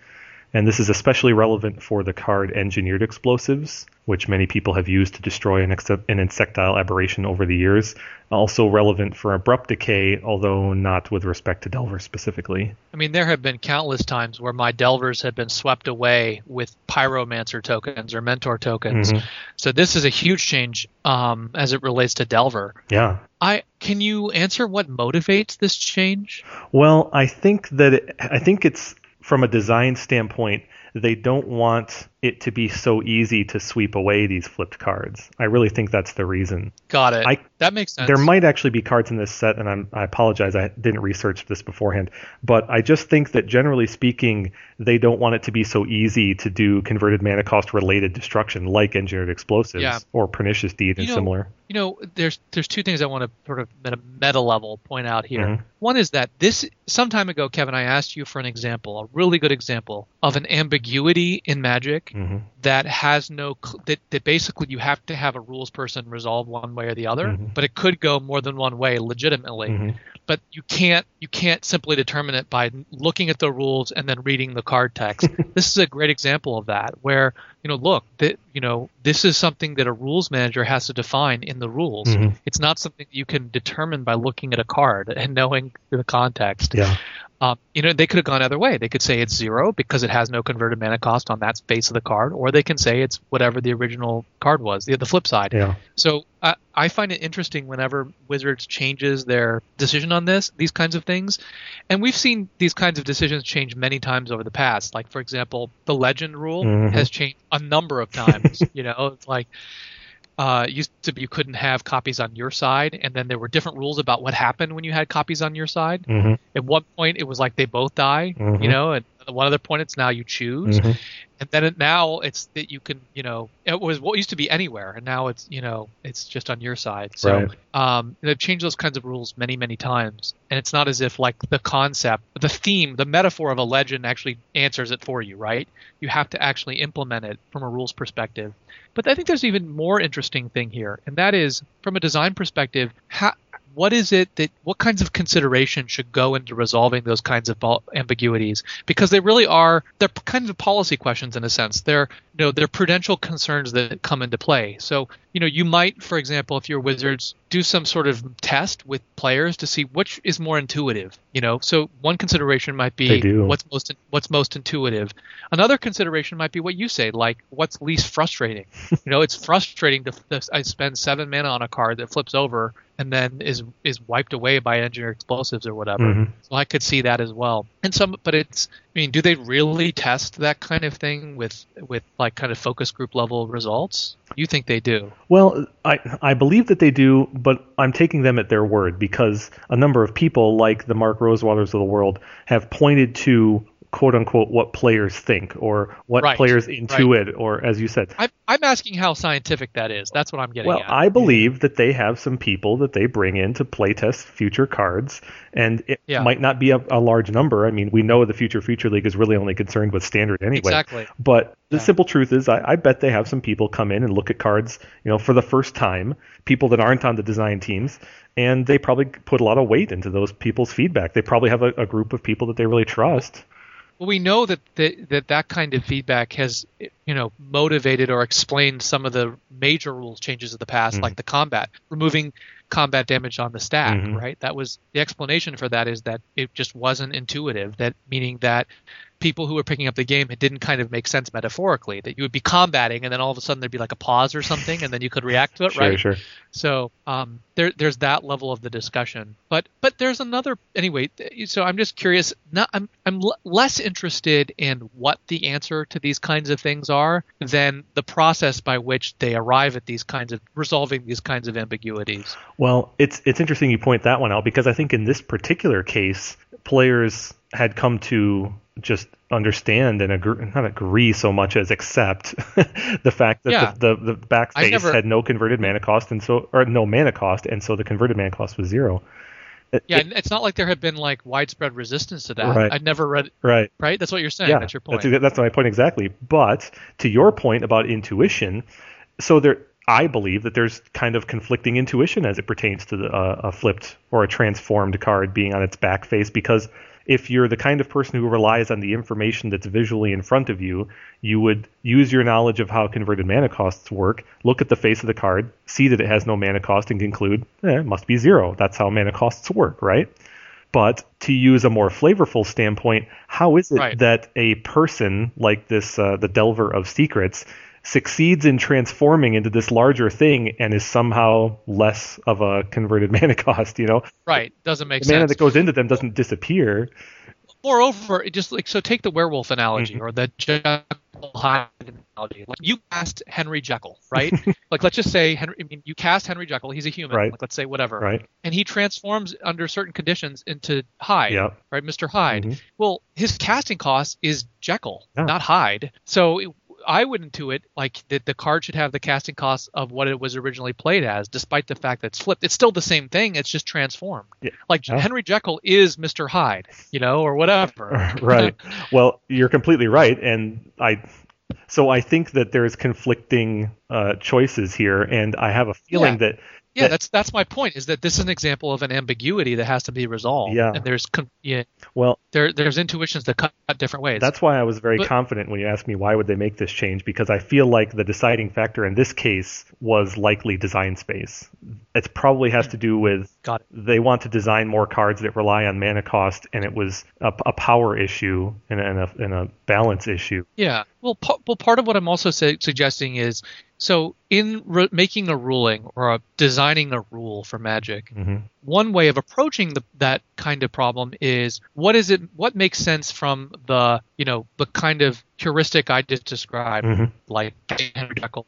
And this is especially relevant for the card Engineered Explosives, which many people have used to destroy an, ex- an insectile aberration over the years. Also relevant for Abrupt Decay, although not with respect to Delver specifically. I mean, there have been countless times where my Delvers have been swept away with Pyromancer tokens or Mentor tokens. Mm-hmm. So this is a huge change um, as it relates to Delver. Yeah. I can you answer what motivates this change? Well, I think that it, I think it's from a design standpoint, they don't want it to be so easy to sweep away these flipped cards. I really think that's the reason. Got it. I, that makes sense. There might actually be cards in this set, and I'm, i apologize, I didn't research this beforehand, but I just think that generally speaking, they don't want it to be so easy to do converted mana cost related destruction like engineered explosives yeah. or pernicious deed you and know, similar. You know, there's there's two things I want to sort of at a meta level point out here. Mm-hmm. One is that this some time ago, Kevin, I asked you for an example, a really good example of an ambiguity in Magic mm-hmm. that has no that, that basically you have to have a rules person resolve one way or the other, mm-hmm. but it could go more than one way legitimately. Mm-hmm. But you can't you can't simply determine it by looking at the rules and then reading the card text. this is a great example of that, where you know, look, that you know, this is something that a rules manager has to define in the rules. Mm-hmm. It's not something you can determine by looking at a card and knowing the context. Yeah. Um, you know, they could have gone either way. They could say it's zero because it has no converted mana cost on that face of the card, or they can say it's whatever the original card was, the, the flip side. Yeah. So uh, I find it interesting whenever Wizards changes their decision on this, these kinds of things. And we've seen these kinds of decisions change many times over the past. Like, for example, the legend rule mm-hmm. has changed a number of times. you know, it's like uh, used to be you couldn't have copies on your side, and then there were different rules about what happened when you had copies on your side. Mm-hmm. At one point, it was like they both die, mm-hmm. you know, and one other point, it's now you choose. Mm-hmm. And then it, now it's that you can, you know, it was what used to be anywhere, and now it's, you know, it's just on your side. So right. um, they've changed those kinds of rules many, many times, and it's not as if like the concept, the theme, the metaphor of a legend actually answers it for you, right? You have to actually implement it from a rules perspective. But I think there's even more interesting thing here, and that is from a design perspective, how, what is it that what kinds of consideration should go into resolving those kinds of ambiguities? Because they really are they're kinds of policy questions in a sense. They're you know they're prudential concerns that come into play. So you know you might for example if you're wizards do some sort of test with players to see which is more intuitive you know? So one consideration might be what's most what's most intuitive. Another consideration might be what you say like what's least frustrating? You know it's frustrating to, to I spend 7 mana on a card that flips over and then is is wiped away by engineered explosives or whatever. Mm-hmm. So I could see that as well. And some, but it's. I mean, do they really test that kind of thing with with like kind of focus group level results? You think they do? Well, I I believe that they do, but I'm taking them at their word because a number of people, like the Mark Rosewaters of the world, have pointed to quote unquote what players think or what right, players intuit right. or as you said I'm, I'm asking how scientific that is that's what i'm getting well at. i believe that they have some people that they bring in to playtest future cards and it yeah. might not be a, a, large number i mean we know the future future league is really only concerned with standard anyway exactly but the yeah. simple truth is I, I bet they have some people come in and look at cards you know for the first time people that aren't on the design teams and they probably put a lot of weight into those people's feedback they probably have a, a group of people that they really trust well, we know that, that that that kind of feedback has, you know, motivated or explained some of the major rules changes of the past, mm-hmm. like the combat, removing combat damage on the stack, mm-hmm. right? That was the explanation for that is that it just wasn't intuitive. That meaning that people who were picking up the game it didn't kind of make sense metaphorically that you would be combating and then all of a sudden there'd be like a pause or something and then you could react to it sure, right? sure. So um, there, there's that level of the discussion. But but there's another anyway so i'm just curious not, i'm i'm l- less interested in what the answer to these kinds of things are than the process by which they arrive at these kinds of resolving these kinds of ambiguities. Well it's it's interesting you point that one out because i think in this particular case players had come to just understand and agree, not agree so much as accept the fact that yeah. the, the, the back face never, had no converted mana cost and so or no mana cost and so the converted mana cost was zero. Yeah, and it's not like there had been like widespread resistance to that. Right. I'd never read. right. Right, that's what you're saying. Yeah, that's your point. That's, that's my point exactly. But to your point about intuition, so there, I believe that there's kind of conflicting intuition as it pertains to the, uh, a flipped or a transformed card being on its back face because if you're the kind of person who relies on the information that's visually in front of you, you would use your knowledge of how converted mana costs work, look at the face of the card, see that it has no mana cost, and conclude, eh, it must be zero. That's how mana costs work, right? But to use a more flavorful standpoint, how is it Right. that a person like this, uh, the Delver of Secrets, succeeds in transforming into this larger thing and is somehow less of a converted mana cost? You know, right, doesn't make the mana sense. that goes into them doesn't disappear. Moreover, it just like so take the werewolf analogy Mhm. or the Jekyll Hyde analogy. Like you cast Henry Jekyll, right? like let's just say Henry. I mean, you cast Henry Jekyll. He's a human. Right. Like let's say whatever. Right? And he transforms under certain conditions into Hyde. Yeah. Right, Mr. Hyde. Mhm. Well, his casting cost is Jekyll, Yeah. not Hyde. So it, I would intuit like that the card should have the casting cost of what it was originally played as, despite the fact that it's flipped. It's still the same thing. It's just transformed. Yeah. Like Yeah. Henry Jekyll is Mr. Hyde, you know, or whatever. right. Well, you're completely right, and I. So I think that there's conflicting uh, choices here, and I have a feeling Yeah. that Yeah, that- that's that's my point. Is that this is an example of an ambiguity that has to be resolved. Yeah. And there's con- yeah, well, there there's intuitions that cut different ways. That's why I was very But- confident when you asked me why would they make this change because I feel like the deciding factor in this case was likely design space. It probably has to do with Got it. they want to design more cards that rely on mana cost, and it was a, a power issue and a, and, a, and a balance issue. Yeah. Well, pa- well, part of what I'm also su- suggesting is so in re- making a ruling or a, designing a rule for Magic, hmm one way of approaching the, that kind of problem is what is it? What makes sense from the you know the kind of heuristic I just described, hmm like Henry Jekyll.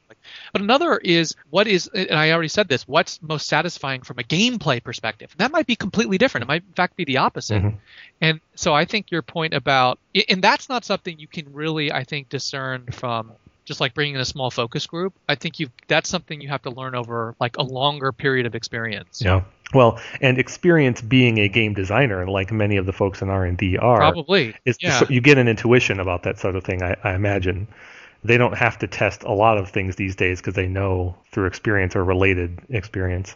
But another is what is, and I already said this. What's most satisfying from a gameplay perspective? That might be completely different. It might in fact be the opposite. Mhm. And so I think your point about, and that's not something you can really, I think, discern from just like bringing in a small focus group. I think you that's something you have to learn over like a longer period of experience. Yeah. Well, and experience being a game designer, like many of the folks in R and D are, Probably. is yeah. so you get an intuition about that sort of thing. I, I imagine they don't have to test a lot of things these days because they know through experience or related experience.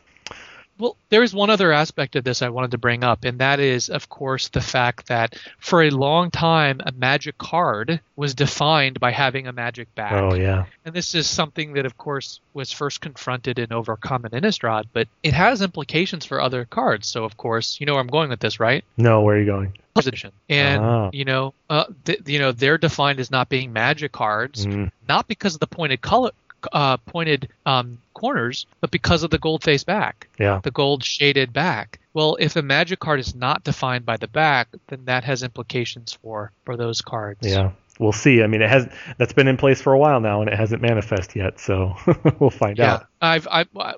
Well, there is one other aspect of this I wanted to bring up, and that is, of course, the fact that for a long time, a magic card was defined by having a magic back. Oh yeah, And this is something that, of course, was first confronted and overcome in Innistrad, but it has implications for other cards. So, of course, you know where I'm going with this, right? no, where are you going? Edition. And, Ah. you know, uh, th- you know, they're defined as not being magic cards, Mm, not because of the pointed color, uh, pointed um, corners, but because of the gold face back yeah, the gold shaded back. Well, if a magic card is not defined by the back, then that has implications for for those cards. yeah. We'll see. I mean, it has that's been in place for a while now, and it hasn't manifest yet. So we'll find Yeah, out. I've, I've uh,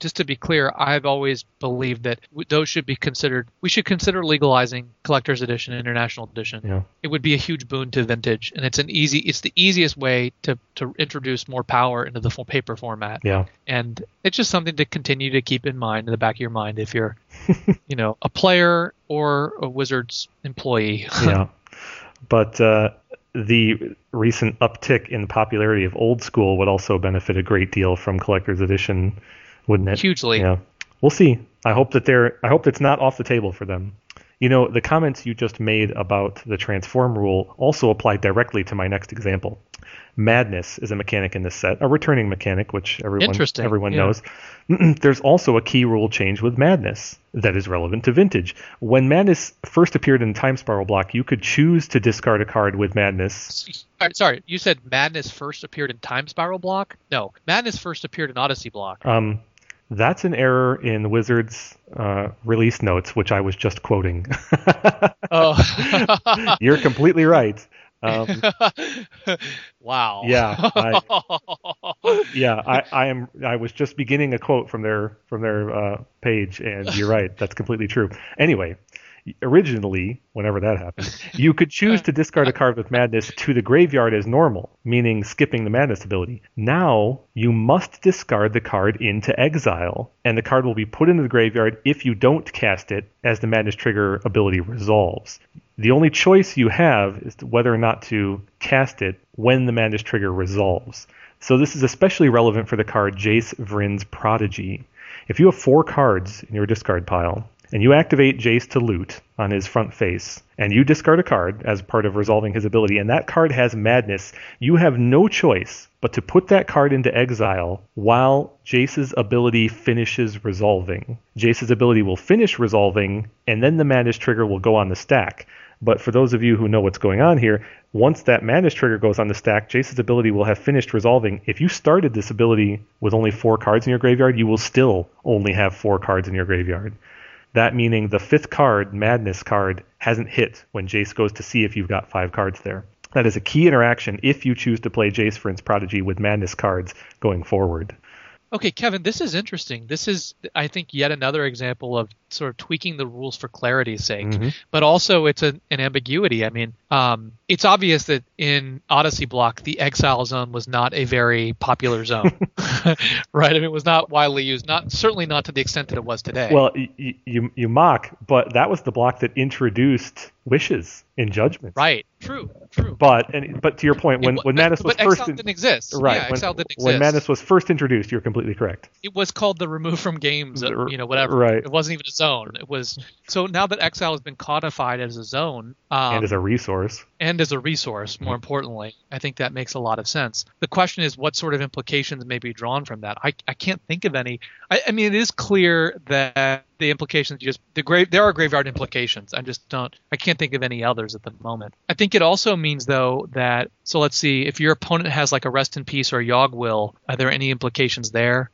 just to be clear, I've always believed that those should be considered. We should consider legalizing collector's edition, international edition. Yeah. It would be a huge boon to vintage, and it's an easy. It's the easiest way to to introduce more power into the full paper format. Yeah. and it's just something to continue to keep in mind in the back of your mind if you're, you know, a player or a Wizards employee. yeah. But uh, the recent uptick in popularity of old school would also benefit a great deal from collector's edition, wouldn't it? Hugely. Yeah. We'll see. I hope that they're I hope it's not off the table for them. You know, the comments you just made about the transform rule also apply directly to my next example. Madness is a mechanic in this set, a returning mechanic, which everyone everyone yeah. knows. There's also a key rule change with Madness that is relevant to Vintage. When Madness first appeared in Time Spiral block, you could choose to discard a card with Madness. Sorry, sorry, you said Madness first appeared in Time Spiral block? No, Madness first appeared in Odyssey block. Um, that's an error in Wizards uh, release notes, which I was just quoting. Oh. You're completely right. Um, wow. Yeah, yeah, I, I am. I was just beginning a quote from their from their uh, page, and you're right. That's completely true. Anyway, Originally, whenever that happened, you could choose to discard a card with madness to the graveyard as normal, meaning skipping the madness ability. Now, you must discard the card into exile, and the card will be put into the graveyard if you don't cast it as the madness trigger ability resolves. The only choice you have is whether or not to cast it when the madness trigger resolves. So this is especially relevant for the card Jace Vryn's Prodigy. If you have four cards in your discard pile, and you activate Jace to loot on his front face, and you discard a card as part of resolving his ability, and that card has madness, you have no choice but to put that card into exile while Jace's ability finishes resolving. Jace's ability will finish resolving, and then the madness trigger will go on the stack. But for those of you who know what's going on here, once that madness trigger goes on the stack, Jace's ability will have finished resolving. If you started this ability with only four cards in your graveyard, you will still only have four cards in your graveyard. That meaning the fifth card, Madness card, hasn't hit when Jace goes to see if you've got five cards there. That is a key interaction if you choose to play Jace Vryn's Prodigy with Madness cards going forward. Okay, Kevin, this is interesting. This is, I think, yet another example of sort of tweaking the rules for clarity's sake, Mm-hmm. but also it's a, an ambiguity. I mean, um, it's obvious that in Odyssey Block, the exile zone was not a very popular zone, right? I mean, it was not widely used, not certainly not to the extent that it was today. Well, y- you you mock, but that was the block that introduced wishes in Judgment. right, true, true. But and but to your point, when It- when Madness was but first exile in- didn't exist. right yeah, when, exile didn't exist. when Madness was first introduced, you're completely correct. it was called the remove from games, uh, you know, whatever. right. It wasn't even a zone. It was so now that exile has been codified as a zone, um, and as a resource, and as a resource, more mm-hmm. importantly, I think that makes a lot of sense. The question is, what sort of implications may be drawn from that? I, I can't think of any. I, I mean, it is clear that the implications just the grave there are graveyard implications. I just don't. I can't think of any others at the moment. I think it also means though that so let's see if your opponent has like a rest in peace or Yawg Will. Are there any implications there?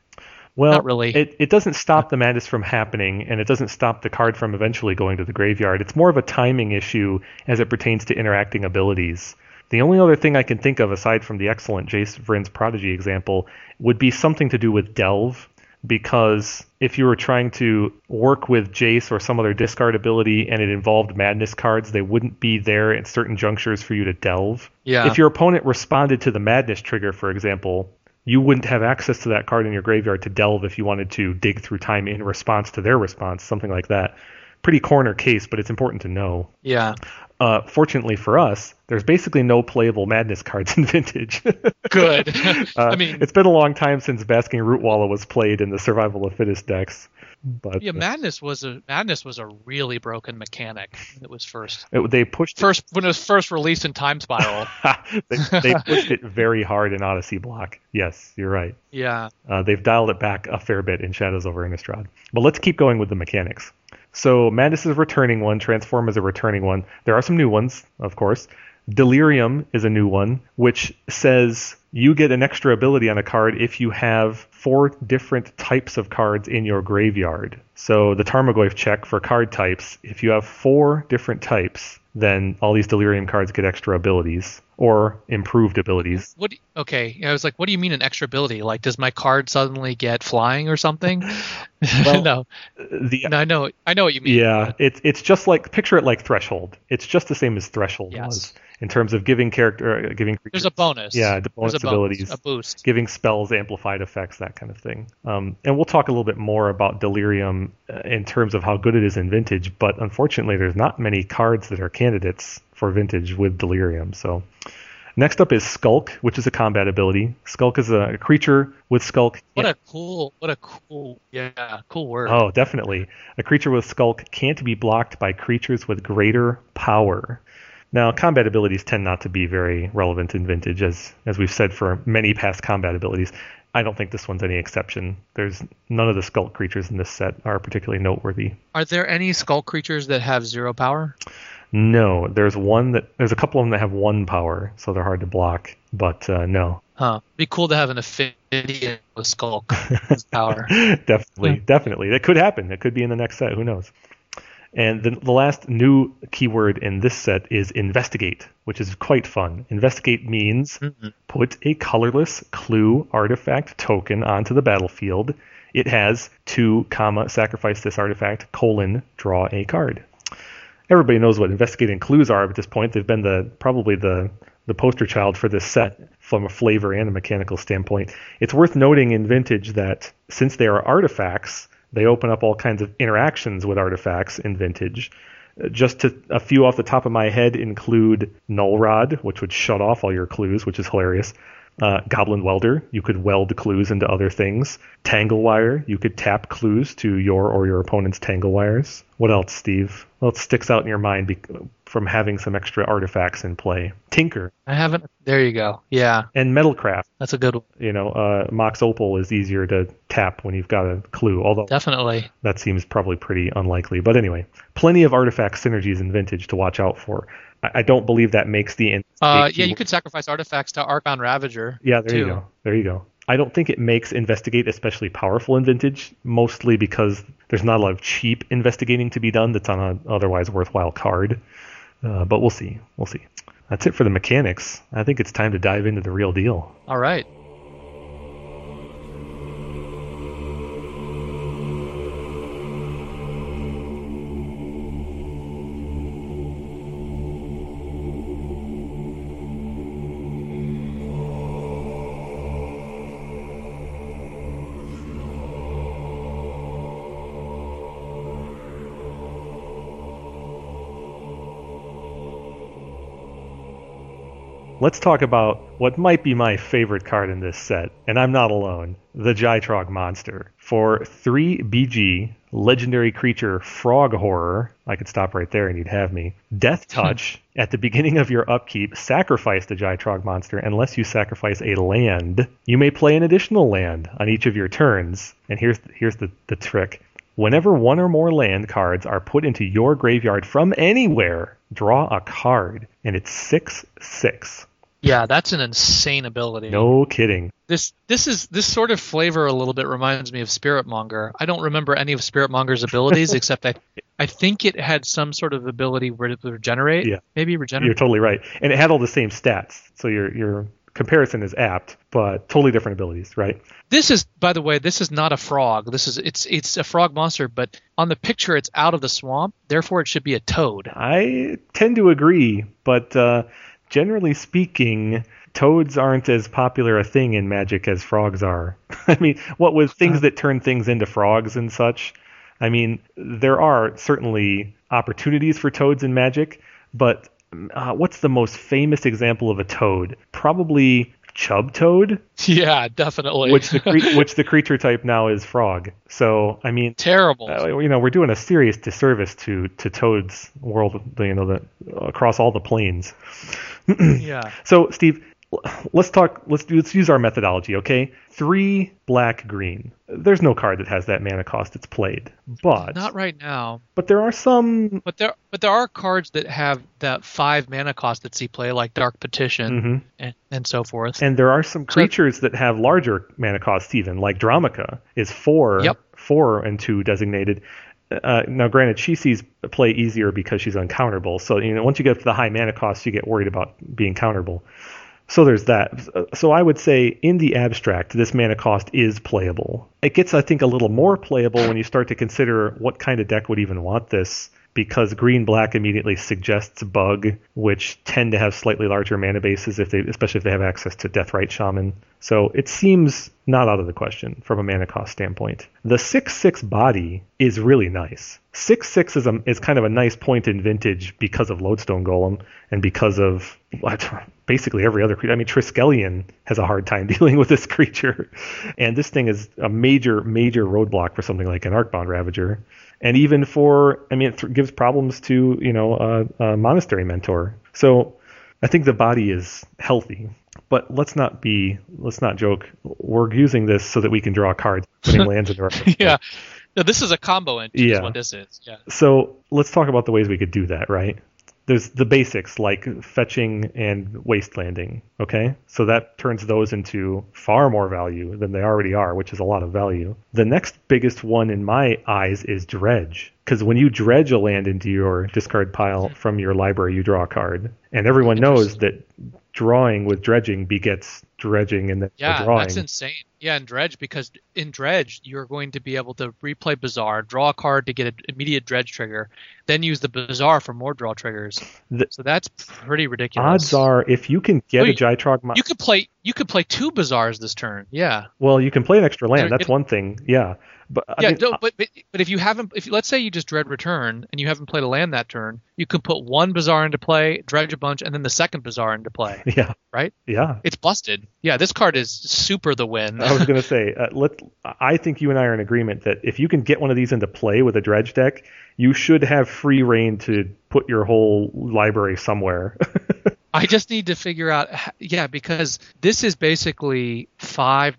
Well, Not really. It it doesn't stop the madness from happening, and it doesn't stop the card from eventually going to the graveyard. It's more of a timing issue as it pertains to interacting abilities. The only other thing I can think of aside from the excellent Jace Vryn's Prodigy example would be something to do with Delve, because if you were trying to work with Jace or some other discard ability and it involved madness cards, they wouldn't be there at certain junctures for you to delve. Yeah. If your opponent responded to the madness trigger, for example, you wouldn't have access to that card in your graveyard to delve if you wanted to dig through time in response to their response, something like that. Pretty corner case, but it's important to know. Yeah. Uh, fortunately for us, there's basically no playable madness cards in Vintage. Good. Uh, I mean, it's been a long time since Basking Root Rootwalla was played in the Survival of Fittest decks. But yeah, uh, madness was a madness was a really broken mechanic. when It was first it- they pushed it, first when it was first released in Time Spiral. they, they pushed it very hard in Odyssey Block. Yes, you're right. yeah. Uh, they've dialed it back a fair bit in Shadows over Innistrad. But let's keep going with the mechanics. So Madness is a returning one. Transform is a returning one. There are some new ones, of course. Delirium is a new one, which says you get an extra ability on a card if you have four different types of cards in your graveyard. So the Tarmogoyf check for card types, if you have four different types, then all these Delirium cards get extra abilities or improved abilities. What? Okay, I was like, what do you mean an extra ability? Like, does my card suddenly get flying or something? Well, no, The no, I know, I know what you mean. Yeah, it's it's just like picture it like Threshold. It's just the same as Threshold Yes. was in terms of giving character, uh, giving creatures, There's a bonus. yeah, the bonus There's a abilities, a boost. giving spells amplified effects, that kind of thing. Um, and we'll talk a little bit more about Delirium uh, in terms of how good it is in Vintage. But unfortunately, there's not many cards that are candidates for Vintage with Delirium. So. Next up is Skulk, which is a combat ability. Skulk is a creature with Skulk. What a cool, what a cool, yeah, cool word. Oh, definitely. A creature with Skulk can't be blocked by creatures with greater power. Now, combat abilities tend not to be very relevant in Vintage, as as we've said for many past combat abilities. I don't think this one's any exception. There's none of the skulk creatures in this set are particularly noteworthy. Are there any skulk creatures that have zero power? No, there's one that there's a couple of them that have one power, so they're hard to block. But uh, no, Huh. Be cool to have an affinity with skulk power. definitely, definitely. That could happen. It could be in the next set. Who knows? And the, the last new keyword in this set is investigate, which is quite fun. Investigate means Mhm. put a colorless clue artifact token onto the battlefield. It has two comma sacrifice this artifact colon draw a card. everybody knows what investigating clues are at this point. They've been the probably the the poster child for this set from a flavor and a mechanical standpoint. It's worth noting in Vintage that since they are artifacts, they open up all kinds of interactions with artifacts in Vintage. Uh, Just to a few off the top of my head include Null Rod, which would shut off all your clues, which is hilarious. Uh, Goblin Welder, you could weld clues into other things. Tangle Wire, you could tap clues to your or your opponent's tangle wires. What else, Steve? What else sticks out in your mind be- from having some extra artifacts in play? Tinker I haven't. There you go. Yeah, and Metalcraft. that's a good one. You know, uh, Mox Opal is easier to tap when you've got a clue, although Definitely. that seems probably pretty unlikely. But anyway, plenty of artifact synergies in Vintage to watch out for. I, I don't believe that makes the end. Uh, yeah, you could sacrifice artifacts to Arcbound Ravager. Yeah, there you go. There you go. I don't think it makes investigate especially powerful in vintage, mostly because there's not a lot of cheap investigating to be done that's on an otherwise worthwhile card. Uh, but we'll see. We'll see. That's it for the mechanics. I think it's time to dive into the real deal. All right. Let's talk about what might be my favorite card in this set, and I'm not alone the Gitrog Monster. For 3 BG, legendary creature Frog Horror, I could stop right there and you'd have me. Death Touch, at the beginning of your upkeep, sacrifice the Gitrog Monster unless you sacrifice a land. You may play an additional land on each of your turns, and here's, here's the, the trick. Whenever one or more land cards are put into your graveyard from anywhere, draw a card, and it's 6 6. Yeah, that's an insane ability. No kidding. This this is this sort of flavor a little bit reminds me of Spiritmonger. I don't remember any of Spiritmonger's abilities except I I think it had some sort of ability where it would regenerate. Yeah. Maybe regenerate. You're totally right. And it had all the same stats. So your your comparison is apt, but totally different abilities, right? This is by the way, this is not a frog. This is it's it's a frog monster, but on the picture it's out of the swamp, therefore it should be a toad. I tend to agree, but uh, generally speaking, toads aren't as popular a thing in Magic as frogs are. I mean, what with things that turn things into frogs and such. I mean, there are certainly opportunities for toads in Magic, but uh, what's the most famous example of a toad? Probably Chub Toad, Yeah, definitely. which the cre- which the creature type now is frog. So I mean, terrible. uh, you know, we're doing a serious disservice to to Toad's world, you know, the, across all the planes. yeah. So, Steve, let's talk. Let's do, let's use our methodology, okay? Three black green. There's no card that has that mana cost. It's played, but Not right now. but there are some. But there but there are cards that have that five mana cost that see play, like Dark Petition Mhm. and, and so forth. And there are some creatures that have larger mana costs, even like Dromoka is four, Yep. four and two designated. Uh, now, granted, she sees play easier because she's uncounterable. So you know, once you get to the high mana cost, you get worried about being counterable. So there's that. So I would say, in the abstract, this mana cost is playable. It gets, I think, a little more playable when you start to consider what kind of deck would even want this, because green black immediately suggests bug, which tend to have slightly larger mana bases, if they, especially if they have access to Deathrite Shaman. So it seems not out of the question from a mana cost standpoint. The six six body is really nice. Six six is a, is kind of a nice point in vintage because of Lodestone Golem and because of basically every other creature. I mean, Triskelion has a hard time dealing with this creature, and this thing is a major major roadblock for something like an Arcbound Ravager, and even for I mean, it th- gives problems to you know uh, a Monastery Mentor. So I think the body is healthy. But let's not be let's not joke. We're using this so that we can draw cards, putting lands into our yeah. No, this is a combo engine is Yeah. what this is. Yeah. So let's talk about the ways we could do that, right? There's the basics like fetching and wastelanding. Okay, so that turns those into far more value than they already are, which is a lot of value. The next biggest one in my eyes is dredge, because when you dredge a land into your discard pile from your library, you draw a card, and everyone knows that drawing with dredging begets dredging and then Yeah, drawing. that's insane. Yeah, in Dredge because in Dredge you're going to be able to replay Bazaar, draw a card to get an immediate Dredge trigger, then use the Bazaar for more draw triggers. The- so that's pretty ridiculous. Odds are, if you can get Oh, a Gitrog, you could play you could play two Bazaars this turn. Yeah. well, you can play an extra land. That's one thing. Yeah, but I yeah, mean, no, but, but but if you haven't, if let's say you just dread return and you haven't played a land that turn, you can put one bazaar into play, dredge a bunch, and then the second bazaar into play. yeah, Right? yeah. It's busted. Yeah, this card is super the win. I was going to say, uh, let. I think you and I are in agreement that if you can get one of these into play with a dredge deck, you should have free reign to put your whole library somewhere. I just need to figure out, yeah, because this is basically five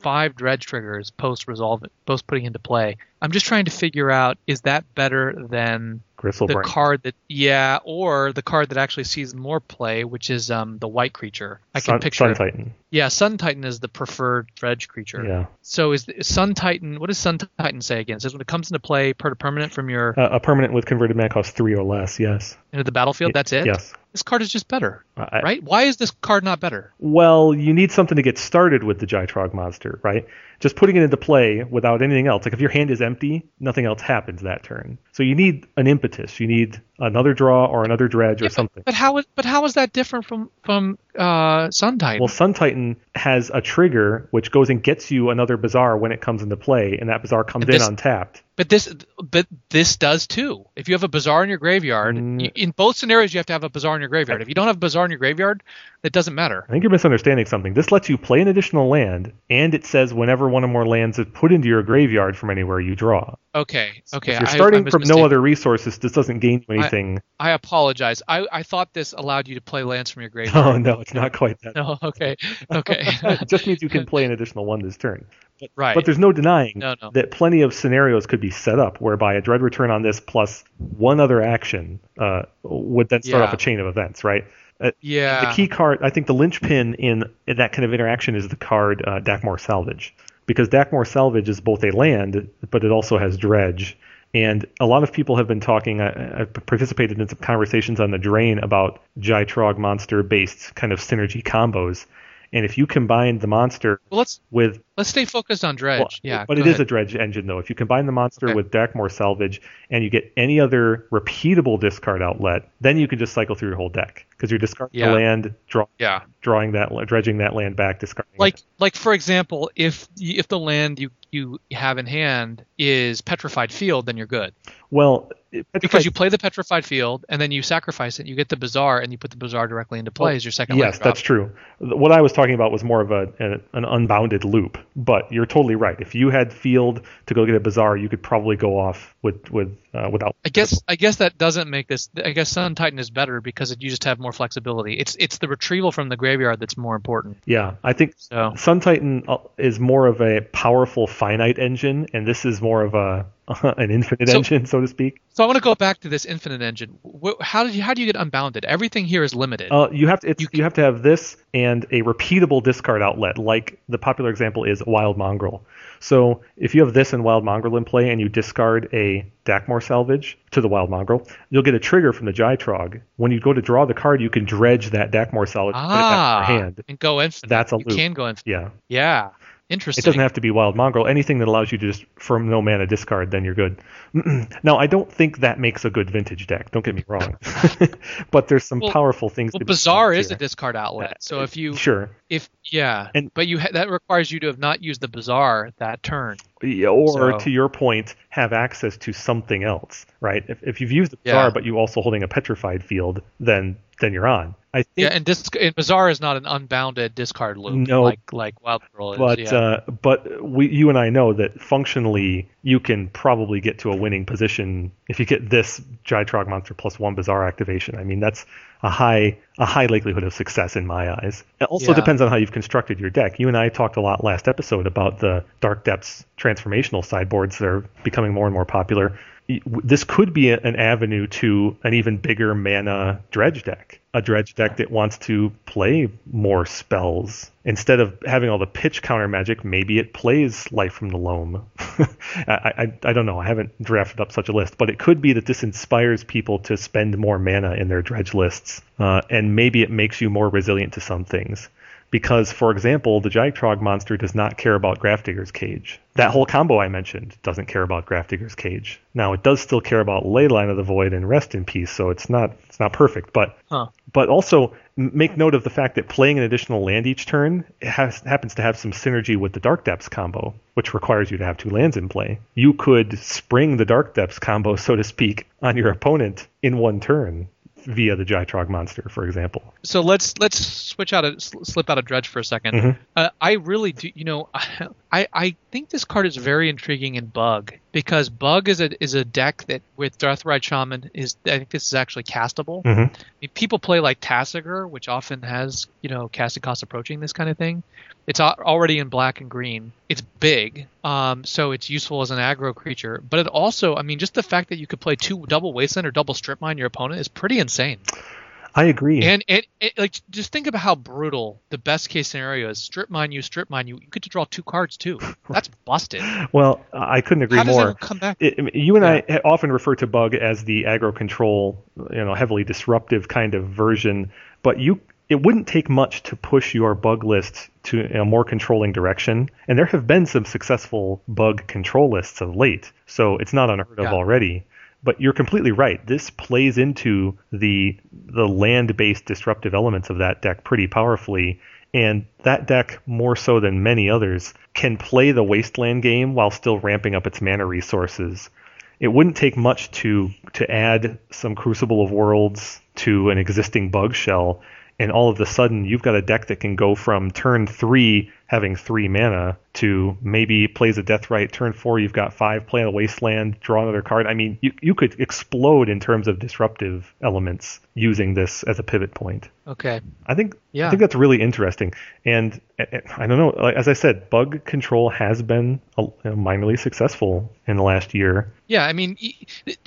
five dredge triggers post resolve post putting into play. I'm just trying to figure out is that better than the Griselbrand. card that yeah, or the card that actually sees more play, which is um the white creature. I can Sun, picture. Sun it. Titan. Yeah, Sun Titan is the preferred dredge creature. Yeah, So is, is Sun Titan? What does Sun Titan say again? It says when it comes into play, per permanent from your uh, a permanent with converted mana cost three or less. Yes. into the battlefield. That's it. Yes. This card is just better, I- right? Why is this card not better? Well, you need something to get started with the Gitrog monster, right? Just putting it into play without anything else. Like if your hand is empty, nothing else happens that turn. So you need an impetus. You need another draw or another dredge or Yeah, but- something. But how is but how is that different from from uh, Sun Titan? Well, Sun Titan has a trigger which goes and gets you another Bazaar when it comes into play, and that Bazaar comes And in untapped. But this, but this does too. If you have a bazaar in your graveyard, Mm. you, in both scenarios, you have to have a bazaar in your graveyard. If you don't have a bazaar in your graveyard, it doesn't matter. I think you're misunderstanding something. This lets you play an additional land, and it says whenever one or more lands is put into your graveyard from anywhere you draw. Okay, okay. if you're starting I from no other resources, this doesn't gain you anything. I apologize. I, I thought this allowed you to play lands from your graveyard. Oh no, it's not quite that. No, okay, okay. it just means you can play an additional one this turn. right. But there's no denying No, no. that plenty of scenarios could be set up whereby a dread return on this plus one other action uh, would then start Yeah. off a chain of events, right? Uh, yeah. the key card, I think the linchpin in, in that kind of interaction is the card uh, Dakmor Salvage. Because Dakmor Salvage is both a land, but it also has dredge. And a lot of people have been talking, I, I've participated in some conversations on the drain about Gitrog monster based kind of synergy combos. And if you combine the monster well, let's with let's stay focused on dredge. well, yeah, but it is ahead. a dredge engine though. If you combine the monster Okay. with Dakmor Salvage and you get any other repeatable discard outlet, then you can just cycle through your whole deck because you're discarding Yeah. the land, draw, yeah. Drawing that, dredging that land back, discarding. it. Like like for example, if if the land you you have in hand is petrified field, then you're good well, it- because you play the petrified field and then you sacrifice it. You get the bazaar and you put the bazaar directly into play Well, as your second. Yes, that's true. What I was talking about was more of a, a an unbounded loop. But you're totally right. If you had field to go get a bazaar, you could probably go off with with uh, without. I guess I guess that doesn't make this. I guess Sun Titan is better because it, you just have more flexibility. It's it's the retrieval from the graveyard that's more important. Yeah, I think So Sun Titan uh, is more of a powerful finite engine, and this is more of a an infinite So- engine, so to speak. so I want to go back to this infinite engine. How did you how do you get unbounded? Everything here is limited. Uh, you have to it's, You you, have to have this and a repeatable discard outlet, like the popular example is Wild Mongrel. So if you have this and Wild Mongrel in play and you discard a Dakmor salvage to the Wild Mongrel, you'll get a trigger from the Gitrog. When you go to draw the card, you can dredge that Dakmor salvage and put it back ah, in your hand. and go infinite. That's a you loop. can go infinite. Yeah. Yeah, interesting. It doesn't have to be Wild Mongrel. Anything that allows you to just from no mana discard, then you're good. now, I don't think that makes a good vintage deck. Don't get me wrong, but there's some Well- powerful things. well, Bazaar is a discard outlet. So if you sure, if yeah, And- but you ha- that requires you to have not used the Bazaar that turn. Yeah, or So- to your point, have access to something else, right? If, if you've used the Bazaar, Yeah. but you also holding a petrified field, then then you're on. I think, Yeah, and disc- and Bazaar is not an unbounded discard loop No. like like Wild Girl is. but yeah. uh, but we, you and I know that functionally you can probably get to a winning position if you get this Gitrog monster plus one Bazaar activation. I mean, that's a high a high likelihood of success in my eyes. It also Yeah. depends on how you've constructed your deck. You and I talked a lot last episode about the Dark Depths transformational sideboards that are becoming more and more popular. This could be an avenue to an even bigger mana dredge deck. A dredge deck that wants to play more spells. Instead of having all the pitch counter magic, maybe it plays Life from the Loam. I, I, I don't know. I haven't drafted up such a list, but it could be that this inspires people to spend more mana in their dredge lists, uh, and maybe it makes you more resilient to some things because, for example, the Gitrog monster does not care about Grafdigger's Cage. That whole combo I mentioned doesn't care about Grafdigger's Cage. Now, it does still care about Leyline of the Void and Rest in Peace, so it's not it's not perfect. But Huh. but also make note of the fact that playing an additional land each turn has, happens to have some synergy with the Dark Depths combo, which requires you to have two lands in play. You could spring the Dark Depths combo, so to speak, on your opponent in one turn via the Gitrog monster, for example. So let's let's switch out a slip out of dredge for a 2nd Mhm. Uh, I really do. You know, I I think this card is very intriguing in Bug because Bug is a is a deck that with Deathrite Shaman is I think this is actually castable. Mhm. I mean, people play like Tasigur, which often has you know casting cost approaching this kind of thing. It's al- already in black and green. It's big, um, so it's useful as an aggro creature. But it also, I mean, just the fact that you could play two double wasteland or double strip mine your opponent is pretty insane. I agree. And it, it like just think about how brutal the best case scenario is. Strip mine you, strip mine you. You get to draw two cards too. That's busted. well, I couldn't agree How more. come back? It, you and I often refer to bug as the aggro control, you know, heavily disruptive kind of version, but you it wouldn't take much to push your bug list to a more controlling direction, and there have been some successful bug control lists of late, so it's not unheard of Yeah. already. But you're completely right. This plays into the the land-based disruptive elements of that deck pretty powerfully, and that deck more so than many others can play the wasteland game while still ramping up its mana resources. It wouldn't take much to to add some Crucible of Worlds to an existing bug shell, and all of a sudden you've got a deck that can go from turn three having three mana to maybe plays a death right. Turn four you've got five play a wasteland draw another card. I mean you, you could explode in terms of disruptive elements using this as a pivot point. Okay. i think Yeah. i think that's really interesting. And uh, uh, i don't know as i said bug control has been minorly successful in the last year. Yeah, I mean,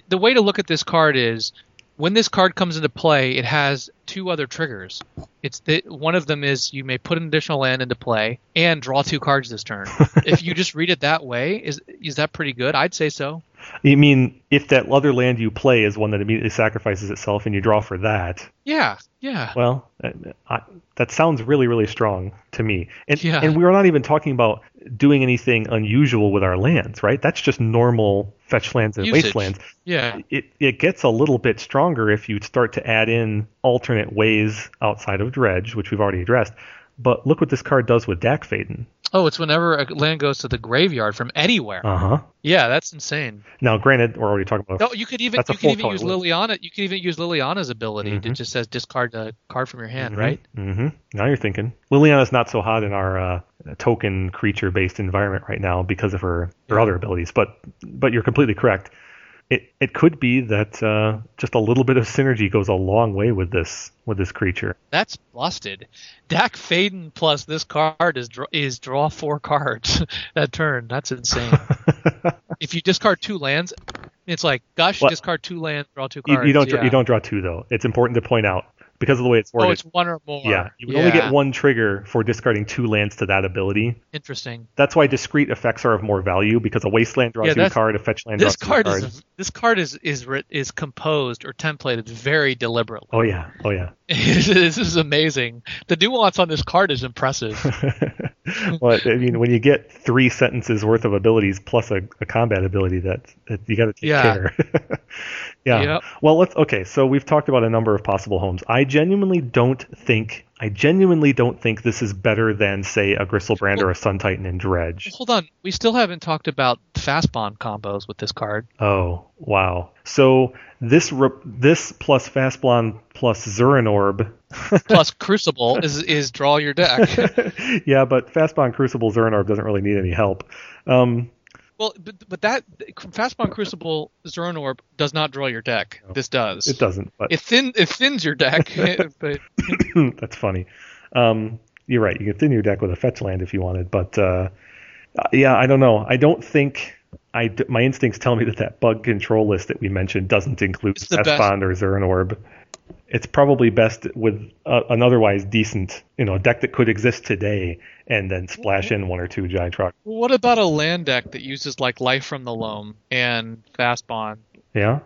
the way to look at this card is when this card comes into play, it has two other triggers. It's the, one of them is you may put an additional land into play and draw two cards this turn. if you just read it that way, is is that pretty good? I'd say so. You mean if that other land you play is one that immediately sacrifices itself and you draw for that Yeah, yeah. Well, I, that sounds really, really strong to me. And, Yeah. and we're not even talking about doing anything unusual with our lands, right? That's just normal fetch lands and Usage. wastelands. Yeah. It, it gets a little bit stronger if you start to add in alternate ways outside of Dredge, which we've already addressed. But look what this card does with Dack Fayden. Oh, it's whenever a land goes to the graveyard from anywhere. Uh huh. yeah, that's insane. Now, granted, we're already talking about. No, you could even you could even use list. Liliana. You could even use Liliana's ability that Mhm. just says discard a card from your hand, Mhm, right? mhm. Now you're thinking. Liliana's not so hot in our uh, token creature based environment right now because of her, her Yeah. other abilities, but but you're completely correct. It it could be that uh, just a little bit of synergy goes a long way with this with this creature. That's busted. Dack Fayden plus this card is draw, is draw four cards that turn. That's insane. if you discard two lands, it's like gosh, Well, discard two lands, draw two cards. you don't yeah. you don't draw two though. It's important to point out because of the way it's oh, worded. Oh, it's one or more. yeah, you would only get one trigger for discarding two lands to that ability. Interesting. That's why discrete effects are of more value because a wasteland draws Yeah, you a card, a fetch land This draws you a card card. is this card is is is composed or templated very deliberately. Oh yeah, oh yeah. this is amazing. The nuance on this card is impressive. well, I mean, when you get three sentences worth of abilities plus a, a combat ability, that, that you got to take Yeah. care. yeah. Yep. Well, let's. Okay, so we've talked about a number of possible homes. I genuinely don't think. I genuinely don't think this is better than, say, a Griselbrand or a Sun Titan in Dredge. Hold on, we still haven't talked about fast bond combos with this card. Oh, wow. So this re- this plus Fastbond plus Zuran Orb. Plus Crucible is is draw your deck. yeah, but fast bond Crucible Zuran Orb doesn't really need any help. Um, Well, but, but that Fastbond Crucible Zuran Orb does not draw your deck. This does. it doesn't, but It thin it thins your deck, but That's funny. Um, you're right. You can thin your deck with a fetch land if you wanted, but uh, yeah, I don't know. I don't think. I my instincts tell me that that bug control list that we mentioned doesn't include It's the best. Fastbond or Zuran Orb. It's probably best with an otherwise decent, you know, deck that could exist today, and then splash in one or two giant truck. What about a land deck that uses like Life from the Loam and Fast Bond Yeah,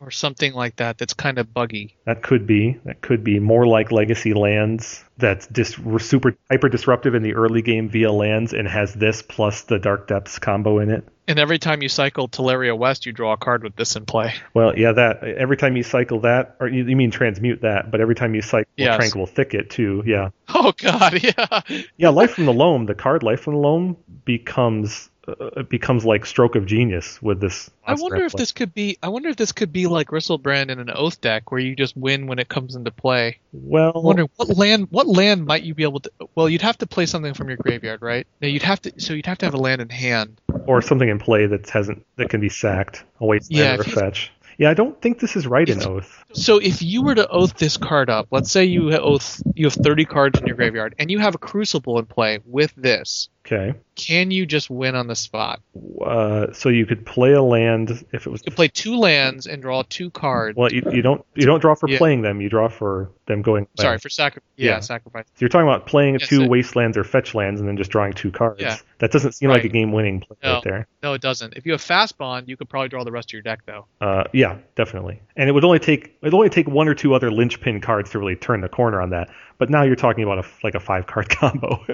or something like that? That's kind of buggy. that could be that could be more like Legacy Lands. That's dis- super hyper disruptive in the early game via lands, and has this plus the Dark Depths combo in it. And every time you cycle Tolaria West, you draw a card with this in play. Well, yeah, that every time you cycle that, or you, you mean transmute that, but every time you cycle Yes. Tranquil Thicket too, yeah, Oh God, yeah. yeah. Life from the Loam, the card Life from the Loam becomes uh, it becomes like Stroke of Genius with this. I wonder if play. this could be. I wonder if this could be like Griselbrand in an Oath deck, where you just win when it comes into play. Well, I wonder what land. What land might you be able to? Well, you'd have to play something from your graveyard, right? No, you'd have to. So you'd have to have a land in hand. or something in play that hasn't that can be sacked, a wasteland Yeah, or a fetch. Yeah, I don't think this is right in Oath. So if you were to oath this card up, let's say you oath you have 30 cards in your graveyard and you have a crucible in play with this, Okay, can you just win on the spot? uh, so you could play a land if it was. You could play two lands and draw two cards. Well, you, you don't you don't draw for Yeah. playing them. You draw for them going. away. Sorry for sacrifice. yeah, Yeah. sacrifice. So you're talking about playing Yes, two it- wastelands or fetch lands and then just drawing two cards. Yeah. That doesn't seem like a game-winning play No. right there. No, it doesn't. If you have fast bond, you could probably draw the rest of your deck though. Uh, yeah, definitely. And it would only take it would only take one or two other linchpin cards to really turn the corner on that. But now you're talking about a like a five card combo. I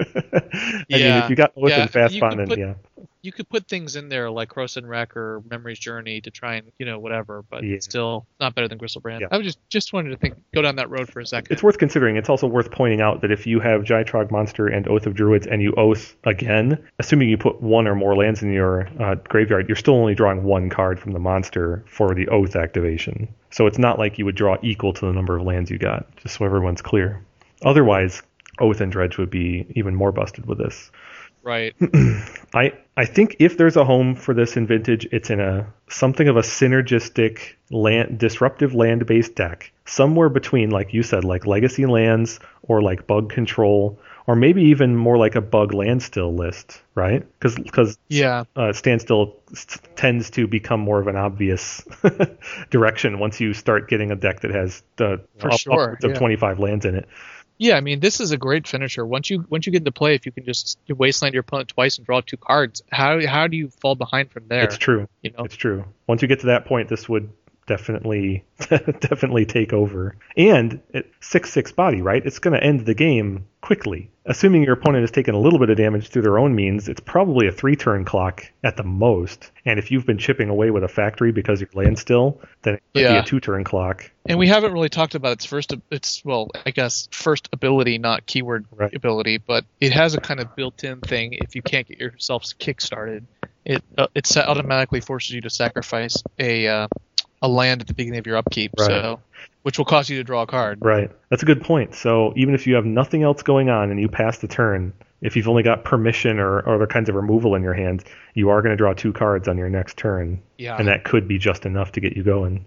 mean, Yeah. if you got Oath Yeah, and Fast you Bond, could put- yeah, You could put things in there like Cross and Wreck or Memory's Journey to try and you know whatever, but Yeah. it's still not better than Griselbrand. Yeah. I was just just wanted to think go down that road for a second. it's worth considering. It's also worth pointing out that if you have Gitrog Monster and Oath of Druids and you Oath again, assuming you put one or more lands in your uh, graveyard, you're still only drawing one card from the monster for the Oath activation. So it's not like you would draw equal to the number of lands you got, just so everyone's clear. Otherwise, Oath and Dredge would be even more busted with this. right. I I think if there's a home for this in vintage, it's in a something of a synergistic land disruptive land based deck. Somewhere between, like you said, like legacy lands or like bug control, or maybe even more like a bug land still list, right? Because because Yeah. uh, standstill tends to become more of an obvious direction once you start getting a deck that has the For up- sure, upwards of yeah. 25 lands in it. Yeah, I mean, this is a great finisher. Once you once you get into play, if you can just wasteland your opponent twice and draw two cards, how how do you fall behind from there? It's true. You know, It's true. Once you get to that point, this would definitely definitely take over. And at six six body, right? It's going to end the game quickly. Assuming your opponent has taken a little bit of damage through their own means, it's probably a three turn clock at the most. And if you've been chipping away with a factory because you're land still, then it could be Yeah. a two turn clock. and we haven't really talked about its first its well, I guess first ability, not keyword Right. ability, but it has a kind of built-in thing. If you can't get yourself kick-started, it uh, it automatically forces you to sacrifice a uh, a land at the beginning of your upkeep, Right. so which will cause you to draw a card. Right. That's a good point. So even if you have nothing else going on and you pass the turn, if you've only got permission or, or other kinds of removal in your hand, you are going to draw two cards on your next turn. Yeah. and that could be just enough to get you going.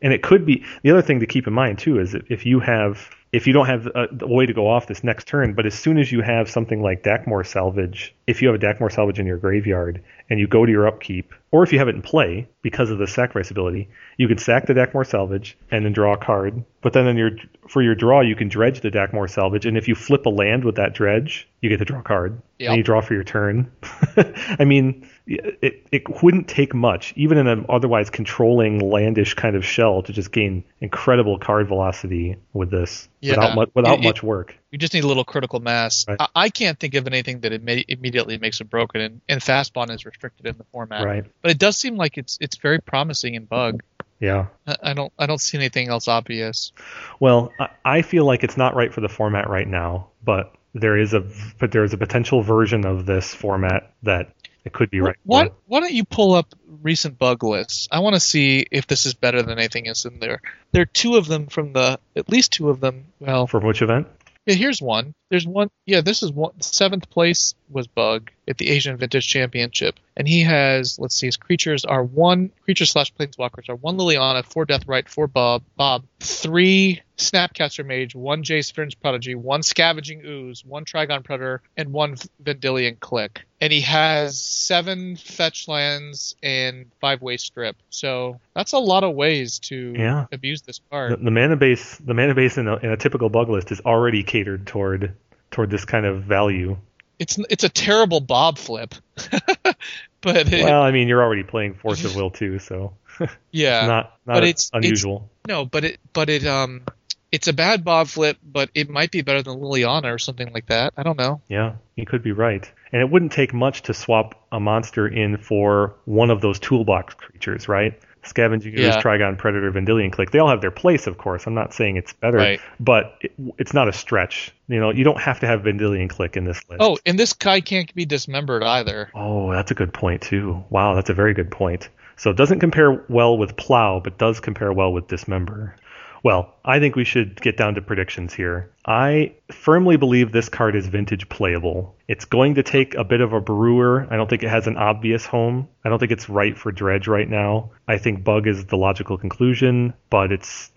And it could be the other thing to keep in mind too is that if you have if you don't have uh, a, a way to go off this next turn, but as soon as you have something like Dakmor salvage, if you have a Dakmor salvage in your graveyard and you go to your upkeep, or if you have it in play because of the sacrifice ability, you can sack the Dakmor salvage and then draw a card. But then your for your draw, you can dredge the Dakmor salvage, and if you flip a land with that dredge, you get to draw a card, Yep. and you draw for your turn. I mean, it it wouldn't take much, even in an otherwise controlling landish kind of shell, to just gain incredible card velocity with this Yeah. without much without It- it- much work. You just need a little critical mass. Right. I, I can't think of anything that imme- immediately makes it broken, and, and fastbond is restricted in the format. Right? But it does seem like it's it's very promising in bug. Yeah. I, I don't I don't see anything else obvious. Well, I, I feel like it's not right for the format right now, but there is a but there is a potential version of this format that it could be right. Why, why don't you pull up recent bug lists? I want to see if this is better than anything else in there. There are two of them from the at least two of them. Well, from which event? yeah, here's one. There's one. Yeah, this is one seventh place was Bug at the Asian Vintage Championship, and he has let's see, his creatures are one creature slash planeswalkers are one Liliana, four Deathrite, four Bob, Bob, three Snapcaster Mage, one Jace Vryn's Prodigy, one Scavenging Ooze, one Trigon Predator, and one Vendilion Clique. And he has seven fetch lands and five way strip. So that's a lot of ways to Yeah. abuse this The, card. the mana base, the mana base in a, in a typical bug list is already catered toward toward this kind of value. It's it's a terrible Bob flip, but it, Well, I mean, you're already playing Force of Will too, so yeah, it's not not but it's- it's- unusual. no, but it but it um it's a bad Bob flip, but it might be better than Liliana or something like that. I don't know. Yeah, you could be right. And it wouldn't take much to swap a monster in for one of those toolbox creatures, right? Scavenging Ooze, Yeah. Trigon, Predator, Vendilion Clique. They all have their place, of course. I'm not saying it's better, Right. but it, it's not a stretch. You know, you don't have to have Vendilion Clique in this list. Oh, and this guy can't be dismembered either. Oh, that's a good point too. Wow, that's a very good point. So it doesn't compare well with Plow, but does compare well with Dismember. Well, I think we should get down to predictions here. I firmly believe this card is vintage playable. It's going to take a bit of a brewer. I don't think it has an obvious home. I don't think it's right for Dredge right now. I think Bug is the logical conclusion, but it's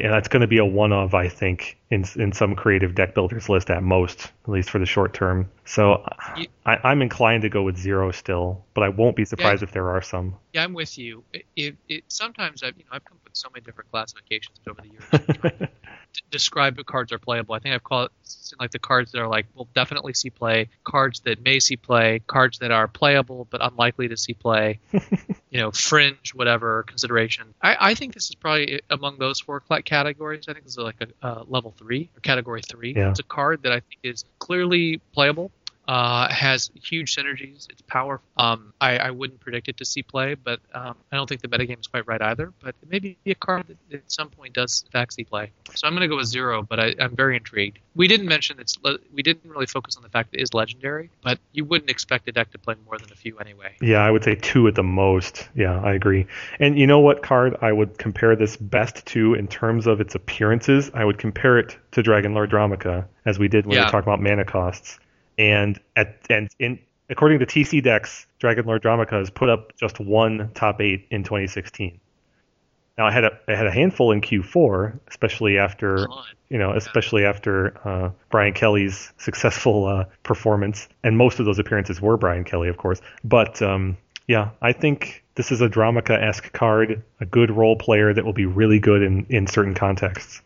and that's going to be a one of, I think, in in some creative deck builders list at most, at least for the short term. So You- I, I'm inclined to go with zero still, but I won't be surprised if there are some. Yeah, I'm with you. It, it, it sometimes I've you know I've come up with so many different classifications over the years. describe what cards are playable. I think I've called it like the cards that are like will definitely see play, cards that may see play, cards that are playable but unlikely to see play. you know, fringe, whatever consideration. I, I think this is probably among those four categories. I think this is like a uh, level three or category three. Yeah. It's a card that I think is clearly playable. Uh, has huge synergies. It's powerful. Um, I, I wouldn't predict it to see play, but um, I don't think the metagame is quite right either. But it may be a card that at some point does fact see play. So I'm going to go with zero, but I, I'm very intrigued. We didn't mention it's le- we didn't really focus on the fact that it is legendary, but you wouldn't expect a deck to play more than a few anyway. Yeah, I would say two at the most. Yeah, I agree. And you know what card I would compare this best to in terms of its appearances? I would compare it to Dragon Lord Dromoka, as we did when we Yeah. were talking about mana costs. And at and in according to TCDecks, Dragon Lord Dromoka has put up just one top eight in 2016. Now I had a I had a handful in Q4, especially after you know, especially after uh, Brian Kelly's successful uh, performance, and most of those appearances were Brian Kelly, of course. But um, yeah, I think this is a Dromoka-esque card, a good role player that will be really good in in certain contexts.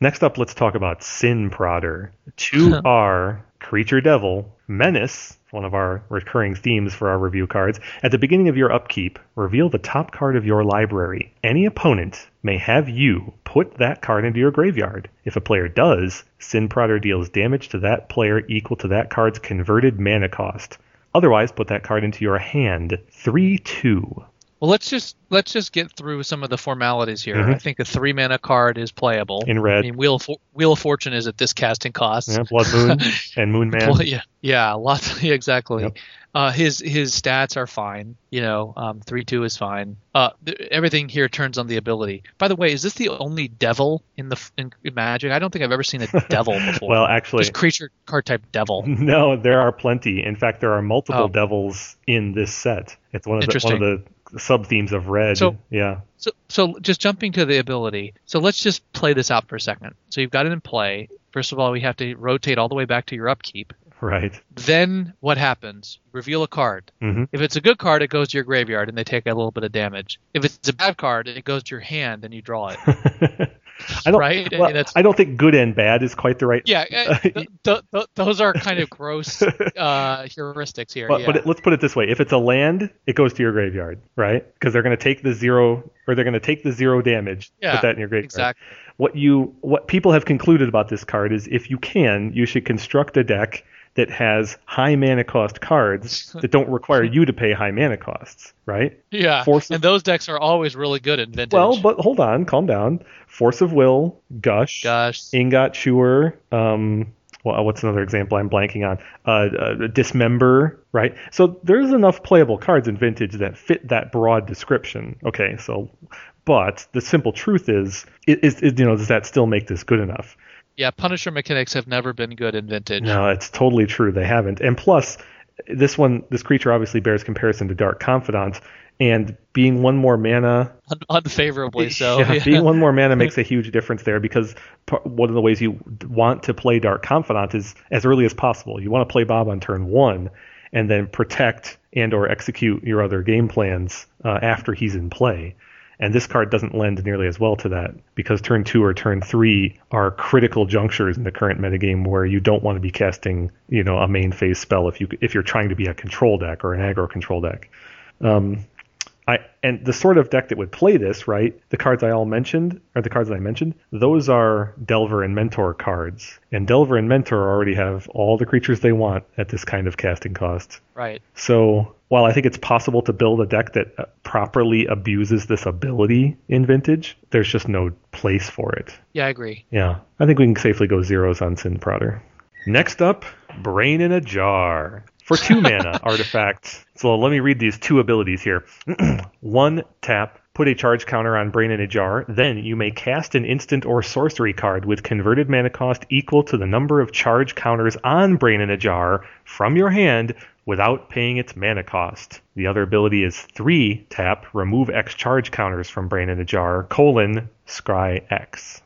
Next up, let's talk about Sin Prodder. 2R, Creature Devil, Menace, one of our recurring themes for our review cards. At the beginning of your upkeep, reveal the top card of your library. Any opponent may have you put that card into your graveyard. If a player does, Sin Prodder deals damage to that player equal to that card's converted mana cost. Otherwise, put that card into your hand. 3 2. Well, let's just let's just get through some of the formalities here. Mhm. I think a three mana card is playable. In I red. mean, Wheel of, For- Wheel of Fortune is at this casting cost. Yeah, Blood Moon and Moon Man. Well, yeah, yeah, lots. Yeah, exactly. Yep. Uh, his his stats are fine. You know, um, three two is fine. Uh, th- everything here turns on the ability. By the way, is this the only devil in the in Magic? I don't think I've ever seen a devil before. Well, actually, just creature card type devil. No, there are plenty. In fact, there are multiple Oh. devils in this set. It's one of the one of the sub themes of red. So- yeah, So, so just jumping to the ability. So let's just play this out for a second. So you've got it in play. First of all, we have to rotate all the way back to your upkeep. right. Then what happens? Reveal a card. hmm If it's a good card, it goes to your graveyard and they take a little bit of damage. If it's a bad card, it goes to your hand and you draw it. I don't. Right? I mean, I don't think good and bad is quite the right. Yeah, uh, th- th- th- those are kind of gross uh, heuristics here. But, yeah. but it, let's put it this way: if it's a land, it goes to your graveyard, right? Because they're going to take the zero, or they're going to take the zero damage. Yeah, put that in your graveyard. exactly. What you, what people have concluded about this card is, if you can, you should construct a deck that has high mana cost cards that don't require you to pay high mana costs, right? Yeah, Force- of, and those decks are always really good in vintage. Well, but hold on, calm down. Force of Will, Gush, gosh, Ingot Chewer, um, well, what's another example I'm blanking on? Uh, uh, Dismember, right? So there's enough playable cards in Vintage that fit that broad description. Okay, so, but the simple truth is, is, is you know, does that still make this good enough? Yeah, Punisher mechanics have never been good in Vintage. No, it's totally true. They haven't. And plus, this one, this creature obviously bears comparison to Dark Confidant, and being one more mana Un- unfavorably so. yeah, yeah. being one more mana makes a huge difference there because one of the ways you want to play Dark Confidant is as early as possible. You want to play Bob on turn one and then protect and or execute your other game plans uh, after he's in play. And this card doesn't lend nearly as well to that because turn two or turn three are critical junctures in the current metagame where you don't want to be casting, you know, a main phase spell if you if you're trying to be a control deck or an aggro control deck. Um, I and the sort of deck that would play this, right? The cards I all mentioned, or the cards that I mentioned, those are Delver and Mentor cards. And Delver and Mentor already have all the creatures they want at this kind of casting cost. Right. So while I think it's possible to build a deck that uh, properly abuses this ability in Vintage, there's just no place for it. Yeah, I agree. Yeah, I think we can safely go zeros on Sin Prodder. Next up, Brain in a Jar. For two mana artifacts. So let me read these two abilities here. One tap, put a charge counter on Brain in a Jar. Then you may cast an instant or sorcery card with converted mana cost equal to the number of charge counters on Brain in a Jar from your hand without paying its mana cost. The other ability is three tap, remove X charge counters from Brain in a Jar, colon, scry X.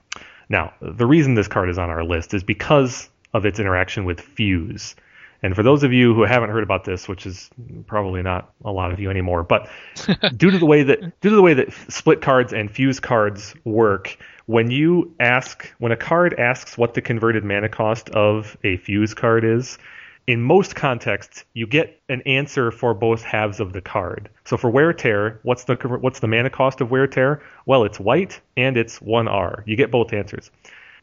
Now, the reason this card is on our list is because of its interaction with Fuse. And for those of you who haven't heard about this, which is probably not a lot of you anymore, but due to the way that due to the way that split cards and fuse cards work, when you ask when a card asks what the converted mana cost of a fuse card is, in most contexts, you get an answer for both halves of the card. So for Wear Tear, what's the what's the mana cost of Wear Tear? Well, it's white and it's one R. You get both answers.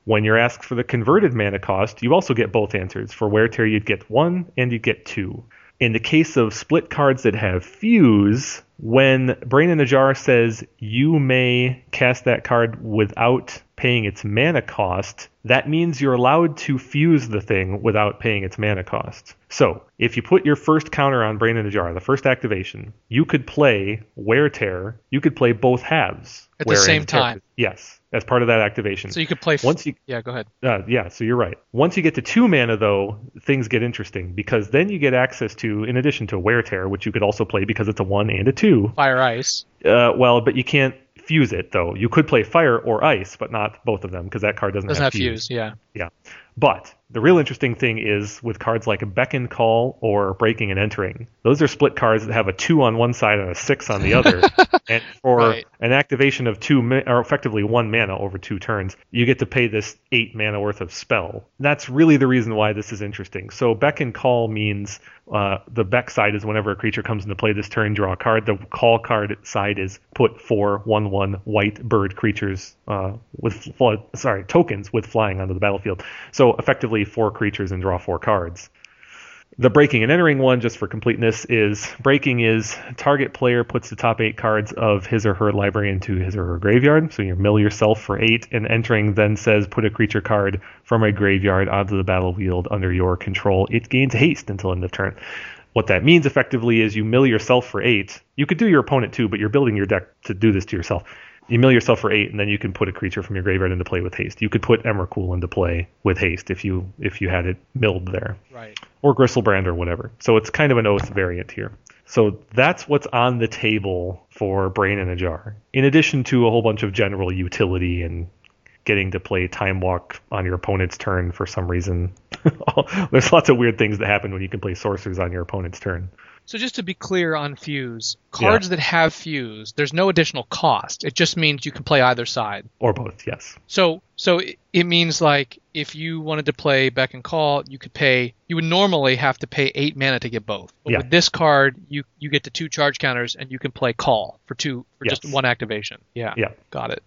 When you're asked for the converted mana cost, you also get both answers. For Wear Tear, you'd get one and you'd get two. In the case of split cards that have fuse, when Brain in a Jar says you may cast that card without paying its mana cost, that means you're allowed to fuse the thing without paying its mana cost. So, if you put your first counter on Brain in a Jar, the first activation, you could play Wear Tear, you could play both halves. At the same time. Yes, as part of that activation. So you could play. F- Once you yeah, go ahead. uh, yeah, so you're right. Once you get to two mana, though, things get interesting because then you get access to, in addition to Wear Tear, which you could also play because it's a one and a two. Fire ice. Uh, well, but you can't fuse it though. You could play Fire or Ice, but not both of them because that card doesn't, Doesn't have fuse. fuse. Yeah. Yeah. But the real interesting thing is with cards like Beck and Call or Breaking and Entering. Those are split cards that have a two on one side and a six on the other. and for Right. an activation of two, or effectively one mana over two turns, you get to pay this eight mana worth of spell. That's really the reason why this is interesting. So Beck and Call means uh, the Beck side is whenever a creature comes into play this turn, draw a card. The call card side is put four one one white bird creatures uh, with fl- sorry tokens with flying onto the battlefield. So effectively four creatures and draw four cards. The breaking and entering one, just for completeness, is breaking is target player puts the top eight cards of his or her library into his or her graveyard. So you mill yourself for eight, and entering then says put a creature card from a graveyard onto the battlefield under your control. It gains haste until end of turn. What that means effectively is you mill yourself for eight. You could do your opponent too, but you're building your deck to do this to yourself. You mill yourself for eight, and then you can put a creature from your graveyard into play with haste. You could put Emrakul into play with haste if you if you had it milled there Right. or Griselbrand or whatever. So it's kind of an oath variant here. So that's what's on the table for Brain in a Jar. In addition to a whole bunch of general utility and getting to play Time Walk on your opponent's turn for some reason. There's lots of weird things that happen when you can play sorcerers on your opponent's turn. So just to be clear on fuse, cards that have fuse, there's no additional cost. It just means you can play either side. Or both, yes. So so it, it means like if you wanted to play Beck and Call, you could pay. You would normally have to pay eight mana to get both. But Yeah. with this card, you you get the two charge counters and you can play Call for two for just one activation. Yeah. Yeah. Got it.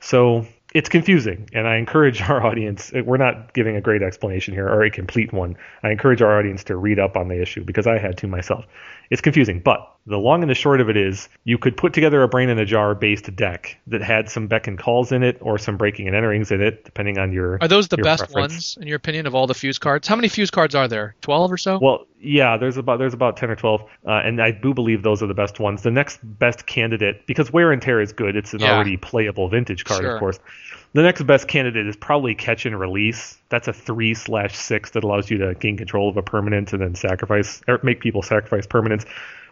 So it's confusing, and I encourage our audience. We're not giving a great explanation here or a complete one. I encourage our audience to read up on the issue because I had to myself. It's confusing, but The long and the short of it is you could put together a brain in a jar based deck that had some beck and calls in it or some breaking and enterings in it, depending on your. Are those the best preference. ones in your opinion of all the fuse cards? How many fuse cards are there? Twelve or so? Well, yeah, there's about there's about ten or twelve, uh, and I do believe those are the best ones. The next best candidate, because wear and tear is good, it's an Yeah. already playable vintage card, Sure. of course. The next best candidate is probably catch and release. That's a three slash six that allows you to gain control of a permanent and then sacrifice or make people sacrifice permanents.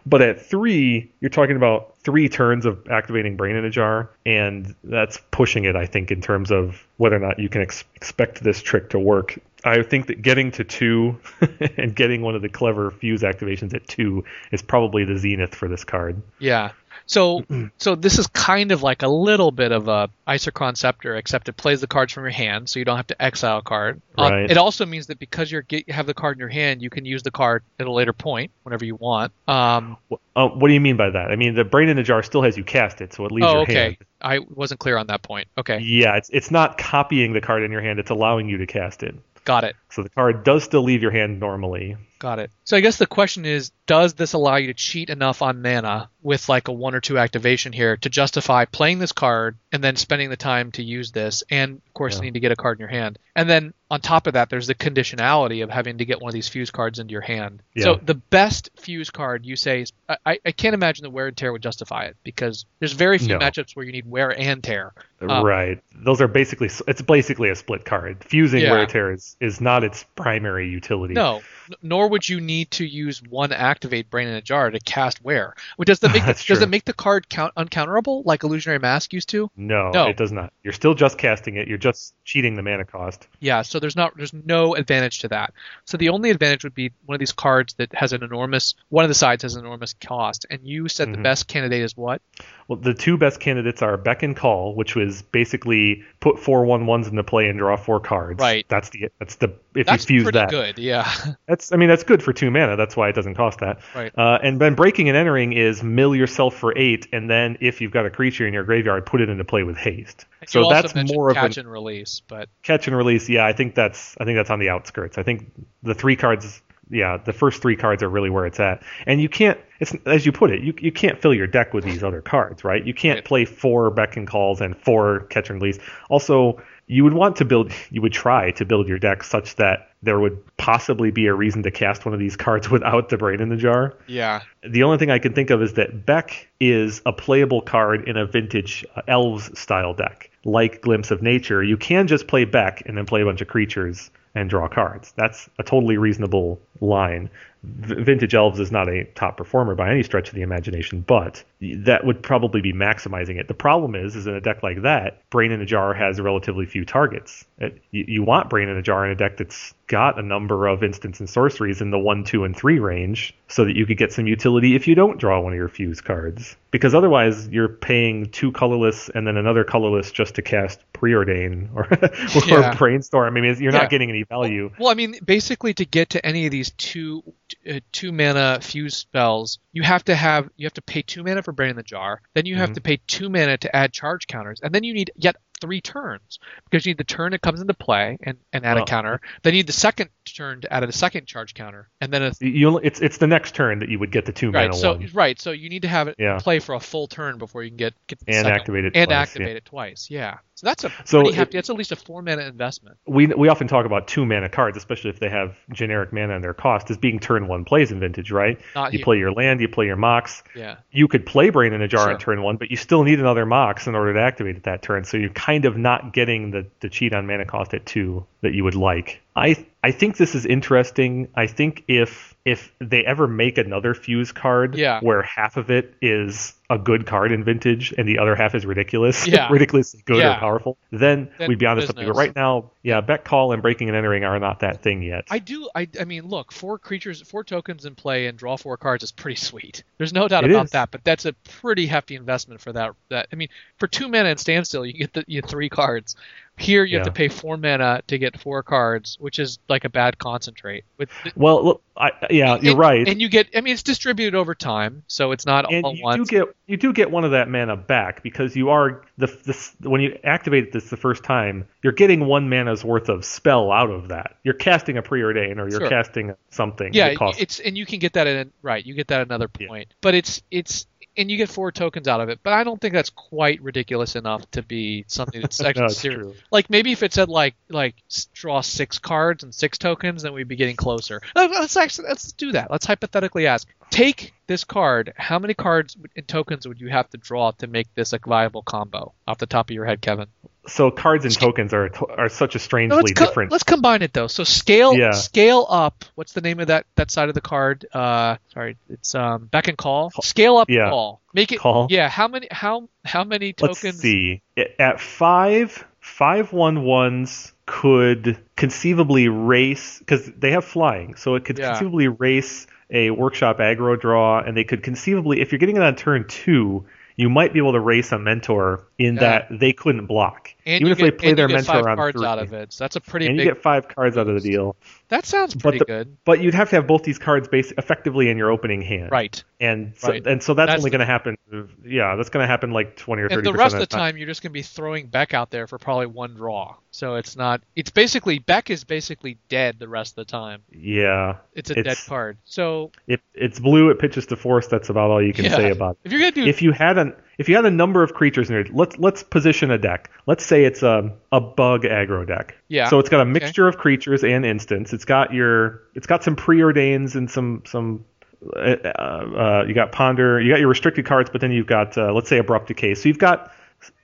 But at three, you're talking about three turns of activating Brain in a Jar, and that's pushing it, I think, in terms of whether or not you can ex- expect this trick to work. I think that getting to two and getting one of the clever fuse activations at two is probably the zenith for this card. Yeah. So so this is kind of like a little bit of a Isochron Scepter, except it plays the cards from your hand, so you don't have to exile a card. Um, it also means that because you have the card in your hand, you can use the card at a later point whenever you want. Um, Uh, what do you mean by that? I mean, the Brain in the Jar still has you cast it, so it leaves oh, your okay. hand. I wasn't clear on that point. Okay, Yeah, it's it's not copying the card in your hand; it's allowing you to cast it. got it. So the card does still leave your hand normally. Got it. So I guess the question is, does this allow you to cheat enough on mana with like a one or two activation here to justify playing this card and then spending the time to use this, and of course Yeah. need to get a card in your hand, and then on top of that, there's the conditionality of having to get one of these fuse cards into your hand. Yeah. So the best fuse card you say is, I- I, I can't imagine that wear and tear would justify it because there's very few No. matchups where you need wear and tear. Um, right. Those are basically it's basically a split card. Fusing Yeah. wear and tear is, is not its primary utility. No, nor would you need to use one activate brain in a jar to cast wear. Well, Does that make the, does true. it make the card count uncounterable like illusionary mask used to? No, No. it does not. You're still just casting it. You're just cheating the mana cost. Yeah, so there's not there's no advantage to that. So the only advantage would be one of these cards that has an enormous one of the sides has an enormous cost, and you said the Mhm. best candidate is what? Well, the two best candidates are Beck and Call, which was basically put four one ones into play and draw four cards. Right. That's the that's the if That's you fuse pretty that. good. Yeah. That's I mean that's good for two mana. That's why it doesn't cost that. Right. Uh, and then breaking and entering is mill yourself for eight, and then if you've got a creature in your graveyard, put it into play with haste. So that's more of catch an and release, but catch and release. Yeah, I think that's I think that's on the outskirts. I think the three cards. Yeah, the first three cards are really where it's at, and you can't. It's as you put it, you you can't fill your deck with these other cards, right? You can't play four beck and calls and four catch and release. Also, you would want to build. You would try to build your deck such that there would possibly be a reason to cast one of these cards without the brain in the jar. yeah. The only thing I can think of is that Beck is a playable card in a vintage uh, Elves style deck. Like Glimpse of Nature, you can just play Beck and then play a bunch of creatures and draw cards. That's a totally reasonable line. V- vintage Elves is not a top performer by any stretch of the imagination, but that would probably be maximizing it. The problem is, is in a deck like that, Brain in a Jar has relatively few targets. It, you, you want Brain in a Jar in a deck that's got a number of instants and sorceries in the one, two, and three range, so that you could get some utility if you don't draw one of your fuse cards. Because otherwise, you're paying two colorless and then another colorless just to cast Preordain or, or Yeah. Brainstorm. I mean, you're Yeah. not getting any value. Well, I mean, basically, to get to any of these two uh, two mana fuse spells, you have to have you have to pay two mana for Brain in the Jar. Then you have Mhm. to pay two mana to add charge counters, and then you need yet three turns because you need the turn it comes into play and, and add a oh. counter. Then you need the second turn to add a second charge counter, and then a You only, it's it's the next turn that you would get the two right. mana So one right. So you need to have it Yeah. play for a full turn before you can get, get the and activate it and twice, activate yeah. it twice. Yeah. So that's a So pretty it- hefty. That's at least a four mana investment. we we often talk about two mana cards, especially if they have generic mana in their cost, as being turn one plays in Vintage, right? Not You here. play your land, you play your Mox. Yeah. You could play Brain in a Jar Sure. on turn one, but you still need another Mox in order to activate it that turn. So you're kind of not getting the, the cheat on mana cost at two that you would like. I I think this is interesting. I think if if they ever make another fuse card Yeah. where half of it is a good card in vintage and the other half is ridiculous, Yeah. ridiculously good Yeah. or powerful, then, Then we'd be onto something. But right now, yeah, bet call and breaking and entering are not that thing yet. I do. I, I mean, look, four creatures, four tokens in play, and draw four cards is pretty sweet. There's no doubt It about is. that. But that's a pretty hefty investment for that. That I mean, for two mana and standstill, you get the you get three cards. Here you have to pay four mana to get four cards, which is like a bad concentrate. With Well, look, I, yeah, you're and- right. And you get, I mean, it's distributed over time, so it's not and all at you once. do get you do get one of that mana back because you are the this when you activate this the first time you're getting one mana's worth of spell out of that. You're casting a preordain or you're Sure. casting something. yeah, costs- it's and you can get that at right. You get that at another Yeah. point, but it's it's and you get four tokens out of it. But I don't think that's quite ridiculous enough to be something that's actually no, serious. true. Like maybe if it said like like draw six cards and six tokens, then we'd be getting closer. Let's actually let's do that. Let's hypothetically ask: Take this card. How many cards and tokens would you have to draw to make this a viable combo? Off the top of your head, Kevin. So cards and tokens are are such a No, strangely let's, co- different. let's combine it though. So scale Yeah. scale up. What's the name of that that side of the card? Uh, sorry, it's um Beck and Call. Scale up Yeah. call. Make it Call. Yeah. How many how how many tokens? Let's see. At five, five one ones could conceivably race because they have flying, so it could Yeah. conceivably race a workshop aggro draw, and they could conceivably, if you're getting it on turn two, you might be able to race a mentor in Yeah. that they couldn't block. And Even if get, they play and their you get mentor five on cards three, out of it. So that's a pretty and you get five cards out of the deal. that sounds but pretty the- good. But you'd have to have both these cards base effectively in your opening hand, Right. And so, Right. and so that's, That's only going to happen. Yeah, that's going to happen like twenty or thirty And the rest of the time, you're just going to be throwing Beck out there for probably one draw. So it's not. It's basically Beck is basically dead the rest of the time. Yeah, It's a dead card. So If it's blue, it pitches to force. That's about all you can Yeah. say about it. if you're gonna do If you had an if you had a number of creatures in it, let's let's position a deck. Let's say it's a a bug aggro deck. Yeah. So it's got a mixture of creatures and instants. It's got your it's got some preordains and some some. Uh, uh, you got ponder. You got your restricted cards, but then you've got uh, let's say abrupt decay. So you've got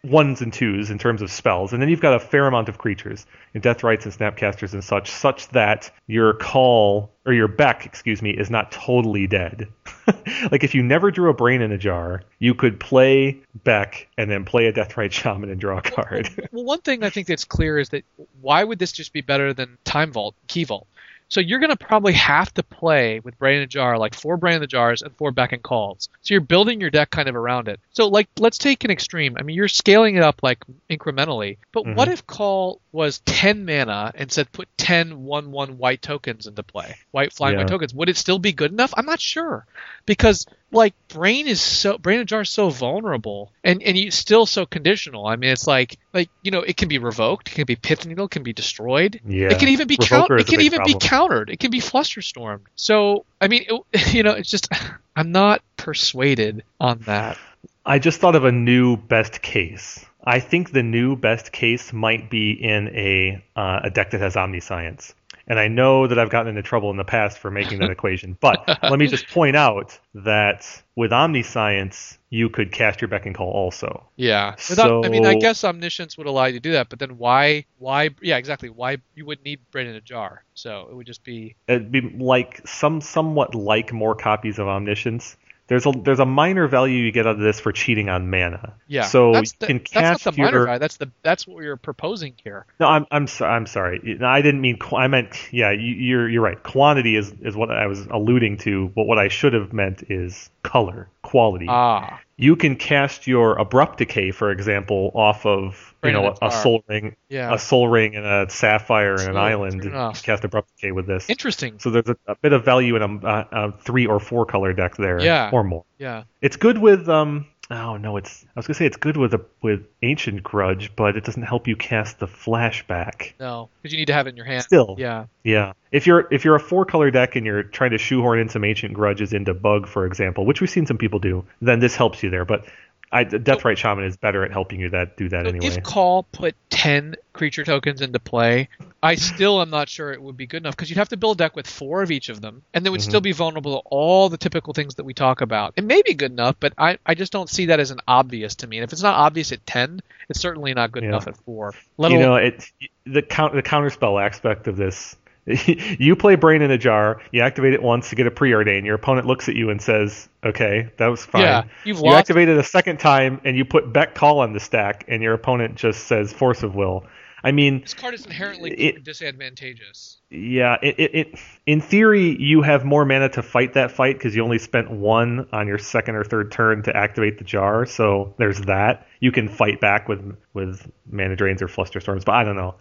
ones and twos in terms of spells, and then you've got a fair amount of creatures, and Deathrites and snapcasters and such, such that your call or your beck, excuse me, is not totally dead. like if you never drew a brain in a jar, you could play beck and then play a Deathrite shaman and draw a card. well, one thing I think that's clear is that why would this just be better than Time Vault, Key Vault? So you're going to probably have to play with Brain in a Jar, like four Brain in the Jars and four Beck and Calls. So you're building your deck kind of around it. So like, let's take an extreme. I mean, you're scaling it up like incrementally. But what Mhm. if Call was 10 mana and said put 10 1-1 white tokens into play, white flying white tokens? Would it still be good enough? I'm not sure because like brain is so brain and jar is so vulnerable and and you still so conditional i mean it's like like you know it can be revoked it can be pith needle it can be destroyed yeah. it can even be it can even be countered it can be flusterstormed so i mean it, you know it's just i'm not persuaded on that I just thought of a new best case. I think the new best case might be in a uh, a deck that has omniscience. And I know that I've gotten into trouble in the past for making that equation, but let me just point out that with omniscience, you could cast your beck and call also. yeah Without, i mean i guess omniscience would allow you to do that but then why why yeah exactly why you wouldn't need brain in a jar so it would just be It'd be like some somewhat like more copies of omniscience. There's a there's a minor value you get out of this for cheating on mana. yeah So that's you the, can that's cast not the minor your value that's the that's what we're proposing here No, I'm I'm so, I'm sorry. No, I didn't mean. I meant yeah. You, you're you're right. Quantity is is what I was alluding to. But what I should have meant is color, quality. ah you can cast your abrupt decay, for example, off of you know a a, Sol Ring, yeah a Sol Ring and a sapphire and an island. true You enough. cast abrupt decay with this. interesting So there's a, a bit of value in a, a, a three or four color deck there, Yeah. or more. yeah It's good with um. Oh no, it's. I was gonna say it's good with a with ancient grudge, but it doesn't help you cast the flashback. no because you need to have it in your hand Still, yeah yeah. If you're if you're a four color deck and you're trying to shoehorn in some ancient grudges into bug, for example, which we've seen some people do, then this helps you there. But I, Deathrite Shaman is better at helping you that do that So anyway. If Call put 10 creature tokens into play, I still am not sure it would be good enough because you'd have to build a deck with four of each of them, and they would Mhm. still be vulnerable to all the typical things that we talk about. It may be good enough, but I, I just don't see that as an obvious to me. And if it's not obvious at 10, it's certainly not good Yeah. enough at 4. Let you know, it the count the counterspell aspect of this. you play Brain in a Jar, you activate it once to get a preordain. Your opponent looks at you and says, "Okay, that was fine." yeah, you've You lost. activate it a second time and you put Beck Call on the stack, and your opponent just says Force of Will. I mean, This card is inherently It- disadvantageous. yeah, it, it, it in theory you have more mana to fight that fight because you only spent one on your second or third turn to activate the jar. So there's that. You can fight back with with mana drains or fluster storms, but I don't know.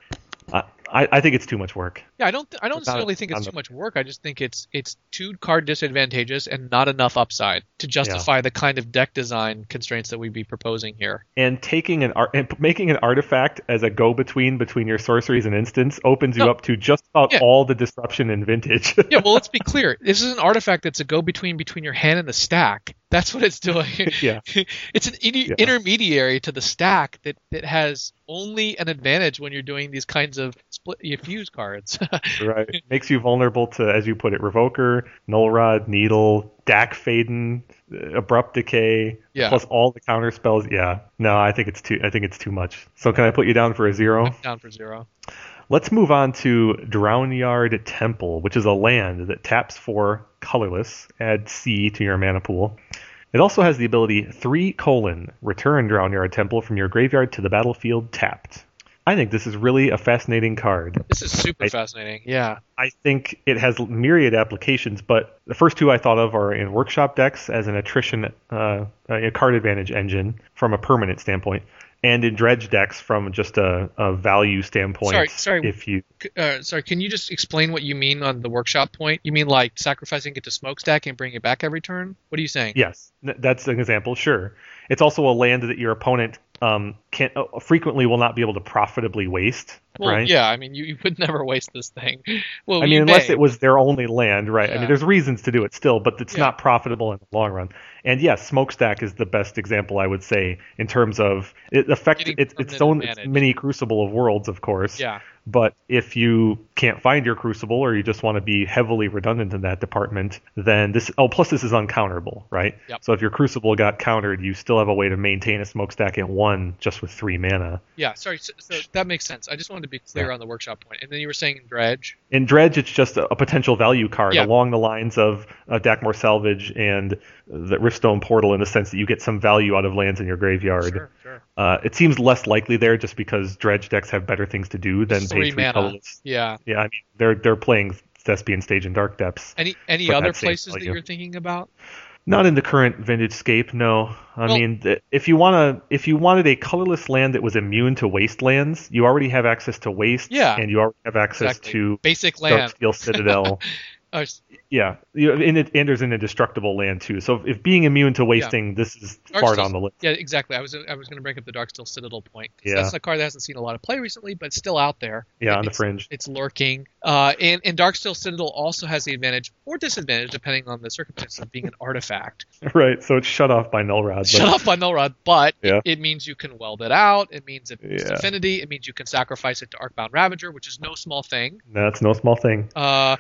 I, I think it's too much work. Yeah, I don't. I don't Without- necessarily think it's too the- much work. I just think it's it's too card disadvantageous and not enough upside to justify the kind of deck design constraints that we'd be proposing here. And taking an art and p- making an artifact as a go between between your sorceries and instants opens you up to just about Yeah. all the disruption in vintage. Yeah, well, let's be clear. This is an artifact that's a go between between your hand and the stack. That's what it's doing. yeah. it's an in- Yeah. intermediary to the stack that, that has only an advantage when you're doing these kinds of split fuse cards. right. Makes you vulnerable to, as you put it, Revoker, Null Rod, Needle, Dack Fayden, uh, Abrupt Decay, Yeah. plus all the counter spells. Yeah. No, I think it's too. I think it's too much. So can I put you down for a zero? Down for zero. Let's move on to Drownyard Temple, which is a land that taps for colorless. Add C to your mana pool. It also has the ability three colon return Drownyard Temple from your graveyard to the battlefield tapped. I think this is really a fascinating card. This is super I- fascinating. Yeah. I think it has myriad applications, but the first two I thought of are in workshop decks as an attrition, uh, a card advantage engine from a permanent standpoint, and in dredge decks from just a, a value standpoint. Sorry, sorry. If you Uh, sorry, can you just explain what you mean on the workshop point? You mean like sacrificing it to smokestack and bring it back every turn? What are you saying? yes, that's an example. Sure, it's also a land that your opponent um, can uh, frequently will not be able to profitably waste. Well, right? yeah, I mean, you, you would never waste this thing. Well, I mean, unless may. it was their only land, right? I mean, there's reasons to do it still, but it's Yeah. not profitable in the long run. And yes, smokestack is the best example I would say in terms of it affects Getting it's its own its mini crucible of worlds, of course. Yeah. But if you can't find your crucible or you just want to be heavily redundant in that department, then this oh plus this is uncounterable, right? Yep. So if your crucible got countered, you still have a way to maintain a smokestack at one just with three mana. Yeah, sorry. So, so that makes sense. I just wanted to be clear Yeah. on the workshop point. And then you were saying in dredge. In Dredge, it's just a, a potential value card Yeah. along the lines of uh, Dakmor Salvage and the Riftstone Portal in the sense that you get some value out of lands in your graveyard. Sure, sure. Uh, it seems less likely there just because Dredge decks have better things to do than Three pay three mana. colorless. Yeah. Yeah, I mean they're they're playing Thespian Stage in Dark Depths. Any any other places that you're thinking about? Not in the current Vintage Scape, no. I Well- mean, if you wanna, if you wanted a colorless land that was immune to wastelands, you already have access to waste, Yeah. and you already have access Exactly. to Basic land. Darksteel Citadel. Uh, s- Yeah, and, it, and there's an indestructible land too. So if, being immune to wasting, this is far Darksteel's- down the list. yeah, exactly. I was I was going to bring up the Darksteel Citadel point. Yeah. That's a card that hasn't seen a lot of play recently, but still out there. Yeah, on the fringe. It's lurking. Uh, and, and Darksteel Citadel also has the advantage or disadvantage, depending on the circumstances, of being an artifact. Right, so it's shut off by Null Rod. Shut off by Null Rod, but Yeah. it, it means you can weld it out. It means it boosts Yeah. affinity. It means you can sacrifice it to Arcbound Ravager, which is no small thing. That's no small thing. Uh,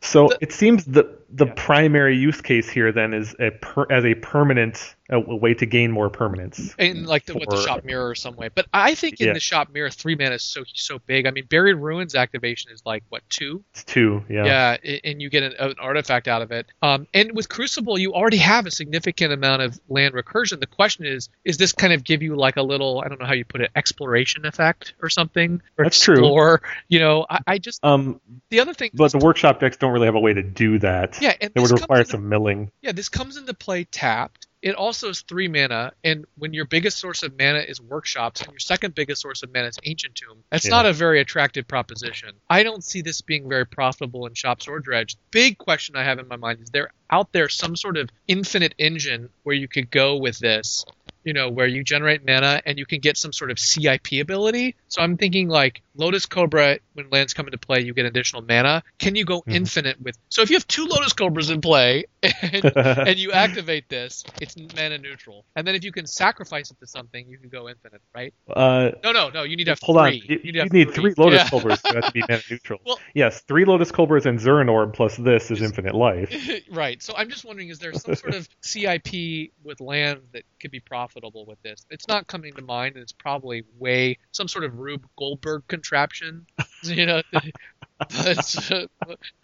So The- it seems the the Yeah. primary use case here then is a per, as a permanent a, a way to gain more permanence. in like the, with the shop mirror or some way. But I think in Yeah. the shop mirror, three mana is so so big. I mean, buried ruins activation is like what two? It's two, yeah. Yeah, and you get an, an artifact out of it. Um, and with Crucible, you already have a significant amount of land recursion. The question is, is this kind of give you like a little, I don't know how you put it, exploration effect or something? Or That's true. explore, You know, I, I just Um, the other thing. but the workshop decks don't really have a way to do that. yeah, and It would require into- some milling. Yeah, this comes into play tapped. It also is three mana, and when your biggest source of mana is workshops and your second biggest source of mana is ancient tomb, that's Yeah. not a very attractive proposition. I don't see this being very profitable in shops or dredge. Big question I have in my mind is there out there some sort of infinite engine where you could go with this, you know, where you generate mana and you can get some sort of CIP ability. So I'm thinking like Lotus Cobra, when lands come into play, you get additional mana. Can you go Mhm. infinite with? So if you have two Lotus Cobras in play and and you activate this, it's mana neutral. And then if you can sacrifice it to something, you can go infinite, right? uh, No, no, no. You need to have hold three. on. You, need, you need three Lotus Yeah. Cobras that to be mana neutral. Well- yes, three Lotus Cobras and Zuran Orb plus this is Is- infinite life. right. So I'm just wondering, is there some sort of CIP with land that could be profitable with this? It's not coming to mind, and it's probably way some sort of Rube Goldberg contraption. You know, but,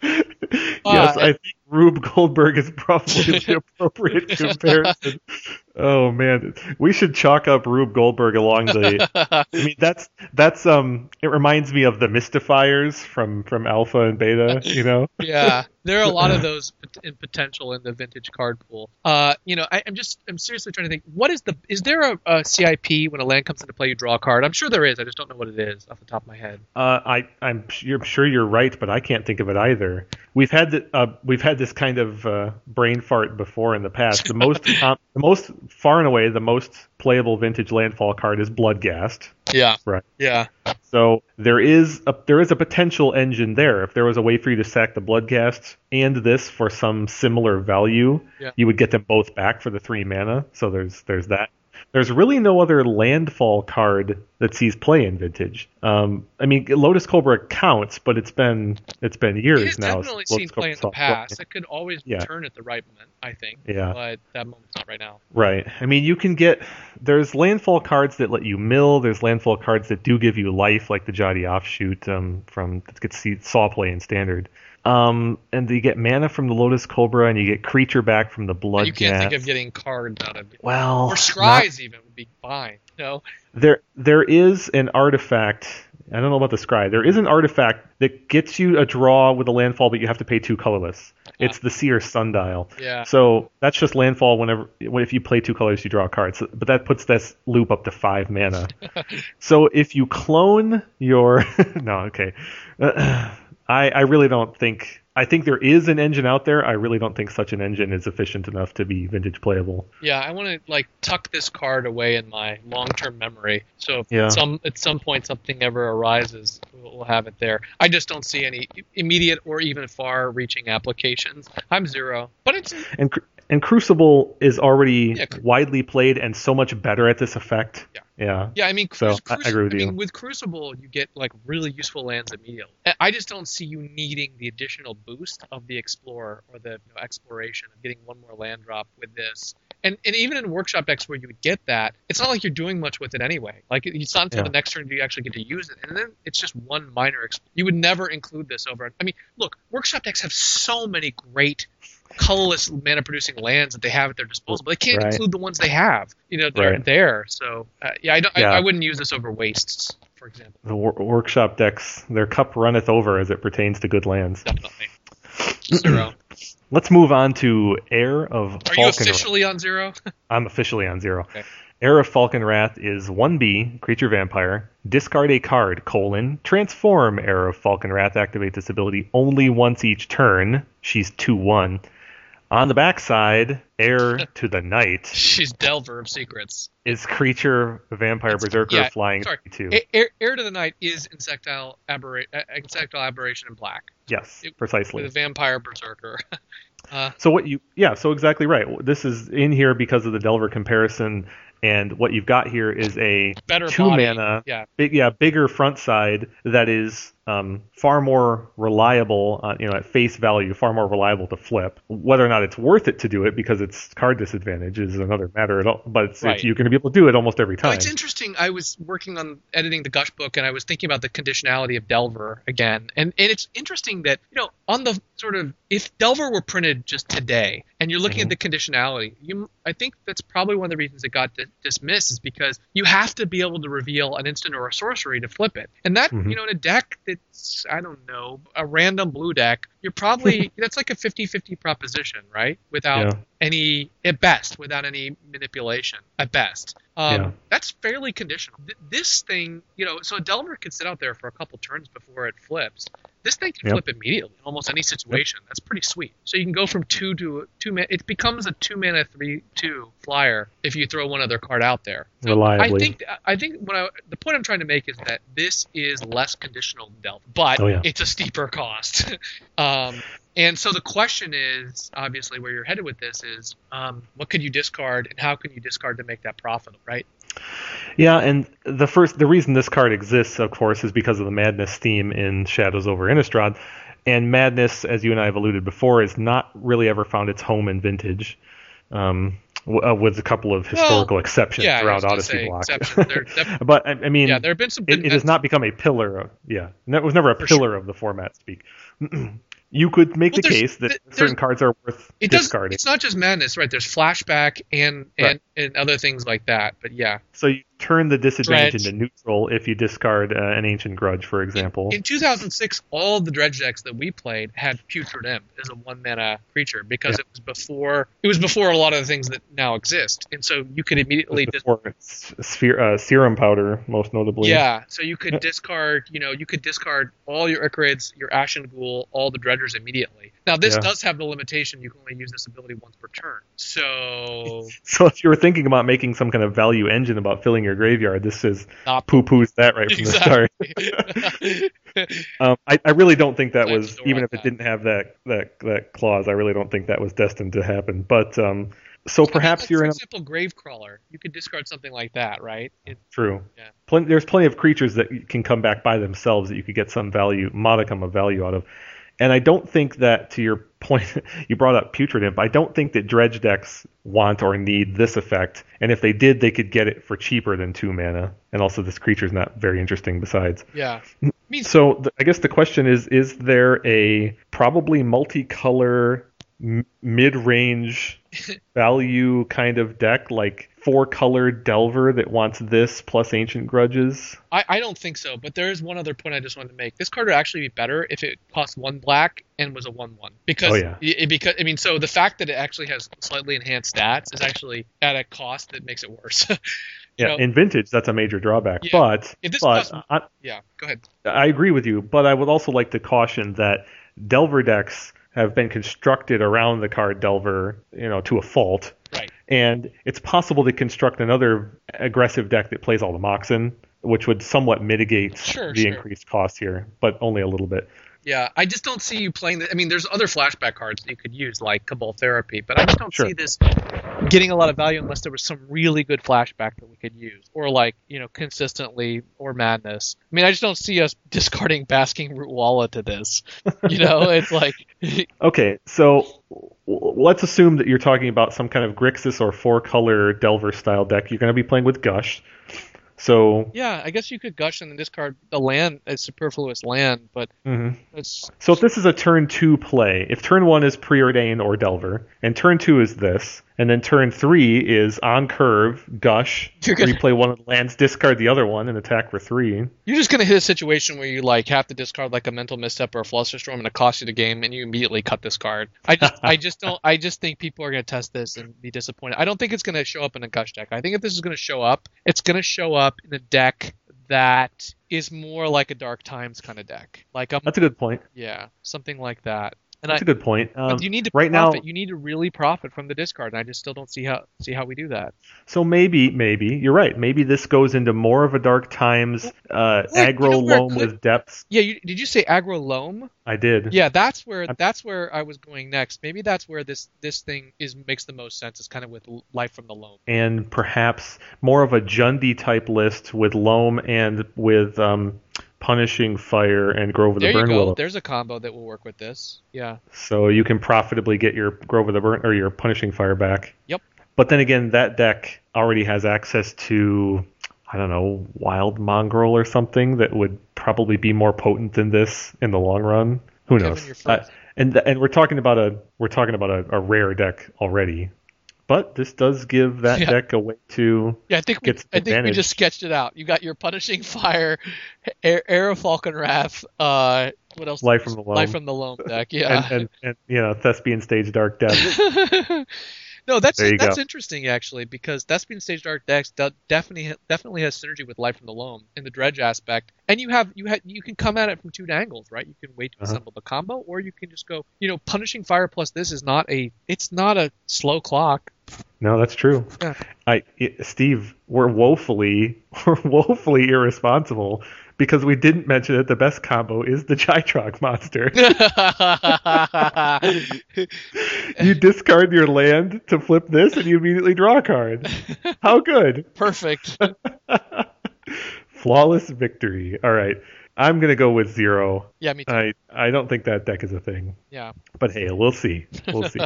yes, I think Rube Goldberg is probably the appropriate comparison. Oh man, we should chalk up Rube Goldberg along the. I mean, that's that's um. It reminds me of the Mystifiers from from Alpha and Beta. You know. yeah, there are a lot of those in potential in the vintage card pool. Uh, you know, I, am just I'm seriously trying to think. What is the is there a, a, CIP when a land comes into play you draw a card? I'm sure there is. I just don't know what it is off the top of my head. Uh, I I'm you're sure you're right, but I can't think of it either. We've had the, uh, we've had this kind of uh, brain fart before in the past. The most the most far and away the most playable vintage landfall card is Bloodghast. Yeah. Right. Yeah. So there is a there is a potential engine there. If there was a way for you to sack the Bloodghast and this for some similar value, yeah. you would get them both back for the three mana. So there's there's that. There's really no other landfall card that sees play in Vintage. Um, I mean, Lotus Cobra counts, but it's been it's been years it's now. definitely seen play in the past. Play. It could always yeah. turn at the right moment, I think. Yeah. But that moment's not right now. Right. I mean, you can get there's landfall cards that let you mill. There's landfall cards that do give you life, like the Jaddi Offshoot um, from that gets saw play in Standard. Um, and you get mana from the Lotus Cobra, and you get creature back from the Blood. You can't think of getting cards out of it. Well, or scries not, even would be fine. No. There, there is an artifact. I don't know about the scry. There is an artifact that gets you a draw with a landfall, but you have to pay two colorless. It's the Seer Sundial. Yeah. So that's just landfall whenever if you play two colors, you draw a card. So, but that puts this loop up to five mana. so if you clone your no, okay. I, I really don't think I think there is an engine out there. I really don't think such an engine is efficient enough to be vintage playable. Yeah, I want to like tuck this card away in my long-term memory. So yeah. some at some point something ever arises, we'll, have it there. I just don't see any immediate or even far-reaching applications. I'm zero, but it's and and Crucible is already yeah, widely played and so much better at this effect. Yeah. Yeah. Yeah, I mean, so I agree with I you. Mean, with Crucible, you get like really useful lands immediately. I just don't see you needing the additional boost of the Explorer or the you know, exploration of getting one more land drop with this. And and even in workshop decks where you would get that, it's not like you're doing much with it anyway. Like it's not until Yeah. the next turn do you actually get to use it, and then it's just one minor. Exp- you would never include this over. I mean, look, workshop decks have so many great colorless mana producing lands that they have at their disposal, but they can't Right. include the ones they have. You know, they're Right. there. So uh, yeah, I don't. Yeah. I, I wouldn't use this over wastes, for example. The wor- workshop decks, their cup runneth over as it pertains to good lands. Definitely. Zero. Let's move on to Air of Are you Falcon. officially on zero? I'm officially on zero. Okay. Heir of Falkenrath is 1B, creature vampire. Discard a card, colon. Transform Heir of Falkenrath. Activate this ability only once each turn. She's 2 1. On the backside, Heir to the Night She's Delver of Secrets. is creature vampire It's- berserker yeah, flying sorry. 2. A- Air, Heir to the Night is insectile, aberra- uh, insectile aberration in black yes, it- precisely. The vampire berserker. uh, So what you yeah, so exactly right. This is in here because of the Delver comparison and what you've got here is a better two body. mana Yeah. big yeah, bigger front side that is um, far more reliable uh, you know at face value, far more reliable to flip. Whether or not it's worth it to do it because it's card disadvantage is another matter at all, but it's, Right. it's, you're going to be able to do it almost every No, time. it's interesting. I was working on editing the Gush book, and I was thinking about the conditionality of Delver again. And and it's interesting that you know on the sort of if Delver were printed just today, and you're looking Mhm. at the conditionality, you I think that's probably one of the reasons it got di- dismissed is because you have to be able to reveal an instant or a sorcery to flip it, and that Mhm. you know in a deck that's I don't know a random blue deck, you're probably that's like a 50-50 proposition, right? Without Yeah. any at best without any manipulation at best um, Yeah. that's fairly conditional Th- this thing you know so a delver could sit out there for a couple turns before it flips this thing can Yep. flip immediately in almost any situation that's pretty sweet so you can go from two to two mana it becomes a two mana three two flyer if you throw one other card out there So Reliably. i think i think what I, the point i'm trying to make is that this is less conditional delver but Oh, yeah. it's a steeper cost um, and so the question is, obviously, where you're headed with this is, um, what could you discard, and how can you discard to make that profitable, right? Yeah, and the first the reason this card exists, of course, is because of the madness theme in Shadows over Innistrad. And madness, as you and I have alluded before, has not really ever found its home in vintage, um, w- uh, with a couple of historical exceptions yeah, I throughout was gonna Odyssey block. exceptions. There but I, I mean, yeah, there have been some. it, it has not become a pillar. Of, yeah, it was never a pillar of the format. Speak. you could make Well, the case that th- certain cards are worth It does. discarding. It's not just madness, right? There's flashback and and Right. and other things like that. But yeah, So you turn the disadvantage Dredge. into neutral if you discard uh, an ancient grudge, for example. in 2006, all the dredge decks that we played had Putrid Imp as a one mana creature because Yeah. it was before it was before a lot of the things that now exist, and so you could immediately Before sphere, uh, serum powder, most notably. Yeah, so you could discard, you know, you could discard all your Ichorids, your Ashen Ghoul, all the Dredgers immediately. Now this Yeah. does have the limitation you can only use this ability once per turn. So So if you were thinking about making some kind of value engine about filling your graveyard, this is not poo-poos that right from the start. Um, I, I really don't think that was, even if it didn't have that, that that clause, I really don't think that was destined to happen. But um, so perhaps you're in a example, Gravecrawler. You could discard something like that, right? It, True. Yeah. Plen- there's plenty of creatures that can come back by themselves that you could get some value, modicum of value out of. And I don't think that, to your point, you brought up Putrid Imp. I don't think that dredge decks want or need this effect. And if they did, they could get it for cheaper than two mana. And also, this creature is not very interesting besides. yeah. So th- I guess the question is: Is there a probably multicolor, m- mid-range value kind of deck, like four-colored Delver that wants this plus Ancient Grudges? I, I don't think so, but there is one other point I just wanted to make. This card would actually be better if it cost one black and was a one-one. Because Oh, yeah. it, because I mean, so the fact that it actually has slightly enhanced stats is actually at a cost that makes it worse. Yeah, know, in Vintage, that's a major drawback. Yeah. But If this but costs- I, yeah, go ahead. I agree with you. But I would also like to caution that Delver decks have been constructed around the card Delver, you know, to a fault. Right. and it's possible to construct another aggressive deck that plays all the Moxen, which would somewhat mitigate Sure, the sure. increased cost here, but only a little bit. Yeah, I just don't see you playing. The, I mean, there's other flashback cards that you could use, like Cabal Therapy, but I just don't Sure. see this getting a lot of value unless there was some really good flashback that we could use, or like you know, consistently or Madness. I mean, I just don't see us discarding Basking Rootwalla to this. You know, it's like Okay, so let's assume that you're talking about some kind of Grixis or four color Delver style deck. You're going to be playing with Gush. So, yeah, I guess you could gush and discard the land as superfluous land, but mhm. it's so if this is a turn two play, if turn one is preordained or Delver, and turn two is this, and then turn three is on curve, Gush, gonna- replay one of the lands, discard the other one, and attack for three. you're just gonna hit a situation where you like have to discard like a mental misstep or a flusterstorm and it costs you the game and you immediately cut this card. I just I just don't I just think people are gonna test this and be disappointed. I don't think it's gonna show up in a gush deck. I think if this is gonna show up, it's gonna show up in a deck that is more like a Dark Depths kind of deck. Like a That's a good point. yeah, something like that. And That's a good point. Um, but you need to right now- profit. you need to really profit from the discard, and I just still don't see how see how we do that. So maybe, maybe you're right. Maybe this goes into more of a Dark Depths uh, Well, you know loam with depths. Yeah, you, did you say aggro loam? I did. Yeah, that's where that's where I was going next. Maybe that's where this this thing is makes the most sense. Is kind of with life from the loam. And perhaps more of a Jundi type list with loam and with um, punishing fire and Grove of There the Burn go. Willow. There's a combo that will work with this. Yeah. So you can profitably get your Grove of the Burn or your punishing fire back. Yep. But then again, that deck already has access to I don't know wild mongrel or something that would probably be more potent than this in the long run. Who knows? Uh, and and we're talking about a we're talking about a, a rare deck already. But this does give that Yeah. deck a way to Yeah, I think we, I think we just sketched it out. You got your punishing fire, Heir, Air of Falcon Wrath. Uh, what else? Life from the Loam. Life from the loam deck. Yeah. and, and, and you know thespian stage Dark Depths. no, that's that's go. interesting actually because Thespian Stage Dark Depths definitely definitely has synergy with Life from the Loam in the dredge aspect, and you have you have you can come at it from two angles, right? You can wait to Uh-huh. assemble the combo, or you can just go, you know, punishing fire plus this is not a it's not a slow clock. No, that's true. Yeah. I, it- Steve, we're woefully, we're woefully irresponsible because we didn't mention that the best combo is the Gitrog monster. you discard your land to flip this, and you immediately draw a card. How good! Perfect. Flawless victory. All right, I'm gonna go with zero. Yeah, me too. I I don't think that deck is a thing, yeah. but hey, we'll see. We'll see.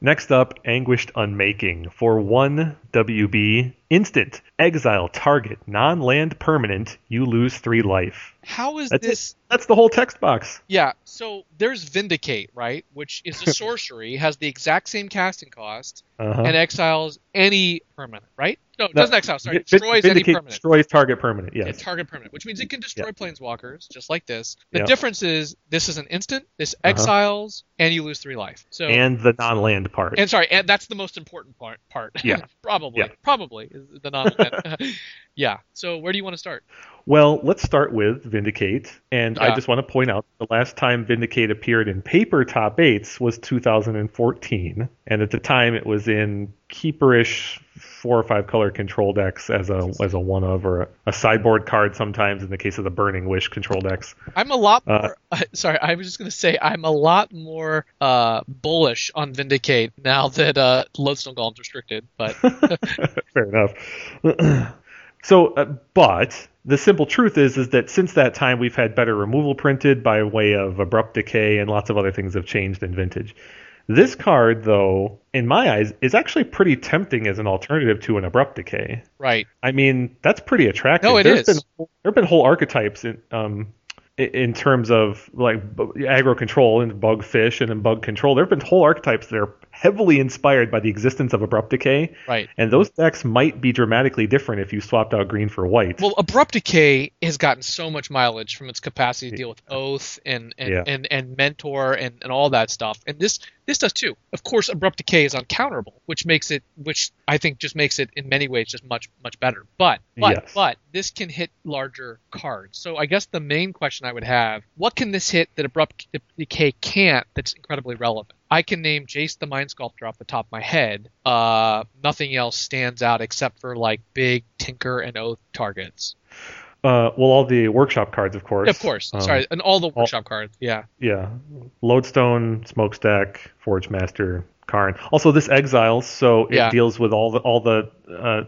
Next up, Anguished Unmaking. For one WB, Instant, exile, target, non land permanent, you lose three life. How is That's this? it. That's the whole text box. Yeah, so there's Vindicate, right? Which is a sorcery, has the exact same casting cost, Uh-huh. and exiles any permanent, right? No, it No, doesn't exile, sorry. Destroys any permanent. Destroys target permanent, yes. It's target permanent, which means it can destroy planeswalkers, just like this. The Yeah. difference is this is an instant, this Uh-huh. exiles, and you lose three life. So and the non land part. and sorry, and that's the most important part. Part. Yeah. probably. Yeah. Probably the non. yeah. So where do you want to start? Well, let's start with Vindicate. And I just want to point out the last time Vindicate appeared in paper top eights was 2014. And at the time it was in keeperish four or five color control decks as a as a one of or a, a sideboard card sometimes in the case of the Burning Wish control decks. I'm a lot Uh, more. sorry, I was just going to say I'm a lot more uh, bullish on Vindicate now that uh, Lodestone Golem's restricted. But Fair enough. so, uh, but the simple truth is, is that since that time we've had better removal printed by way of abrupt decay, and lots of other things have changed in vintage. This card, though, in my eyes, is actually pretty tempting as an alternative to an abrupt decay. right, I mean, that's pretty attractive. No, it There's is. Been, there have been whole archetypes in um in terms of like aggro control and bug fish and in bug control. There have been whole archetypes that are heavily inspired by the existence of abrupt decay. right. And those decks might be dramatically different if you swapped out green for white. Well, Abrupt Decay has gotten so much mileage from its capacity to deal with Oath and and, Yeah. and, and Mentor and, and all that stuff, and this this does too. Of course, Abrupt Decay is uncounterable, which makes it, which I think just makes it in many ways just much much better. But but Yes. but this can hit larger cards. So I guess the main question I would have: What can this hit that Abrupt Decay can't? That's incredibly relevant. I can name Jace the Mind Sculptor off the top of my head. Uh, nothing else stands out except for like big Tinker and Oath targets. Uh, well, all the workshop cards, of course. Of course. Um, Sorry, and all the workshop cards. Yeah. Yeah. Lodestone, Smokestack, Forge Master, Karn. Also, this exiles, so it Yeah. deals with all the all the uh,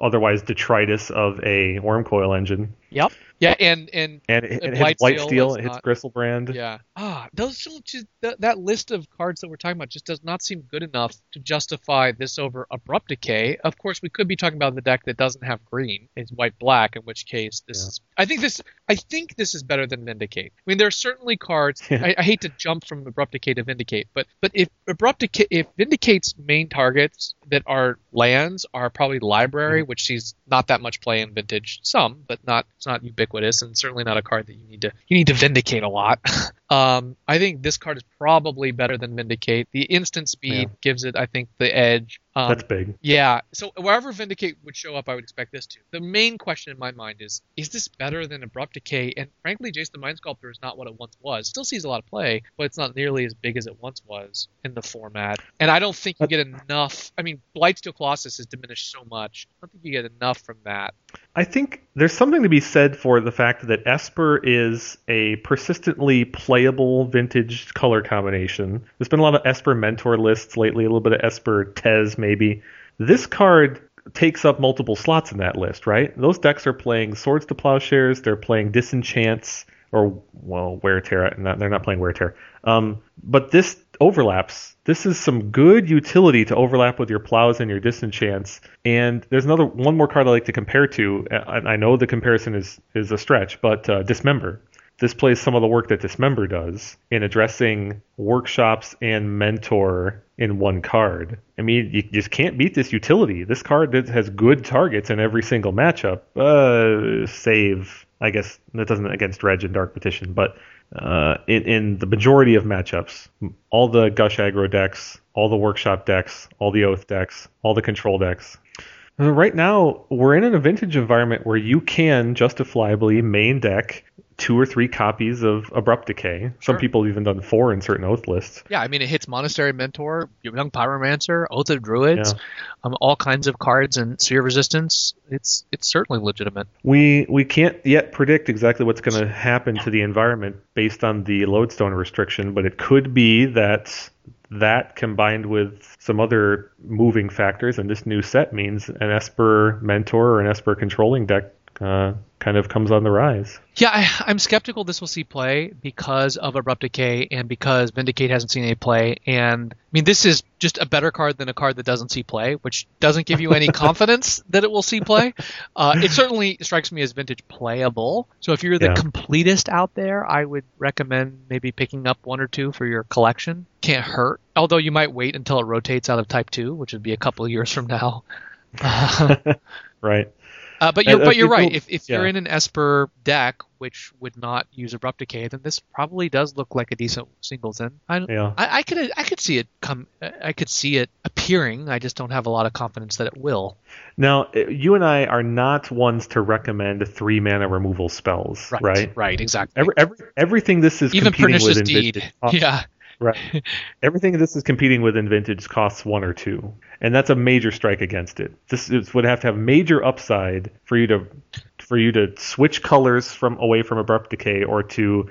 otherwise detritus of a Wurmcoil engine. Yep. Yeah, and and And it, it hits Blightsteel, it hits not- Gristlebrand. yeah. Ah, those don't just that, that list of cards that we're talking about just does not seem good enough to justify this over abrupt decay. Of course, we could be talking about the deck that doesn't have green. It's white black, in which case this Yeah. is. I think this. I think this is better than Vindicate. I mean, there are certainly cards. I, I hate to jump from abrupt decay to Vindicate, but but if abrupt decay, if Vindicate's main targets that are lands are probably Mm-hmm. library, which sees not that much play in Vintage. Some, but not it's not ubiquitous, and certainly not a card that you need to you need to vindicate a lot. um, I think this card is probably better than Vindicate. The instant speed Yeah. gives it, I think, the edge. Um, That's big. yeah. So wherever Vindicate would show up, I would expect this to. The main question in my mind is: Is this better than Abrupt Decay? And frankly, Jace the Mind Sculptor is not what it once was. Still sees a lot of play, but it's not nearly as big as it once was in the format. And I don't think you get enough. I mean, Blightsteel Colossus has diminished so much. I don't think you get enough from that. I think there's something to be said for the fact that Esper is a persistently playable vintage color combination. There's been a lot of Esper mentor lists lately, a little bit of Esper Tez maybe. This card takes up multiple slots in that list, right? Those decks are playing Swords to Plowshares, they're playing Disenchants, or, well, Wear Tear. Not, they're not playing Wear Tear. Um, but this overlaps. This is some good utility to overlap with your plows and your disenchants. And there's another one more card I like to compare to. And I know the comparison is is a stretch, but uh, Dismember. This plays some of the work that Dismember does in addressing workshops and mentor in one card. I mean, you just can't beat this utility. This card has good targets in every single matchup. Uh, save, I guess that doesn't against Reg and Dark Petition, but uh, in, in the majority of matchups, all the Gush aggro decks, all the workshop decks, all the Oath decks, all the control decks. Right now, we're in a vintage environment where you can justifiably main deck two or three copies of Abrupt Decay. Some Sure. people have even done four in certain Oath lists. Yeah, I mean, it hits Monastery Mentor, Young Pyromancer, Oath of Druids, Yeah. um, all kinds of cards and Sphere Resistance. It's it's certainly legitimate. We we can't yet predict exactly what's going to happen to the environment based on the lodestone restriction, but it could be that that combined with some other moving factors and this new set means an Esper mentor or an Esper controlling deck uh, kind of comes on the rise. Yeah, I, I'm skeptical this will see play because of Abrupt Decay and because Vindicate hasn't seen any play. And I mean, this is just a better card than a card that doesn't see play, which doesn't give you any confidence that it will see play. Uh, it certainly strikes me as vintage playable. So if you're the Yeah. completist out there, I would recommend maybe picking up one or two for your collection. Can't hurt. Although you might wait until it rotates out of Type Two, which would be a couple of years from now. right. Uh, but you're, uh, but you're right. If, if you're in an Esper deck which would not use Abrupt Decay, then this probably does look like a decent singleton. I, Yeah. I, I could I could see it come. I could see it appearing. I just don't have a lot of confidence that it will. Now, uh, you and I are not ones to recommend three mana removal spells, Right. right? Right. Exactly. Every, every, everything this is Even competing pernicious with deed. Yeah. Right. Everything this is competing with in vintage costs one or two, and that's a major strike against it. This is, would have to have major upside for you to for you to switch colors from away from abrupt decay or to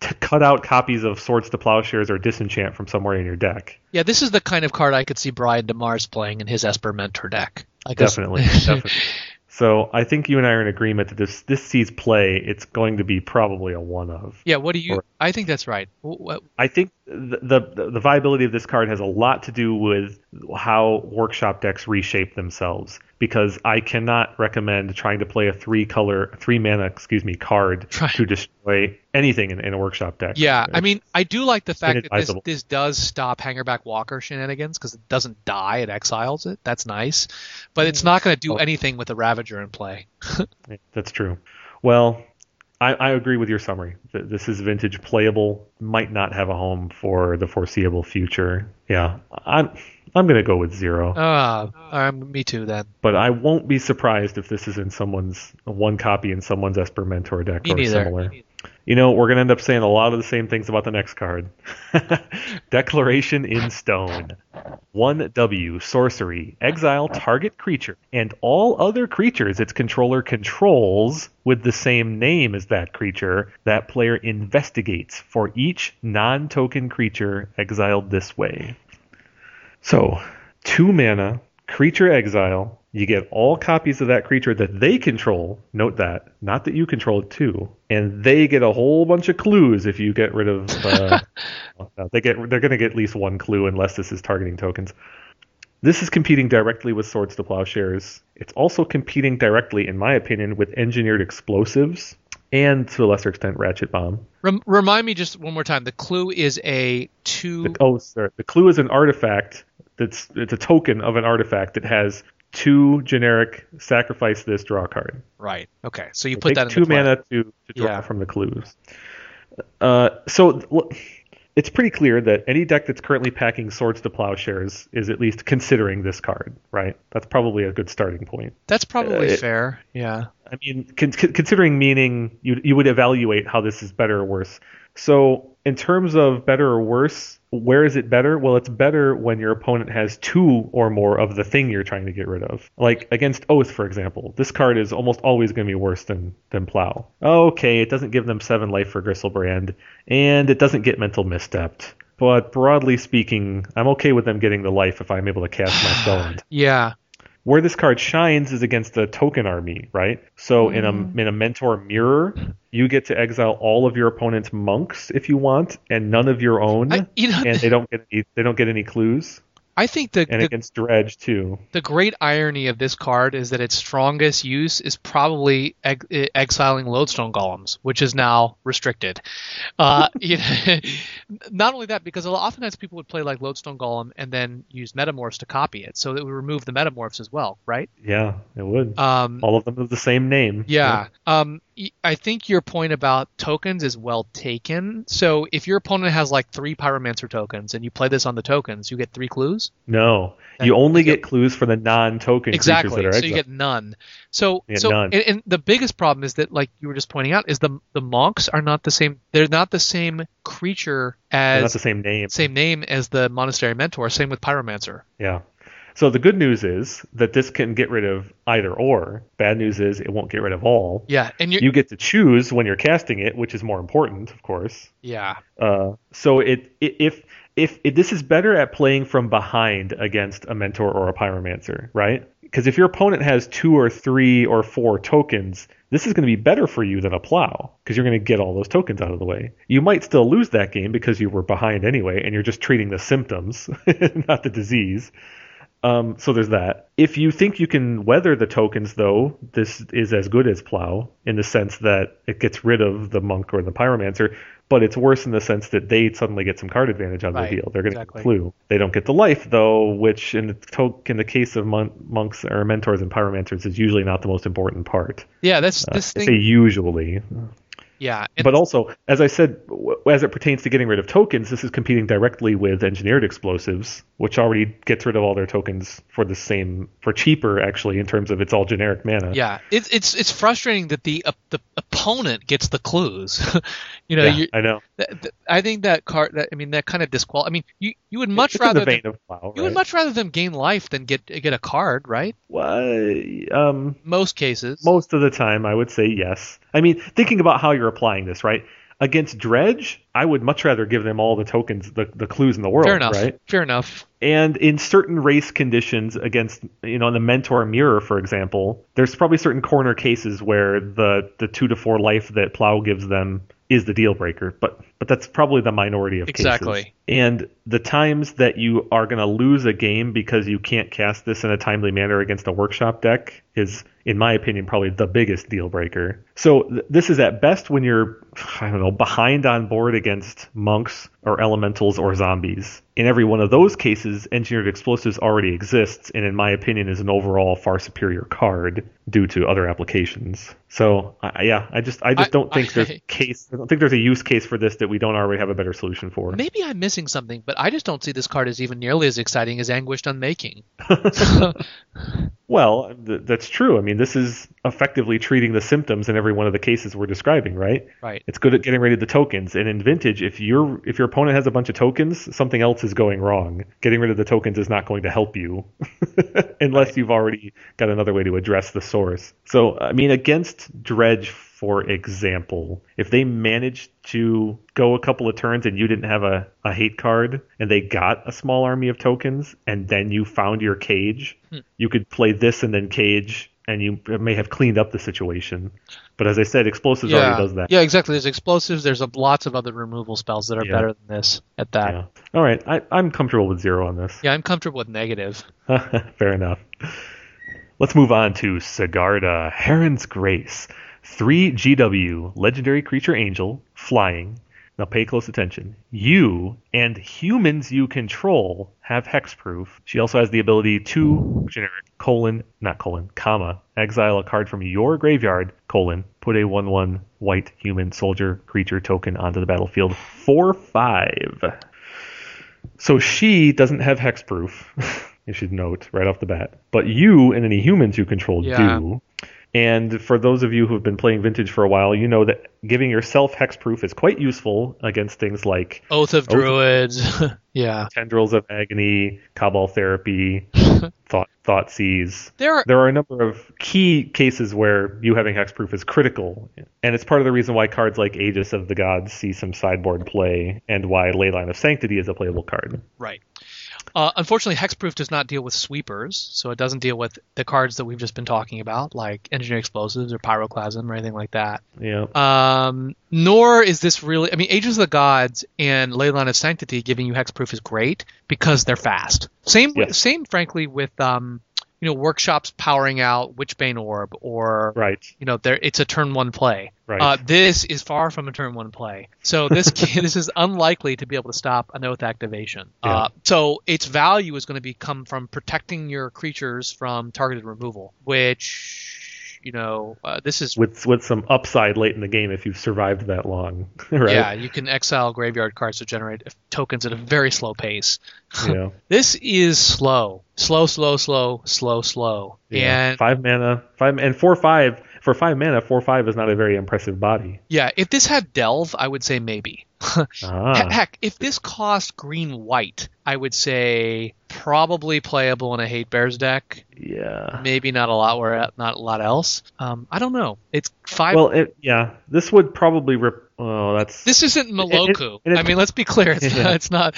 to cut out copies of swords to plowshares or disenchant from somewhere in your deck. Yeah. This is the kind of card I could see Brian DeMars playing in his Esper Mentor deck. I Definitely, definitely. So I think you and I are in agreement that this this sees play. It's going to be probably a one of. yeah. What do you? Or- I think that's right. What- I think the, the the viability of this card has a lot to do with how workshop decks reshape themselves. Because I cannot recommend trying to play a three color, three mana, excuse me, card Right. to destroy anything in, in a workshop deck. Yeah, I mean, I do like the fact that this, this does stop Hangerback Walker shenanigans because it doesn't die; it exiles it. That's nice, but it's not going to do Oh. anything with the Ravager in play. that's true. Well, I, I agree with your summary. Th- This is vintage playable, might not have a home for the foreseeable future. Yeah, I'm I'm gonna go with zero. Ah, um, me too then. but I won't be surprised if this is in someone's one copy in someone's Esper Mentor deck Me or neither. similar. You know, we're gonna end up saying a lot of the same things about the next card. Declaration in Stone. One W sorcery. Exile target creature and all other creatures its controller controls with the same name as that creature. That player investigates for each non-token creature exiled this way. So, two mana, creature exile. You get all copies of that creature that they control. Note that, not that you control it too. And they get a whole bunch of clues if you get rid of. Uh, they get they're going to get at least one clue unless this is targeting tokens. This is competing directly with Swords to Plowshares. It's also competing directly, in my opinion, with engineered explosives and to a lesser extent Ratchet Bomb. Rem- remind me just one more time. The clue is a two. The, oh, sorry. The clue is an artifact that's it's a token of an artifact that has two generic sacrifice this draw card. Right. Okay. So you So put that in two mana to, to draw Yeah. from the clues. Uh, so it's pretty clear that any deck that's currently packing swords to plowshares is at least considering this card, right? That's probably a good starting point. That's probably Uh, it- fair. Yeah. I mean, con- considering meaning you you would evaluate how this is better or worse. So, in terms of better or worse, where is it better? Well, it's better when your opponent has two or more of the thing you're trying to get rid of. Like against Oath, for example, this card is almost always going to be worse than than Plow. Okay, it doesn't give them seven life for Gristlebrand, and it doesn't get Mental Misstepped. But broadly speaking, I'm okay with them getting the life if I'm able to cast my spell Yeah. Where this card shines is against the token army, right? So in a mm. in a mentor mirror, you get to exile all of your opponent's monks if you want, and none of your own, I, you know, and they don't get any, they don't get any clues. I think the, And the against Dredge too. the great irony of this card is that its strongest use is probably ex- eh, exiling lodestone golems, which is now restricted. Uh, you know, not only that, because oftentimes people would play like lodestone golem and then use metamorphs to copy it, so it would remove the metamorphs as well, right? Yeah, it would. Um, all of them have the same name. yeah. Um, y- I think your point about tokens is well taken. So if your opponent has like three pyromancer tokens and you play this on the tokens, you get three clues. No, Then- you only get clues for the non-token exactly creatures that are so you get none so get so none. And, and the biggest problem is that like you were just pointing out is the the monks are not the same they're not the same creature They're not as the same name. same name as the monastery mentor same with pyromancer Yeah. So the good news is that this can get rid of either or. Bad news is it won't get rid of all. yeah and you're You get to choose when you're casting it, which is more important, of course. yeah Uh, so it, i if if if this is better at playing from behind against a mentor or a pyromancer, right? because if your opponent has two or three or four tokens, this is going to be better for you than a plow because you're going to get all those tokens out of the way. You might still lose that game because you were behind anyway, and you're just treating the symptoms, not the disease. Um, so there's that. If you think you can weather the tokens, though, this is as good as Plow in the sense that it gets rid of the monk or the pyromancer, but it's worse in the sense that they suddenly get some card advantage out of Right, the deal. They're going to exactly. get clue. They don't get the life though, which in the to- in the case of mon- monks or mentors and pyromancers is usually not the most important part. Yeah, that's Uh, this I say thing. usually, Yeah, but also, as I said, as it pertains to getting rid of tokens, this is competing directly with engineered explosives, which already gets rid of all their tokens for the same, for cheaper actually, in terms of it's all generic mana. yeah, it's it's it's frustrating that the uh, the opponent gets the clues. you know, Yeah, you, I know. th- th- I think that card. That, I mean, that kind of disqual. I mean, you you would much it's rather the them, plow. you would much rather them gain life than get get a card, right? Why, um, Most cases. most of the time, I would say yes. I mean, thinking about how you're applying this, right? Against Dredge, I would much rather give them all the tokens, the, the clues in the world, Fair enough. right? Fair enough. And in certain race conditions against, you know, in the mentor mirror, for example, there's probably certain corner cases where the the two to four life that Plow gives them is the deal breaker. But but that's probably the minority of cases. Exactly. And the times that you are going to lose a game because you can't cast this in a timely manner against a workshop deck is, in my opinion, probably the biggest deal breaker. So th- this is at best when you're, I don't know, behind on board against monks or elementals or zombies. In every one of those cases, engineered explosives already exists, and in my opinion, is an overall far superior card due to other applications. So I yeah, I just I just I- don't think I- there's case. I don't think there's a use case for this that we don't already have a better solution for. Maybe I'm missing something, but I just don't see this card as even nearly as exciting as Anguished Unmaking. Well, th- that's true. I mean, this is effectively treating the symptoms in every one of the cases we're describing, right? Right. It's good at getting rid of the tokens. And in vintage, if your if your opponent has a bunch of tokens, something else is going wrong. Getting rid of the tokens is not going to help you unless you've already got another way to address the source. So, I mean, against Dredge, for example, if they managed to go a couple of turns and you didn't have a, a hate card and they got a small army of tokens and then you found your cage, hmm. you could play this and then cage and you may have cleaned up the situation. But as I said, explosives yeah. already does that. Yeah, exactly. There's explosives. There's a, lots of other removal spells that are Yeah. better than this at that. Yeah. All right, I, I'm comfortable with zero on this. Yeah, I'm comfortable with negative. Fair enough. Let's move on to Sigarda, Heron's Grace. 3 GW, legendary creature angel, flying. Now pay close attention. You and humans you control have hexproof. She also has the ability to generic colon, not colon, comma, exile a card from your graveyard, colon, put a 1 1 white human soldier creature token onto the battlefield for 5. So she doesn't have hexproof. you should note right off the bat. But you and any humans you control Yeah. do. And for those of you who have been playing Vintage for a while, you know that giving yourself hexproof is quite useful against things like Oath of Oath- Druids. yeah. Tendrils of Agony, Cabal Therapy, Thought Thought. There are There are a number of key cases where you having hexproof is critical, and it's part of the reason why cards like Aegis of the Gods see some sideboard play, and why Leyline of Sanctity is a playable card. Right. Uh, unfortunately, Hexproof does not deal with sweepers, so it doesn't deal with the cards that we've just been talking about, like Engineer Explosives or Pyroclasm or anything like that. Yeah. Um, nor is this really. I mean, Aegis of the Gods and Leyline of Sanctity giving you hexproof is great because they're fast. Same, Yes. same, frankly, with um, you know, workshops powering out Witchbane Orb or Right. you know, there it's a turn one play. Right. Uh, this is far from a turn one play, so this this is unlikely to be able to stop an oath activation. Yeah. Uh, so its value is going to be come from protecting your creatures from targeted removal, which you know uh, this is with with some upside late in the game if you've survived that long. right. yeah you can exile graveyard cards to generate tokens at a very slow pace. Yeah. This is slow, slow, slow, slow, slow, slow, Yeah. and five mana, five and four five for five mana. Four five is not a very impressive body. yeah. If this had delve, I would say maybe. Ah, Heck, if this cost green white, I would say probably playable in a hate bears deck. yeah. Maybe not a lot where not a lot else. Um, I don't know. It's five. Well, it, yeah. This would probably rip. Oh, that's this isn't Maloku. and it- I mean, let's be clear. It's, Yeah. not, it's not.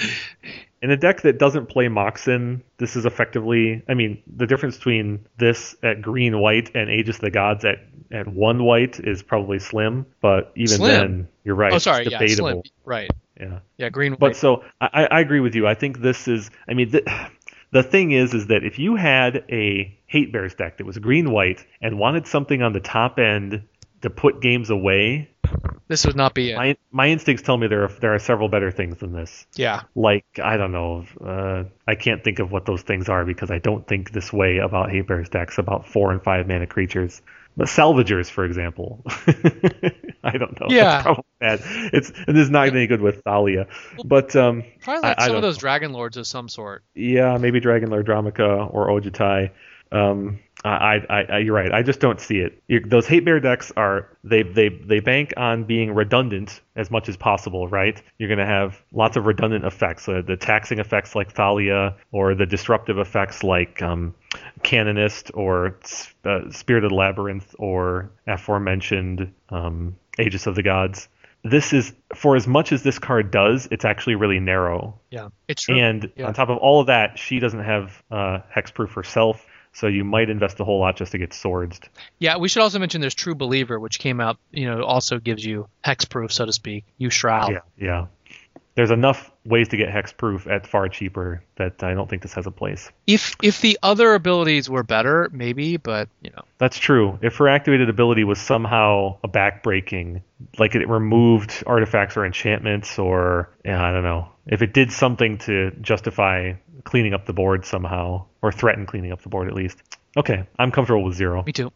In a deck that doesn't play Moxen, this is effectively, I mean, the difference between this at green white and Aegis of the Gods at, at one white is probably slim, but even Slim? then, you're right. oh, sorry, it's yeah, debatable. slim. Right. Yeah. Yeah, green. White. But so I, I agree with you. I think this is. I mean, the, the thing is, is that if you had a hate bears deck that was green white and wanted something on the top end to put games away, this would not be it. my my instincts tell me there are there are several better things than this. yeah. Like I don't know, uh, I can't think of what those things are because I don't think this way about hate bears decks about four and five mana creatures. But salvagers, for example, I don't know. Yeah. That's probably bad. It's and this is not any good with Thalia. But um, Probably like I- I some don't of those know. dragon lords of some sort. Yeah, maybe Dragon Lord Dromoka or Ojutai. Um, I, I, I, you're right. I just don't see it. you those hate bear decks are they, they they bank on being redundant as much as possible, right? You're going to have lots of redundant effects, uh, the taxing effects like Thalia, or the disruptive effects like um, Canonist or uh, Spirited Labyrinth or aforementioned um, Aegis of the Gods. This is for as much as this card does, it's actually really narrow. Yeah, it's true. And Yeah. on top of all of that, she doesn't have uh, hexproof herself, so you might invest a whole lot just to get swords. Yeah, we should also mention there's True Believer, which came out, you know, also gives you hexproof, so to speak. You shroud. Yeah, yeah. There's enough ways to get hexproof at far cheaper that I don't think this has a place. If if the other abilities were better, maybe, but you know, That's true. If her activated ability was somehow a backbreaking, like it removed artifacts or enchantments, or yeah, I don't know, if it did something to justify cleaning up the board somehow, or threaten cleaning up the board at least. Okay, I'm comfortable with zero. me too.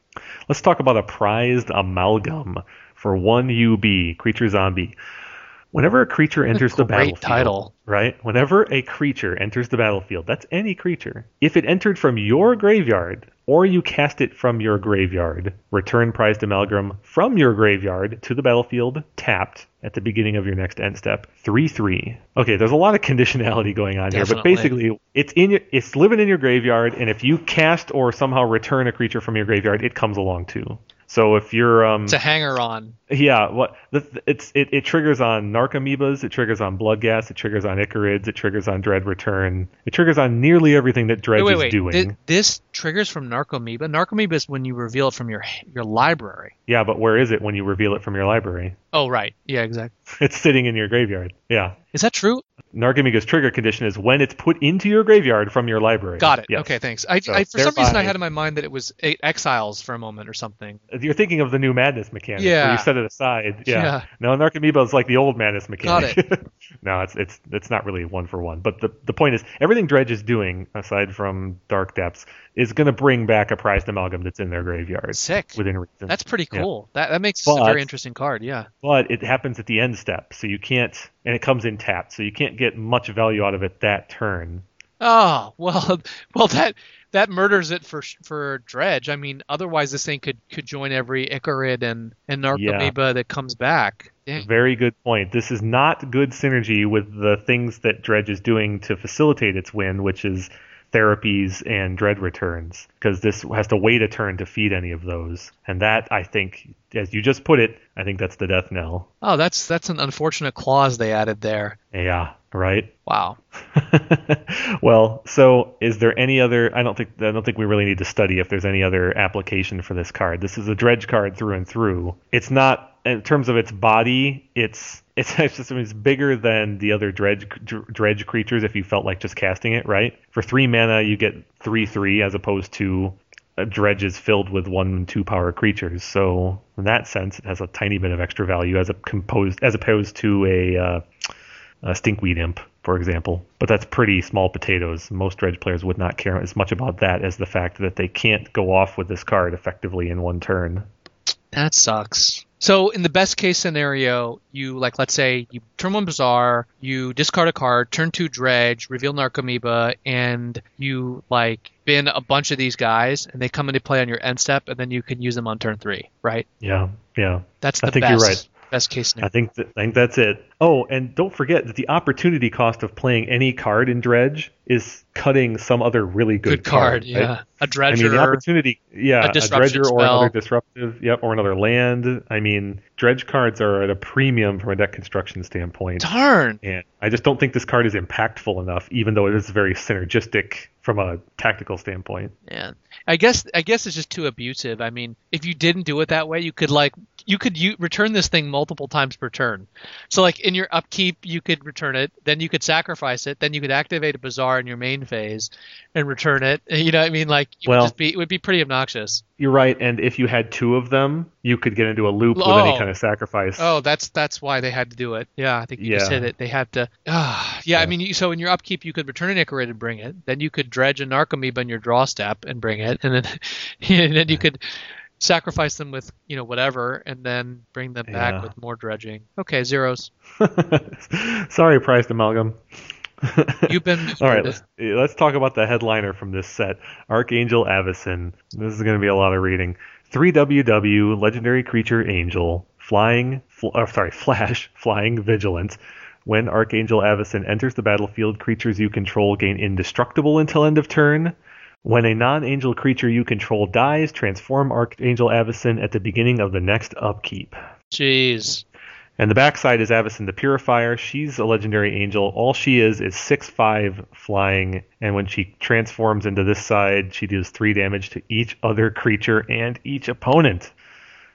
Let's talk about a prized amalgam for one UB, creature zombie. Whenever a creature enters the battlefield, title. right? Whenever a creature enters the battlefield, that's any creature. If it entered from your graveyard or you cast it from your graveyard, return prized amalgam from your graveyard to the battlefield tapped at the beginning of your next end step. 3-3. Okay, there's a lot of conditionality going on here, but basically it's in your, it's living in your graveyard and if you cast or somehow return a creature from your graveyard, it comes along too. So if you're um It's a hanger on. yeah, what the, it's it, it triggers on Narcomoebas, it triggers on Bloodghast, it triggers on Ichorids, it triggers on Dread Return, it triggers on nearly everything that Dredge Wait, wait, is doing. Thi- this triggers from Narcomoeba. Narcomoeba is when you reveal it from your your library. Yeah, but where is it when you reveal it from your library? Oh, right. Yeah, exactly. It's sitting in your graveyard. Yeah. Is that true? Narcomoeba's trigger condition is when it's put into your graveyard from your library. Got it. Yes. Okay, thanks. I, So I for some reason I had in my mind that it was eight exiles for a moment or something. You're thinking of the new madness mechanic. Where Yeah. you set it aside. Yeah. Yeah. No, Narcomoeba is like the old madness mechanic. Got it. no, it's it's it's not really one for one. But the the point is, everything Dredge is doing, aside from Dark Depths, is going to bring back a prized amalgam that's in their graveyard Sick. within reason. That's pretty Yeah. cool. That that makes this a very interesting card. Yeah. But it happens at the end step, so you can't, and it comes in tapped, so you can't get much value out of it that turn. Oh well, well that that murders it for for Dredge. I mean, otherwise this thing could could join every Ichorid and and Narcomoeba that comes back. Dang. Very good point. This is not good synergy with the things that Dredge is doing to facilitate its win, which is therapies and dread returns, because this has to wait a turn to feed any of those. And that, I think, as you just put it, I think that's the death knell. Oh, that's that's an unfortunate clause they added there. Yeah, right. Wow. well, so is there any other? I don't think I don't think we really need to study if there's any other application for this card. This is a dredge card through and through. It's not in terms of its body. It's it's just I mean, it's bigger than the other dredge dredge creatures. If you felt like just casting it, right? For three mana, you get three three as opposed to a dredge is filled with one and two power creatures. So in that sense, it has a tiny bit of extra value as a composed as opposed to a uh, a stinkweed imp, for example. But that's pretty small potatoes. Most dredge players would not care as much about that as the fact that they can't go off with this card effectively in one turn. That sucks. So in the best case scenario, you like let's say you turn one bazaar, you discard a card, turn two dredge, reveal Narcomoeba, and you like bin a bunch of these guys, and they come into play on your end step, and then you can use them on turn three, right? Yeah, yeah. That's I the think best you're right. best case I think th- I think that's it. Oh, and don't forget that the opportunity cost of playing any card in Dredge is cutting some other really good, Good card, right? yeah. a dredger. I mean, the opportunity, yeah, a a, dredger or another disruptive, yep, or another land. I mean, dredge cards are at a premium from a deck construction standpoint, Darn. and I just don't think this card is impactful enough, even though it is very synergistic from a tactical standpoint. Yeah, I guess I guess it's just too abusive. I mean, if you didn't do it that way, you could like you could you return this thing multiple times per turn. So like in your upkeep, you could return it, then you could sacrifice it, then you could activate a bazaar in your main phase and return it. You know, what I mean, like it Well- would just be it would be pretty obnoxious. You're right, and if you had two of them, you could get into a loop with Oh. any kind of sacrifice. Oh, that's that's why they had to do it. Yeah, I think you just Yeah. hit it. They had to. Ah, yeah, I mean, you, so in your upkeep, you could return an Ichorid and bring it. Then you could dredge a Narcomoeba in your draw step and bring it, and then and then you could sacrifice them with you know whatever, and then bring them back Yeah. with more dredging. Okay, zeros. Sorry, priced amalgam. You've been All right, let's, let's talk about the headliner from this set, Archangel Avacyn. This is going to be a lot of reading. 3WW, legendary creature angel, flying, fl- uh, sorry, flash, flying vigilant. When Archangel Avacyn enters the battlefield, creatures you control gain indestructible until end of turn. When a non-angel creature you control dies, transform Archangel Avacyn at the beginning of the next upkeep. Jeez. And the backside is Avacyn the Purifier. She's a legendary angel. All she is is six five flying, and when she transforms into this side, she deals 3 damage to each other creature and each opponent.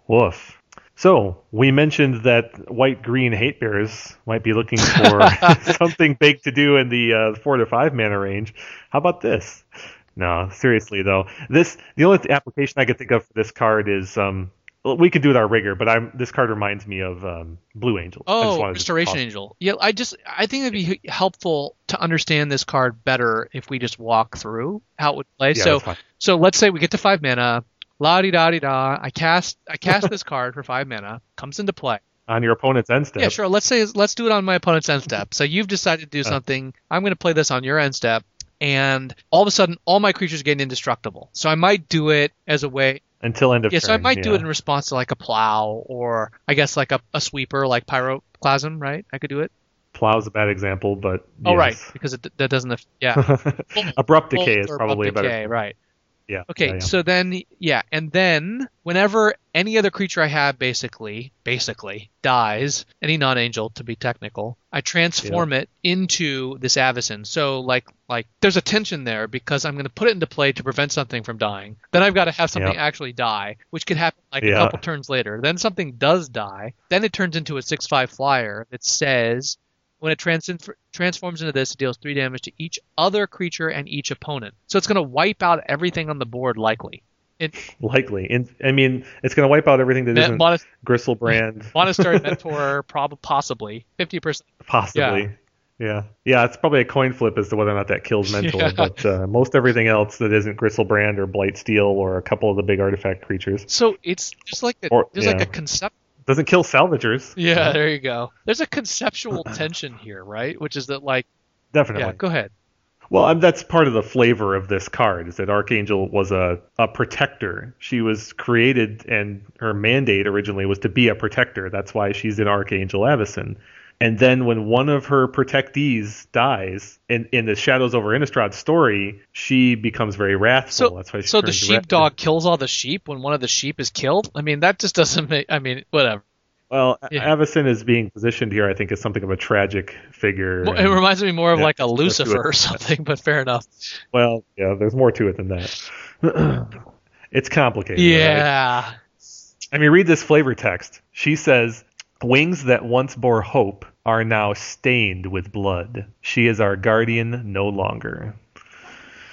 Woof. So, we mentioned that white green hate bears might be looking for something big to do in the uh, 4 to 5 mana range. How about this? No, seriously though. This the only application I could think of for this card is um we could do it our rigor, but I'm this card reminds me of um, Blue Angel. Oh, Restoration Angel. Yeah, I just I think it'd be helpful to understand this card better if we just walk through how it would play. Yeah, so so let's say we get to five mana. La di da di da. I cast I cast this card for five mana. Comes into play. on your opponent's end step. Yeah, sure. Let's say let's do it on my opponent's end step. So you've decided to do Uh. something. I'm going to play this on your end step, and all of a sudden, all my creatures get indestructible. So I might do it as a way. Until end of Yeah, turn. so I might do it in response to like a plow, or I guess like a, a sweeper, like pyroclasm. Right? I could do it. Plow's a bad example, but Oh, right, because it, that doesn't. Yeah. Abrupt decay is probably a abrupt better. right. Yeah. Okay, yeah, yeah. so then yeah, and then whenever any other creature I have basically basically dies, any non-angel to be technical, I transform it into this Avacyn. So like like there's a tension there because I'm going to put it into play to prevent something from dying. Then I've got to have something Yeah. actually die, which could happen like a couple turns later. Then something does die. Then it turns into a 6/5 flyer that says when it trans- transforms into this, it deals three damage to each other creature and each opponent. So it's going to wipe out everything on the board, likely. It, Likely. In, I mean, it's going to wipe out everything that isn't Monas- Gristlebrand, Monastery Mentor, prob- possibly fifty percent. possibly. Yeah. yeah. it's probably a coin flip as to whether or not that kills Mentor, Yeah. but uh, most everything else that isn't Gristlebrand or Blightsteel or a couple of the big artifact creatures So it's just like a, Or- there's like a concept. Doesn't kill salvagers. Yeah, there you go. There's a conceptual tension here, right? Which is that like, Definitely. yeah, go ahead. Well, um, that's part of the flavor of this card is that Archangel was a, a protector. She was created, and her mandate originally was to be a protector. That's why she's in Archangel Avacyn. And then when one of her protectees dies in, in the Shadows over Innistrad story, she becomes very wrathful. So, that's why she so the sheepdog kills all the sheep when one of the sheep is killed. I mean, that just doesn't make. I mean, whatever. Well, Yeah. Avacyn is being positioned here, I think, as something of a tragic figure. Well, it reminds me more of yeah, like a Lucifer or something, but fair enough. well, yeah, there's more to it than that. it's complicated. right? Yeah. I mean, read this flavor text. She says, Wings that once bore hope are now stained with blood. She is our guardian no longer.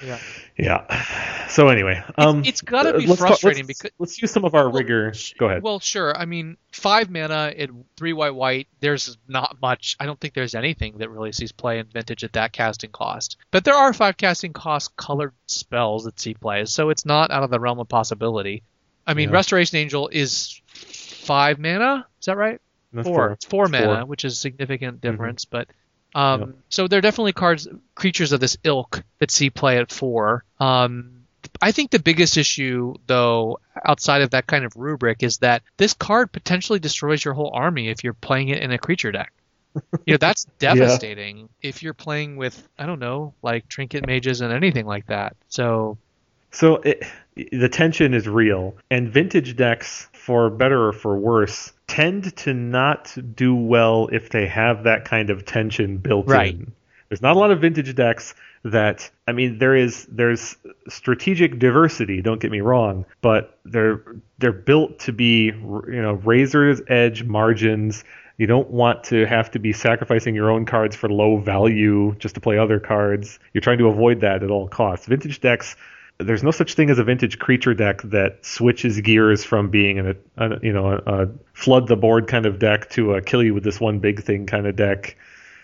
Yeah. Yeah. So anyway, um, it's gotta uh, be let's talk- frustrating let's, because- let's use some of our Well, rigor. Go ahead. Well, sure. I mean, five mana and three white white. There's not much. I don't think there's anything that really sees play in vintage at that casting cost. But there are five casting cost colored spells that see play, so it's not out of the realm of possibility. I mean, Yeah. Restoration Angel is five mana. Is that right? That's four. It's four It's mana, four. Mm-hmm. which is a significant difference. But um, Yep. so there are definitely cards, creatures of this ilk that see play at four. Um, I think the biggest issue, though, outside of that kind of rubric, is that this card potentially destroys your whole army if you're playing it in a creature deck. you know that's devastating if you're playing with I don't know like trinket mages and anything like that. So So it, the tension is real, and vintage decks, for better or for worse, tend to not do well if they have that kind of tension built Right. in. There's not a lot of vintage decks that I mean there is there's strategic diversity, don't get me wrong, but they're they're built to be you know razor's edge margins. You don't want to have to be sacrificing your own cards for low value just to play other cards. You're trying to avoid that at all costs. Vintage decks there's no such thing as a vintage creature deck that switches gears from being a, a you know a, a flood the board kind of deck to a kill you with this one big thing kind of deck.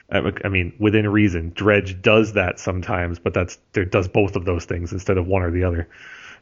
I mean, within reason, Dredge does that sometimes, but that's there does both of those things instead of one or the other.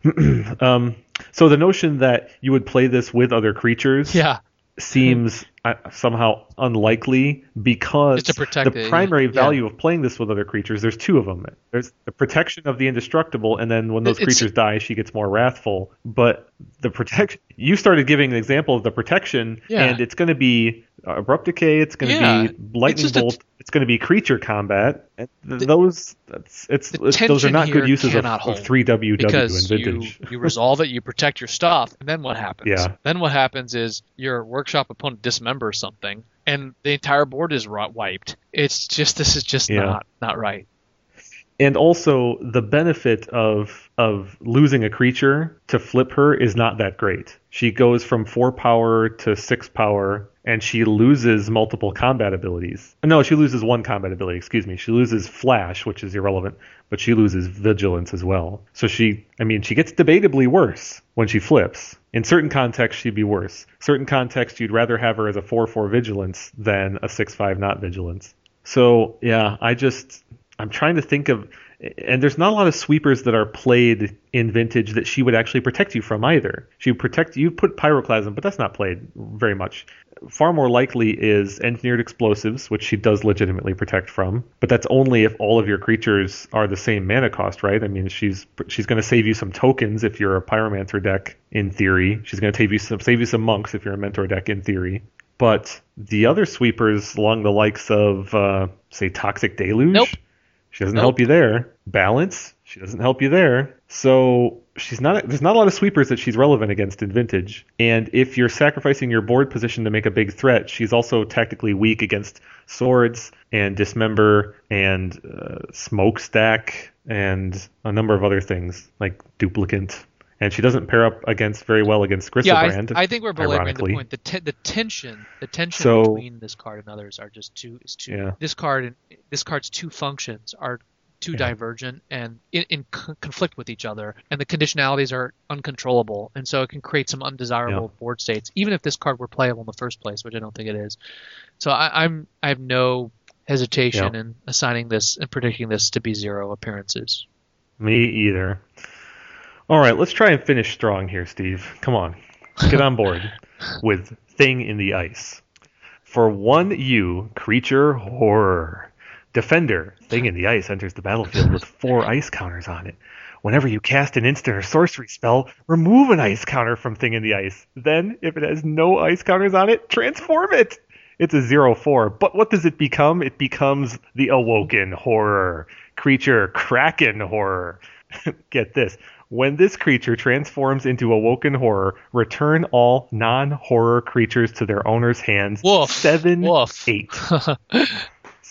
um, so the notion that you would play this with other creatures yeah, seems somehow unlikely because the it, primary yeah. value of playing this with other creatures there's two of them there's the protection of the indestructible and then when those It's- creatures die she gets more wrathful but the protection you started giving an example of the protection Yeah. and it's going to be uh, abrupt decay it's going to Yeah, be lightning a- bolt it's going to be creature combat and th- those it's, it's those are not good uses of, of 3WW because and you vintage you resolve it, you protect your stuff, and then what happens? Yeah. Then what happens is your workshop opponent dismembers something, and the entire board is ro- wiped. It's just this is just Yeah. not not right. and also the benefit of of losing a creature to flip her is not that great. She goes from four power to six power, and she loses multiple combat abilities. No, she loses one combat ability. Excuse me. She loses flash, which is irrelevant, but she loses vigilance as well. So she, I mean, she gets debatably worse when she flips. In certain contexts, she'd be worse. Certain contexts, you'd rather have her as a four-four vigilance than a six-five not vigilance. So yeah, I just I'm trying to think of and there's not a lot of sweepers that are played in vintage that she would actually protect you from either. She would protect you put pyroclasm, but that's not played very much. Far more likely is engineered explosives, which she does legitimately protect from, but that's only if all of your creatures are the same mana cost, right? I mean, she's she's going to save you some tokens if you're a pyromancer deck in theory. She's going to save you some save you some monks if you're a mentor deck in theory. But the other sweepers along the likes of uh, say Toxic Deluge, Nope. she doesn't Nope. help you there. Balance, she doesn't help you there. So she's not. There's not a lot of sweepers that she's relevant against in Vintage. And if you're sacrificing your board position to make a big threat, she's also tactically weak against swords and dismember and uh, smokestack and a number of other things like duplicant. And she doesn't pair up against very well against Yeah, I, Griselbrand. I think we're belaboring the point. The te- the tension, the tension So- between this card and others are just too is too. Yeah. This card and this card's two functions are too Yeah. divergent and in, in co- conflict with each other, and the conditionalities are uncontrollable, and so it can create some undesirable board states, even if this card were playable in the first place, which I don't think it is. So I, I'm I have no hesitation Yeah. in assigning this and predicting this to be zero appearances. Me either. All right, let's try and finish strong here, Steve. Come on. Get on board with Thing in the Ice. For one U, creature horror. Defender, Thing in the Ice enters the battlefield with four ice counters on it. Whenever you cast an instant or sorcery spell, remove an ice counter from Thing in the Ice. Then, if it has no ice counters on it, transform it. It's a 0-4, but what does it become? It becomes the Awoken Horror. Creature Kraken Horror. Get this. When this creature transforms into Awoken Horror, return all non-horror creatures to their owner's hands. Woof. Seven, Woof. eight.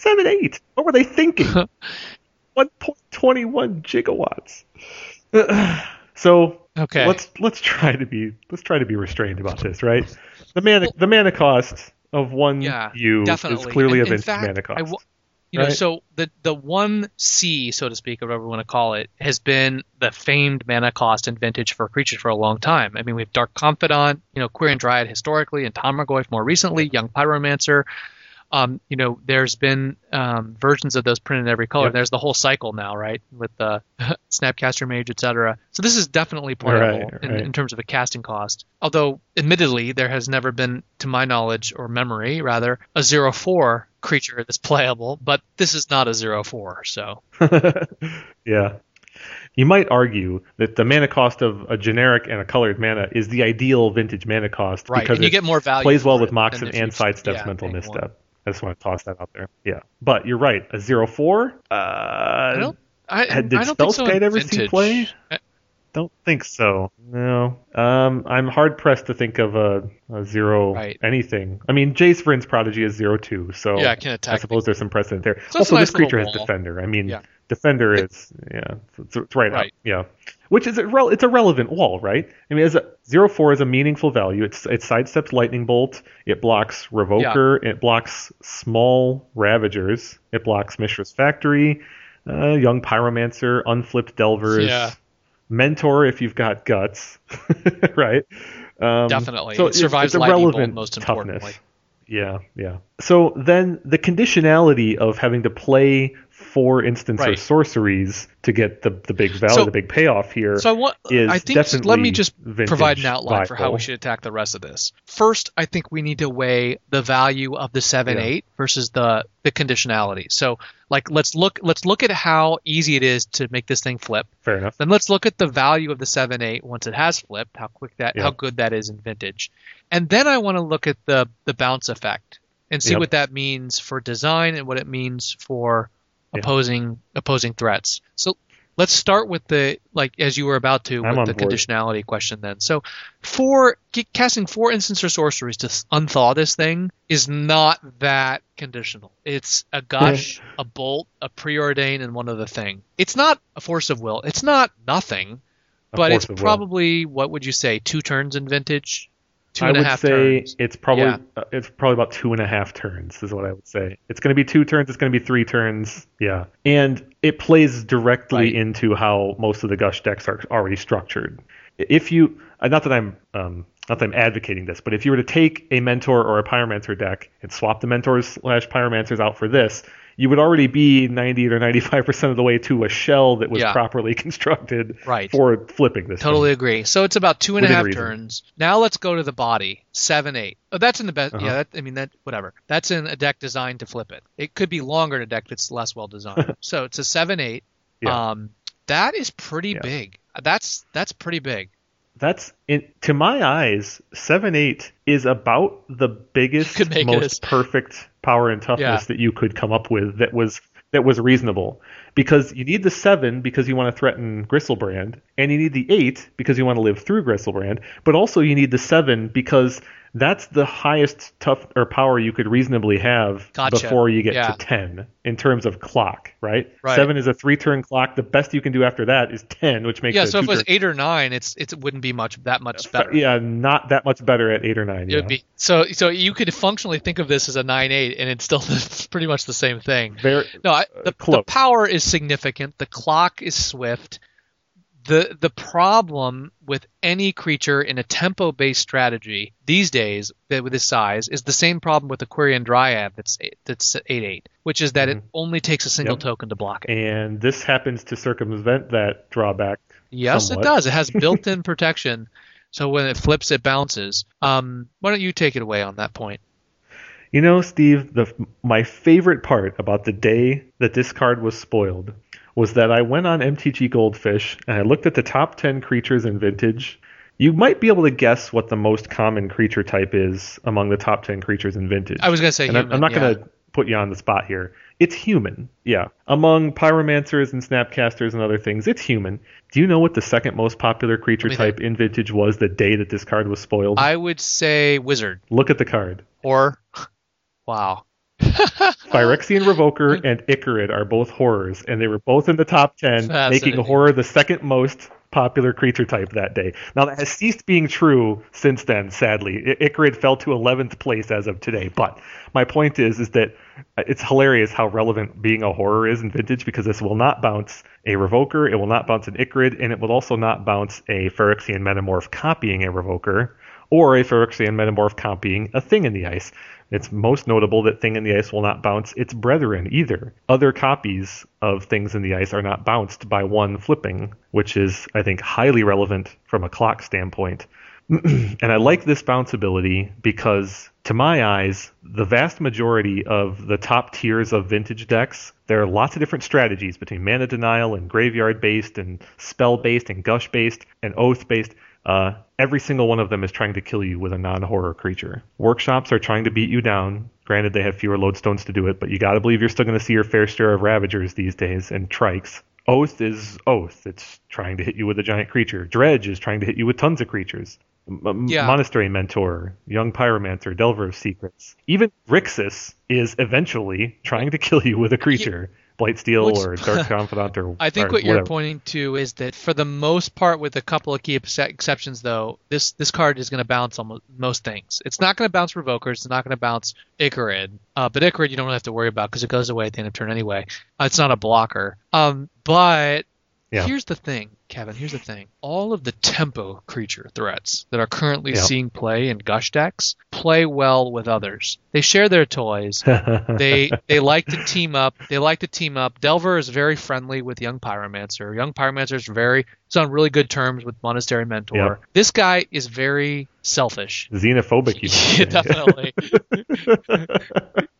Seven, eight. What were they thinking? 1.21 gigawatts. so Okay. let's let's try to be let's try to be restrained about this, right? The mana the mana cost of one Yeah, U definitely. is clearly And a in vintage fact, mana cost. w- you know, right? so the the one C, so to speak, or whatever we want to call it, has been the famed mana cost in vintage for creatures for a long time. I mean, we have Dark Confidant, you know, Quirion Dryad historically, and Tarmogoyf more recently, Young Pyromancer. Um, you know, there's been um, versions of those printed in every color. Yep. There's the whole cycle now, right, with the Snapcaster Mage, etc. So this is definitely playable Right, in, right. in terms of a casting cost. Although, admittedly, there has never been, to my knowledge or memory, rather, a zero four creature that's playable. But this is not a zero four, so yeah. You might argue that the mana cost of a generic and a colored mana is the ideal vintage mana cost right. because And you it get more value. plays well with it Moxen and sidesteps yeah, mental paying one. I just want to toss that out there. Yeah, but you're right. A zero four. Uh, I don't. I, Had- did I don't think so ever see vintage. play? Uh, don't think so. No. Um, I'm hard pressed to think of a, a zero Right. anything. I mean, Jace Vryn's prodigy is zero two, so Yeah, I can attack. I suppose there's some precedent there. So also, nice this creature has defender. I mean, Yeah. defender is yeah, it's, it's right, Right. up. Yeah, which is a it's a relevant wall, right? I mean, as a zero four is a meaningful value. It's it sidesteps lightning bolt. It blocks revoker. It blocks small ravagers. It blocks Mishra's factory. Uh, young pyromancer, unflipped delvers, Yeah. mentor if you've got guts, right? Um, Definitely. so it it's- survives it's a lightning bolt relevant most toughness. Yeah, yeah. So then the conditionality of having to play four instants or sorceries to get the the big value, So- the big payoff here. So I want. is I think. let me just provide an outline for how we should attack the rest of this. First, I think we need to weigh the value of the seven Yeah. eight versus the the conditionality. So, like, let's look let's look at how easy it is to make this thing flip. Fair enough. Then let's look at the value of the seven eight once it has flipped, how quick that, Yeah. how good that is in vintage, and then I want to look at the the bounce effect and see Yep. what that means for design and what it means for Yeah. opposing opposing threats. So let's start with the like as you were about to I'm with the board. conditionality question. Then, so for casting four instants or sorceries to unthaw this thing is not that conditional. It's a gush, a bolt, a preordain, and one other thing. It's not a force of will. It's not nothing, A but it's of will. probably what would you say? Two turns in vintage. Two I would say turns. it's probably Yeah. uh, it's probably about two and a half turns is what I would say. It's going to be two turns. It's going to be three turns. Yeah, and it plays directly Right. into how most of the gush decks are already structured. If you, uh, not that I'm, um, not that I'm advocating this, but if you were to take a mentor or a pyromancer deck and swap the mentors slash pyromancers out for this, you would already be 90 or 95 percent of the way to a shell that was Yeah. properly constructed Right. for flipping this. Totally thing. agree. So it's about two and a half reason. turns. Now let's go to the body. Seven, eight. Oh, that's in the best. Uh-huh. Yeah, that, I mean that. Whatever. That's in a deck designed to flip it. It could be longer in a deck that's less well designed. so it's a seven, eight. Yeah. Um, that is pretty Yeah. big. That's that's pretty big. That's in, to my eyes, seven eight is about the biggest, could make it most perfect power and toughness Yeah. that you could come up with. That was that was reasonable because you need the seven because you want to threaten Griselbrand, and you need the eight because you want to live through Griselbrand, but also you need the seven because that's the highest tough or power you could reasonably have Gotcha. before you get Yeah. to ten in terms of clock, right? Right. Seven is a three turn clock. The best you can do after that is ten, which makes yeah. So if it was eight or nine, it's it's it wouldn't be much that much uh, better. yeah, not that much better at eight or nine. It Yeah. would be so so you could functionally think of this as a nine eight, and it's still pretty much the same thing. Very, No, I, the, uh, the power is significant. The clock is swift. The the problem with any creature in a tempo based strategy these days that with this size is the same problem with Quirion Dryad that's eight, that's eight eight, which is that it only takes a single Yep. token to block it. and this happens to circumvent that drawback. Yes, somewhat. it does. It has built in protection, so when it flips, it bounces. Um, why don't you take it away on that point? You know, Steve, the my favorite part about the day that this card was spoiled was that I went on MTG Goldfish and I looked at the top 10 creatures in Vintage. You might be able to guess what the most common creature type is among the top 10 creatures in Vintage. I was gonna say and I'm, human, I'm not yeah. going to put you on the spot here. It's human, yeah. Among pyromancers and snapcasters and other things, it's human. Do you know what the second most popular creature type in Vintage was the day that this card was spoiled? I would say wizard Look at the card. or wow. Phyrexian Revoker and Ichorid are both horrors, and they were both in the top 10, making horror the second most popular creature type that day. Now, that has ceased being true since then, sadly. I- Ichorid fell to 11th place as of today, but my point is is that uh, it's hilarious how relevant being a horror is in Vintage because this will not bounce a Revoker, it will not bounce an Ichorid, and it will also not bounce a Phyrexian Metamorph copying a Revoker or a Phyrexian Metamorph copying a Thing in the Ice. It's most notable that Thing in the Ice will not bounce its brethren either. Other copies of Things in the Ice are not bounced by one flipping, which is, I think, highly relevant from a clock standpoint. and I like this bounce ability because, to my eyes, the vast majority of the top tiers of vintage decks, there are lots of different strategies between mana denial and graveyard based and spell based and gush based and oath based. Uh, every single one of them is trying to kill you with a non horror creature. Workshops are trying to beat you down Granted, they have fewer lodestones to do it, but you got to believe you're still going to see your fair share of Ravagers these days and Trikes. Oath is Oath. It's trying to hit you with a giant creature. Dredge is trying to hit you with tons of creatures. M- Yeah. Monastery Mentor, Young Pyromancer, Delver of Secrets. Even Rixus is eventually trying to kill you with a creature. Blightsteel Which- or Dark Confidant or I think or what you're pointing to is that for the most part, with a couple of key exceptions, though, this this card is going to bounce mo- most things. It's not going to bounce Revokers. It's not going to bounce Ichorid. Uh, but Ichorid you don't really have to worry about because it goes away at the end of turn anyway. Uh, it's not a blocker. Um, but Yeah. here's the thing, Kevin. Here's the thing. All of the tempo creature threats that are currently Yeah. seeing play in Gush decks play well with others. They share their toys they they like to team up. They like to team up. Delver is very friendly with Young Pyromancer. Young Pyromancer is very is on really good terms with Monastery Mentor. Yep. This guy is very selfish. Xenophobic, you Yeah, definitely.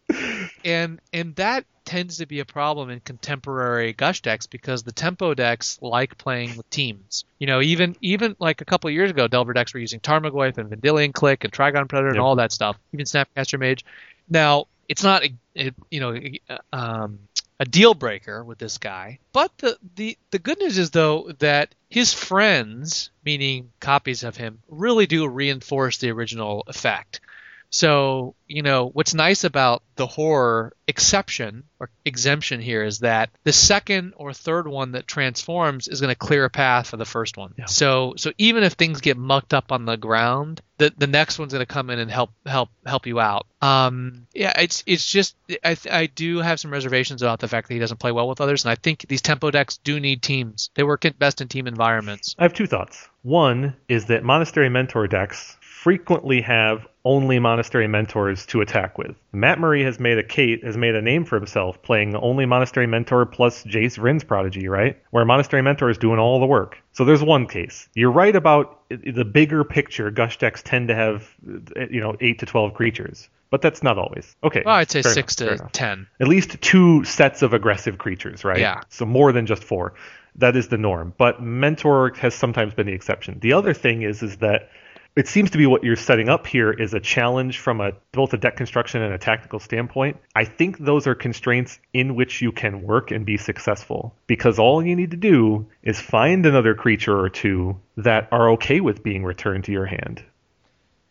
and and that tends to be a problem in contemporary gush decks because the tempo decks like playing with teams. You know, even even like a couple of years ago, Delver decks were using Tarmogoyf and Vendilion Clique and Trigon Predator and all that stuff. Even Snapcaster Mage. Now it's not a, it, you know um, a deal breaker with this guy, but the, the the good news is though that his friends, meaning copies of him, really do reinforce the original effect. So, you know, what's nice about the horror exception or exemption here is that the second or third one that transforms is going to clear a path for the first one. Yeah. So, so even if things get mucked up on the ground, the the next one's going to come in and help help help you out. Um, yeah, it's it's just I I do have some reservations about the fact that he doesn't play well with others, and I think these tempo decks do need teams. They work best in team environments. I have two thoughts. One is that monastery mentor decks frequently have only monastery mentors to attack with. Matt Murray has made a Kate has made a name for himself playing only monastery mentor plus Jace Vryn's prodigy, right? Where monastery mentor is doing all the work. So there's one case. You're right about the bigger picture. Gush decks tend to have uh, you know eight to twelve creatures, but that's not always. Okay. Well, I'd say six enough, to ten. at least two sets of aggressive creatures, right? Yeah. So more than just four. That is the norm. But mentor has sometimes been the exception. The other thing is is that it seems to be what you're setting up here is a challenge from a both a deck construction and a tactical standpoint. I think those are constraints in which you can work and be successful because all you need to do is find another creature or two that are okay with being returned to your hand.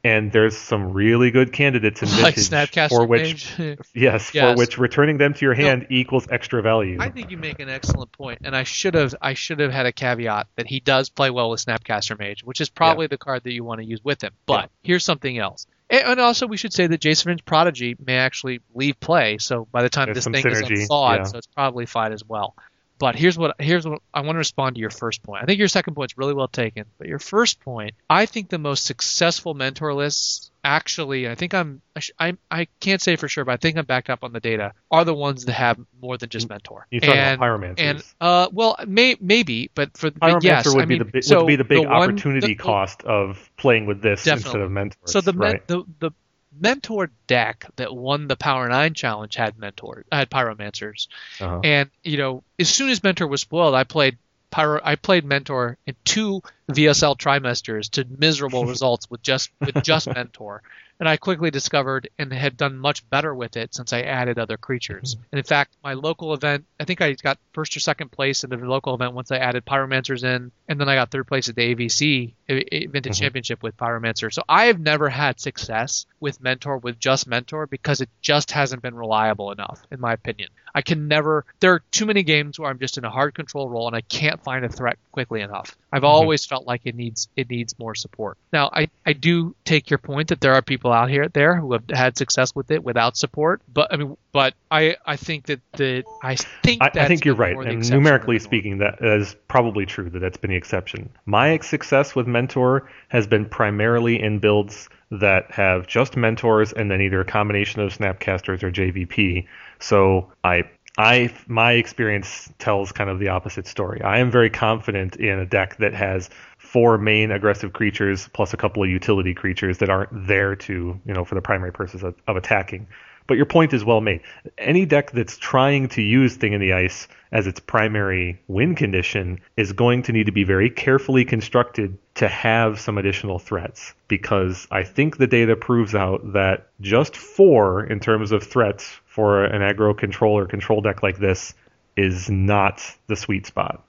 And there's some really good candidates in Like vintage for which Mage. Yes, for which returning them to your hand equals extra value. I think you make an excellent point, and I should have I should have had a caveat that he does play well with Snapcaster Mage, which is probably the card that you want to use with him. But Yeah. here's something else. And also, we should say that Jace Vryn's Prodigy may actually leave play. So by the time There's this thing synergy, is unthawed, yeah. so it's probably fine as well. But here's what here's what I want to respond to your first point. I think your second point's really well taken, but your first point, I think the most successful mentor lists actually, I think I'm I, sh- I I can't say for sure, but I think I'm backed up on the data. Are the ones that have more than just mentor. You talk and, about pyromancers. and uh, well, may maybe, but for but Pyromancer yes, would I be mean, the so would be the big one- opportunity the- cost of playing with this instead of mentors. So the, right. the the mentor deck that won the Power Nine challenge had mentor had pyromancers, Uh-huh. and you know as soon as mentor was spoiled, I played pyro. I played mentor in two VSL trimesters to miserable results with just with just mentor. And I quickly discovered and had done much better with it since I added other creatures. And in fact, my local event, I think I got first or second place in the local event once I added Pyromancers in, and then I got third place at the AVC Vintage Mhm. Championship with Pyromancer. So I have never had success with Mentor with just Mentor because it just hasn't been reliable enough, in my opinion. I can never. There are too many games where I'm just in a hard control role and I can't find a threat quickly enough. I've always felt like it needs it needs more support. Now I I do take your point that there are people out here there who have had success with it without support, but I mean, but I I think that the I think I, I think you're right. And numerically than the norm. speaking, that is probably true that that's been the exception. My success with Mentor has been primarily in builds that have just mentors and then either a combination of Snapcasters or JVP. So I. I my experience tells kind of the opposite story. I am very confident in a deck that has four main aggressive creatures plus a couple of utility creatures that aren't there to, you know, for the primary purpose of, of attacking. But your point is well made. Any deck that's trying to use Thing in the Ice as its primary win condition is going to need to be very carefully constructed to have some additional threats. Because I think the data proves out that just four, in terms of threats for an aggro control or control deck like this, is not the sweet spot.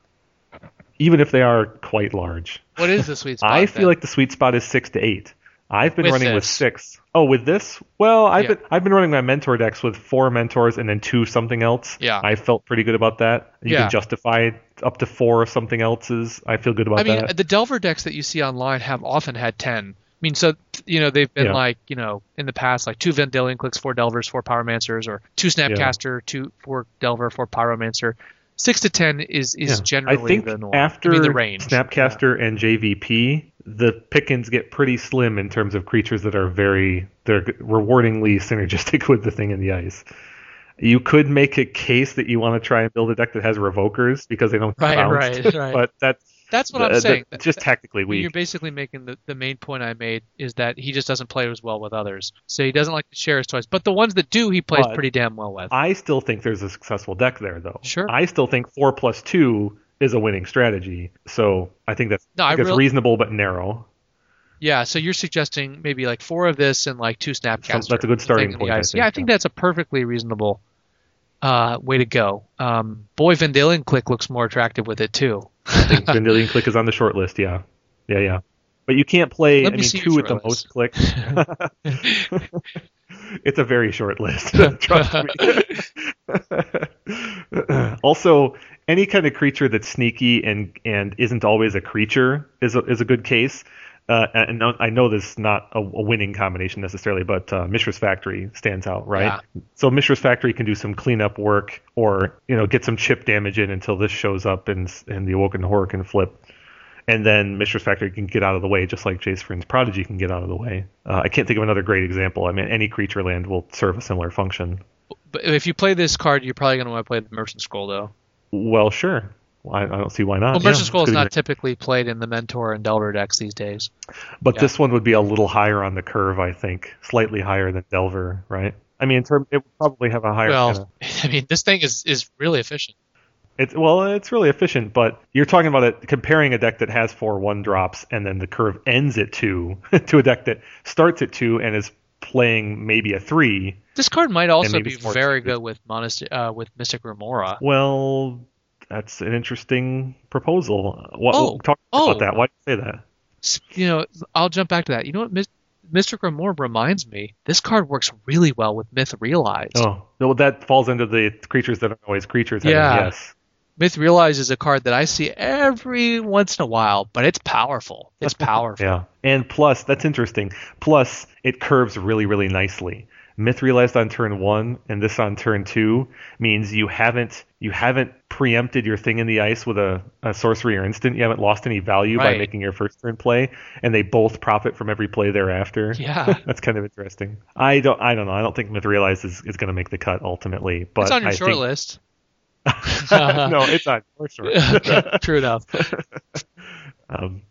Even if they are quite large. What is the sweet spot? I feel then? like the sweet spot is six to eight. I've been With running with this. six. Oh, with this? Well, I've Yeah. been I've been running my mentor decks with four mentors and then two something else. Yeah. I felt pretty good about that. You Yeah. can justify up to four something else's. I feel good about I mean, that. the Delver decks that you see online have often had 10. I mean, so, you know, they've been Yeah. like, you know, in the past, like two Vendilion Cliques, four Delvers, four Pyromancers, or two Snapcaster, two, four Delver, four Pyromancer. Six to 10 is, is Yeah. generally I think the norm. after I mean, the range. Snapcaster and JVP, the pickings get pretty slim in terms of creatures that are very they're rewardingly synergistic with the thing in the ice. You could make a case that you want to try and build a deck that has revokers because they don't Right, bounce. right, right. But that's That's what uh, I'm saying. just tactically I mean, You're basically making the, the main point I made is that he just doesn't play as well with others. So he doesn't like to share his toys. But the ones that do, he plays But- pretty damn well with. I still think there's a successful deck there, though. Sure. I still think four plus two is a winning strategy. So I think that's, No, I think that's real- reasonable but narrow. Yeah, so you're suggesting maybe like four of this and like two Snapcaster. that's a good starting the point, I yeah, I think that's a perfectly reasonable uh, way to go. Um, Boy Vendilion Clique looks more attractive with it too. I think Clique is on the short list, yeah. Yeah, yeah. But you can't play, Let I me mean, two with the list. most clicks. it's a very short list, trust me. also, any kind of creature that's sneaky and, and isn't always a creature is a, is a good case. Uh, and I know this is not a, a winning combination necessarily, but uh, Mishra's Factory stands out, right? Yeah. So Mishra's Factory can do some cleanup work, or you know, get some chip damage in until this shows up, and and the Awoken Horror can flip, and then Mishra's Factory can get out of the way, just like Jace Vryn's Prodigy can get out of the way. Uh, I can't think of another great example. I mean, any creature land will serve a similar function. But if you play this card, you're probably going to want to play the Merchant Scroll though. Well, sure. Well, I, I don't see why not. Well, Merchant it's Scroll is not typically played in the Mentor and Delver decks these days. But yeah. this one would be a little higher on the curve, I think, slightly higher than Delver, right? I mean, in term, it would probably have a higher. Well, kinda- I mean, this thing is is really efficient. It's well, it's really efficient, but you're talking about it comparing a deck that has four one drops and then the curve ends at two to a deck that starts at two and is playing maybe a three. This card might also be very good with Monast- uh, with Mystic Remora. Well, that's an interesting proposal. What, Oh, talk oh. about that. Why do you say that? You know, I'll jump back to that. You know what, Mystic Remora reminds me. This card works really well with Myth Realized. Oh, well, that falls into the creatures that are always creatures. Yeah. Yes. Myth Realized is a card that I see every once in a while, but it's powerful. It's powerful. Yeah. And plus, that's interesting. Plus, it curves really, really nicely. Myth realized on turn one and this on turn two means you haven't you haven't preempted your thing in the ice with a, a sorcery or instant. You haven't lost any value by making your first turn play, and they both profit from every play thereafter. Yeah. that's kind of interesting. I don't I don't know. I don't think Myth realized is, is going to make the cut ultimately, but it's on your I short think, list. no, it's on your short. true enough. Um,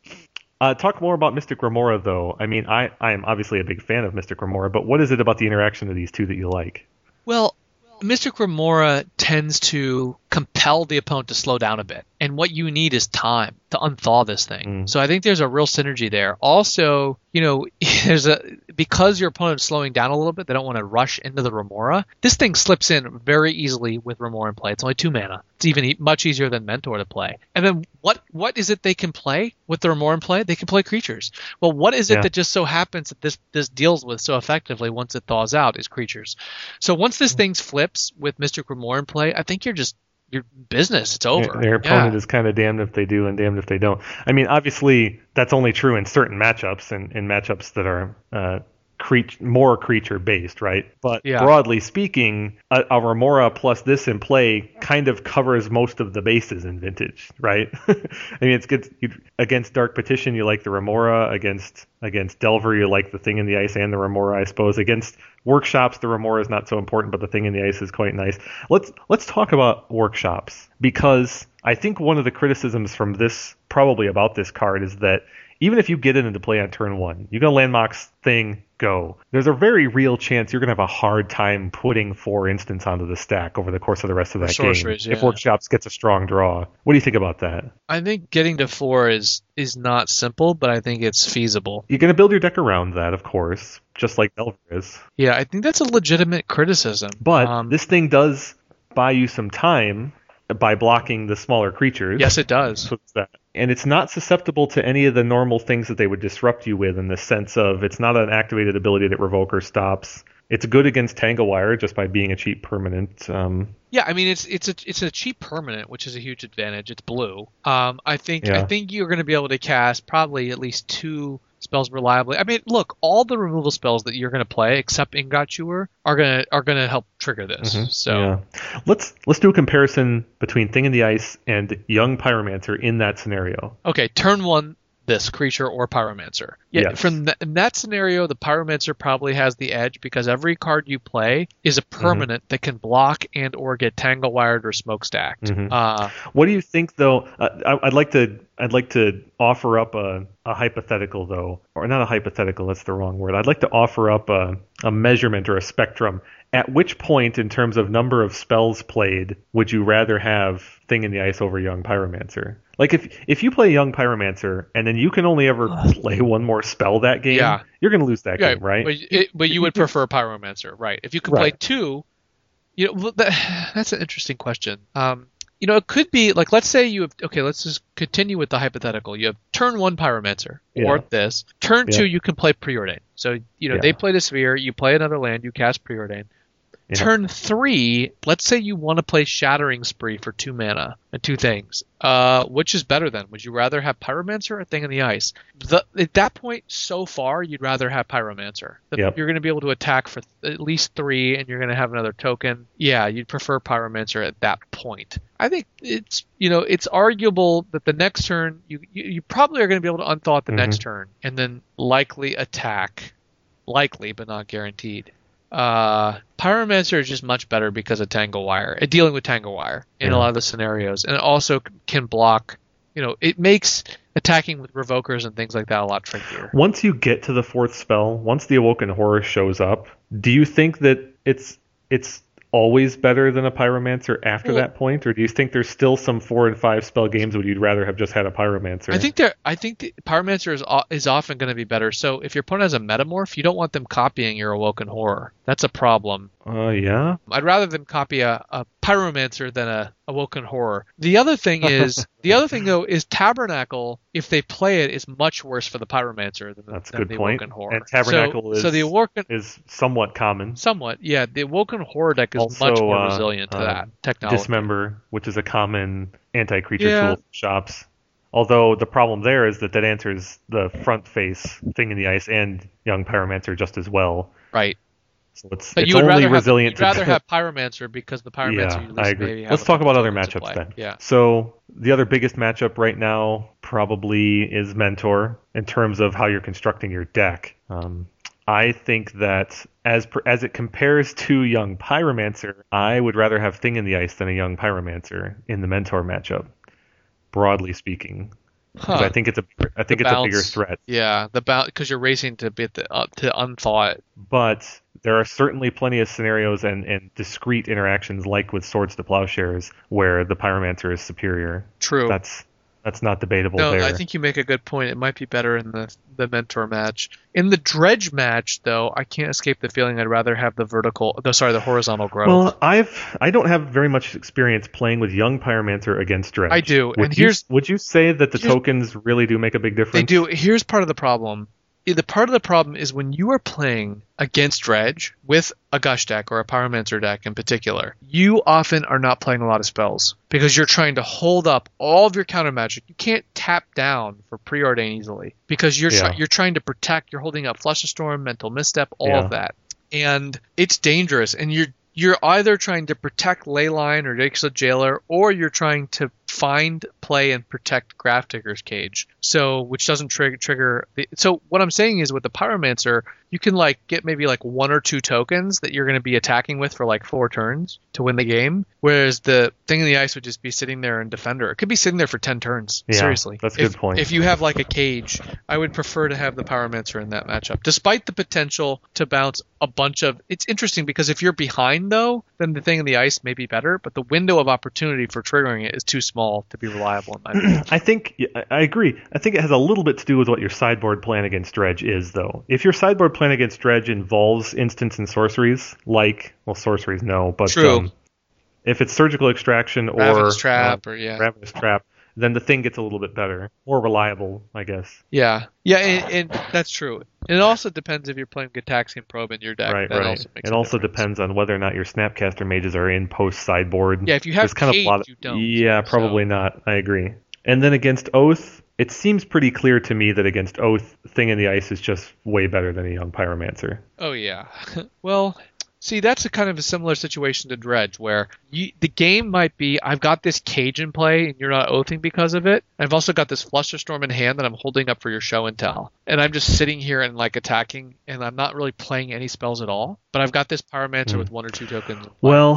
uh, talk more about Mystic Remora, though. I mean, I, I am obviously a big fan of Mystic Remora, but what is it about the interaction of these two that you like? Well, Mystic Remora tends to compel the opponent to slow down a bit. And what you need is time to unthaw this thing. Mm. So I think there's a real synergy there. Also, you know, there's a because your opponent's slowing down a little bit, they don't want to rush into the Remora. This thing slips in very easily with Remora in play. It's only two mana. It's even e- much easier than Mentor to play. And then what what is it they can play with the Remora in play? They can play creatures. Well, what is it Yeah. that just so happens that this this deals with so effectively once it thaws out is creatures. So once this mm-hmm. thing flips with Mystic Remora in play, I think you're just your business. It's over. Their opponent Yeah. is kind of damned if they do and damned if they don't. I mean, obviously, that's only true in certain matchups and in matchups that are uh, creat- more creature based, right? But Yeah. broadly speaking, a, a Remora plus this in play kind of covers most of the bases in Vintage, right? I mean, it's good you, against Dark Petition. You like the Remora against against Delver. You like the Thing in the Ice and the Remora, I suppose. Against workshops, the Remora is not so important, but the Thing in the Ice is quite nice. Let's let's talk about workshops because I think one of the criticisms from this probably about this card is that even if you get it into play on turn one, you go landmarks thing, go, there's a very real chance you're going to have a hard time putting four instants onto the stack over the course of the rest of that game. sorceries, If. Workshops gets a strong draw, what do you think about that? I think getting to four is is not simple, but I think it's feasible. You're going to build your deck around that, of course, just like Delver is. Yeah, I think that's a legitimate criticism. But Um, this thing does buy you some time by blocking the smaller creatures. yes, it does. So it's that. And it's not susceptible to any of the normal things that they would disrupt you with in the sense of it's not an activated ability that Revoker stops. It's good against Tangle Wire just by being a cheap permanent. Um, Yeah, I mean it's it's a it's a cheap permanent, which is a huge advantage. It's blue. Um, I think I think you're going to be able to cast probably at least two spells reliably. I mean, look, all the removal spells that you're going to play, except Ingot Chewer, are gonna are going to help trigger this. So Mm-hmm. yeah. let's let's do a comparison between Thing in the Ice and Young Pyromancer in that scenario. okay, turn one. This creature or pyromancer. Yeah, Yes. from th- in that scenario, the pyromancer probably has the edge because every card you play is a Mm-hmm. permanent that can block and or get tangle wired or smokestacked. Mhm. Uh, What do you think, though? Uh, I, I'd like to I'd like to offer up a, a hypothetical, though, or not a hypothetical. That's the wrong word. I'd like to offer up a, a measurement or a spectrum. At which point, in terms of number of spells played, would you rather have Thing in the Ice over Young Pyromancer? Like if if you play Young Pyromancer and then you can only ever play one more spell that game, Yeah. you're going to lose that Yeah, game, right? But, it, but you would prefer Pyromancer, right? If you could play two, you know, that, that's an interesting question. Um, you know, it could be like, let's say you have, okay, let's just continue with the hypothetical. You have turn one Pyromancer, or this. Turn Yeah. two, you can play Preordain. So, you know, Yeah. they play the sphere, you play another land, you cast Preordain. Yeah. Turn three, let's say you want to play Shattering Spree for two mana and two things. Uh, which is better then? Would you rather have Pyromancer or Thing in the Ice? The, at that point, so far, you'd rather have Pyromancer. The- Yep. You're going to be able to attack for th- at least three, and you're going to have another token. Yeah, you'd prefer Pyromancer at that point. I think it's you know it's arguable that the next turn you you, you probably are going to be able to unthought the Mhm. next turn, and then likely attack, likely but not guaranteed. Uh, Pyromancer is just much better because of Tangle Wire, uh, dealing with Tangle Wire in Yeah. a lot of the scenarios, and it also can block. You know, it makes attacking with revokers and things like that a lot trickier. Once you get to the fourth spell, once the Awoken Horror shows up, do you think that it's it's always better than a Pyromancer after Well- that point, or do you think there's still some four and five spell games where you'd rather have just had a Pyromancer? I think there. I think the Pyromancer is is often going to be better. So if your opponent has a Metamorph, you don't want them copying your Awoken Horror. That's a problem. Uh, yeah. I'd rather them copy a, a Pyromancer than a Awoken Horror. The other thing is, the other thing though is Tabernacle. If they play it, is much worse for the Pyromancer than, the- That's a than good the point. Awoken Horror. And Tabernacle so, so the Awoken. Is somewhat common. Somewhat, yeah. The Awoken Horror deck is Also, much more uh, resilient to uh, that technology. Dismember, which is a common anti-creature Yeah. tool for shops. Although the problem there is that that answers the front face thing in the ice and young pyromancer just as well. right. So it's, But it's you would only rather have, resilient you'd to rather have Pyromancer because the Pyromancer yeah, you at least I agree. Let's talk about other matchups then. Yeah. So the other biggest matchup right now probably is Mentor in terms of how you're constructing your deck. Um, I think that as per, as it compares to Young Pyromancer, I would rather have Thing in the Ice than a Young Pyromancer in the Mentor matchup. Broadly speaking, Huh. I think it's a I think The it's a bigger threat. Yeah, the bounce because you're racing to bit the, uh, to unthaw it. But there are certainly plenty of scenarios and, and discrete interactions, like with Swords to Plowshares, where the Pyromancer is superior. True. That's that's not debatable no, there. I think you make a good point. It might be better in the the mentor match. In the dredge match, though, I can't escape the feeling I'd rather have the vertical. The sorry, the horizontal growth. Well, I've I don't have very much experience playing with young Pyromancer against Dredge. I do, Would and you, here's- would you say that the tokens really do make a big difference? They do. Here's part of the problem. The part of the problem is when you are playing against Dredge with a Gush deck or a Pyromancer deck in particular, you often are not playing a lot of spells because you're trying to hold up all of your counter magic. You can't tap down for preordain easily because you're Yeah. you're trying to protect. You're holding up Flusterstorm, Mental Misstep, all Yeah. of that, and it's dangerous. And you're you're either trying to protect Leyline or Jigsaw Jailer, or you're trying to find, play, and protect Grafdigger's Cage. So, which doesn't trigger trigger. The, so, what I'm saying is, with the Pyromancer, you can like get maybe like one or two tokens that you're going to be attacking with for like four turns to win the game. Whereas the thing in the ice would just be sitting there in defender. It could be sitting there for ten turns. Yeah, seriously, that's a good point. If you have like a cage, I would prefer to have the Pyromancer in that matchup, despite the potential to bounce a bunch of. It's interesting because if you're behind though, then the thing in the ice may be better, but the window of opportunity for triggering it is too small to be reliable in my opinion. I think I agree. I think it has a little bit to do with what your sideboard plan against dredge is, though. If your sideboard plan against dredge involves instants and sorceries, like well, sorceries no, but True. um, if it's surgical extraction or Ravenous Trap uh, or yeah. ravenous trap, then the thing gets a little bit better, more reliable, I guess. Yeah, yeah, and, and that's true. It also depends if you're playing Gitaxian Probe in your deck. right, that right. Also it also difference. depends on whether or not your Snapcaster mages are in post sideboard. Yeah, if you have There's kind Cage, of a lot of, you don't. Yeah, so- probably not. I agree. And then against Oath, it seems pretty clear to me that against Oath, Thing in the Ice is just way better than a young Pyromancer. Oh yeah. well, see, that's a kind of a similar situation to Dredge, where you, the game might be I've got this cage in play and you're not oathing because of it. I've also got this Flusterstorm in hand that I'm holding up for your show and tell, and I'm just sitting here and like attacking, and I'm not really playing any spells at all. But I've got this Pyromancer Hmm. with one or two tokens. Well,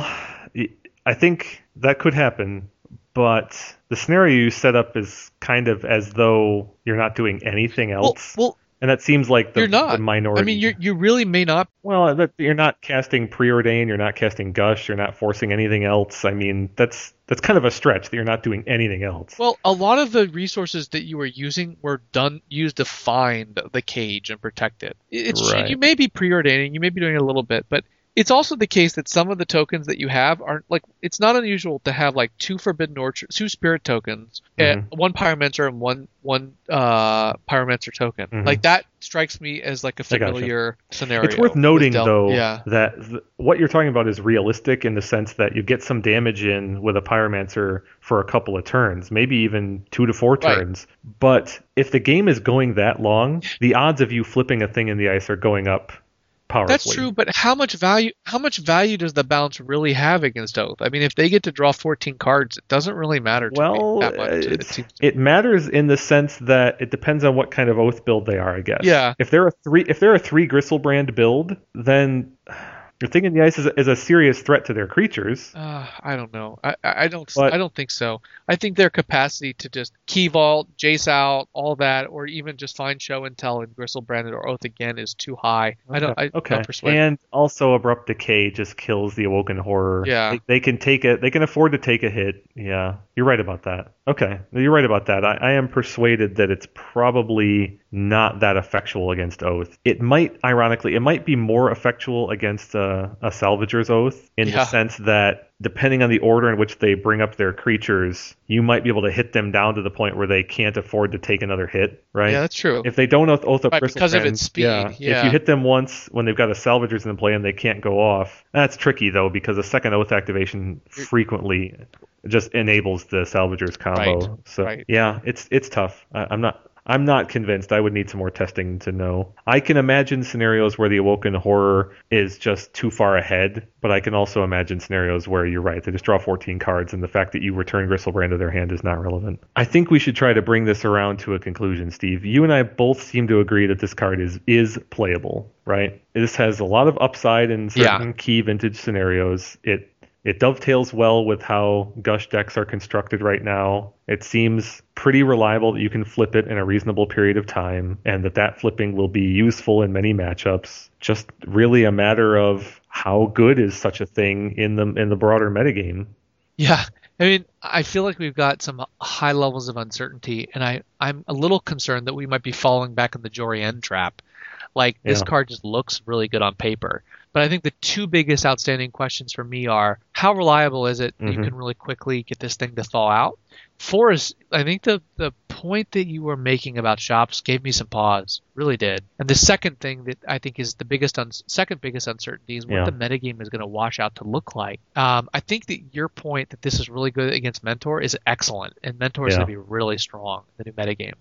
I think that could happen, but the scenario you set up is kind of as though you're not doing anything else, well, and that seems like the, you're not. the minority. I mean, you you really may not. well, you're not casting preordain, you're not casting gush, you're not forcing anything else. I mean, that's that's kind of a stretch that you're not doing anything else. Well, a lot of the resources that you were using were done used to find the cage and protect it. It's Right. you may be preordaining, you may be doing a little bit, but it's also the case that some of the tokens that you have aren't like it's not unusual to have like two forbidden orchard, two spirit tokens, and one pyromancer and one one uh pyromancer token. Mhm. Like that strikes me as like a familiar scenario. It's worth noting, Del- though, Yeah. that th- what you're talking about is realistic in the sense that you get some damage in with a Pyromancer for a couple of turns, maybe even two to four Right. turns. But if the game is going that long, the odds of you flipping a thing in the ice are going up powerfully. That's true, but how much value how much value does the bounce really have against Oath? I mean, if they get to draw 14 cards, it doesn't really matter to Well, me that much. It it matters in the sense that it depends on what kind of oath build they are, I guess. Yeah. If they're a three, if they're a three Griselbrand build, then your thing in the ice is a, is a serious threat to their creatures. Uh, I don't know. I, I don't. But- I don't think so. I think their capacity to just key vault, Jace out, all that, or even just find show and tell and Gristle Branded or Oath again is too high. I don't. I, okay. I'm persuaded. And also, abrupt decay just kills the awoken horror. Yeah. They, they can take it. They can afford to take a hit. Yeah, you're right about that. Okay, you're right about that. I, I am persuaded that it's probably not that effectual against oath. It might, ironically, it might be more effectual against a, a salvager's oath in Yeah. the sense that depending on the order in which they bring up their creatures, you might be able to hit them down to the point where they can't afford to take another hit. Right. yeah, that's true. If they don't oath, oath up Right, Crystal because of its speed, Yeah, If you hit them once when they've got a salvagers in play and they can't go off, that's tricky though because a second oath activation frequently just enables the salvagers combo. Right, So right. yeah, it's it's tough. I, I'm not. I'm not convinced. I would need some more testing to know. I can imagine scenarios where the awoken horror is just too far ahead, but I can also imagine scenarios where you're right. They just draw 14 cards, and the fact that you return Griselbrand to their hand is not relevant. I think we should try to bring this around to a conclusion, Steve. You and I both seem to agree that this card is is playable, right? This has a lot of upside in certain Yeah. key vintage scenarios. It it dovetails well with how Gush decks are constructed right now. It seems pretty reliable that you can flip it in a reasonable period of time, and that that flipping will be useful in many matchups. Just really a matter of how good is such a thing in the in the broader metagame. Yeah. I mean, I feel like we've got some high levels of uncertainty, and I, I'm a little concerned that we might be falling back in the Jori En trap. Like, this Yeah. card just looks really good on paper. But I think the two biggest outstanding questions for me are how reliable is it that you can really quickly get this thing to thaw out? Four is, I think the, the point that you were making about shops gave me some pause, really did. And the second thing that I think is the biggest, un- second biggest uncertainty is what Yeah. the metagame is going to wash out to look like. Um, I think that your point that this is really good against Mentor is excellent, and Mentor is Yeah. going to be really strong in the new metagame.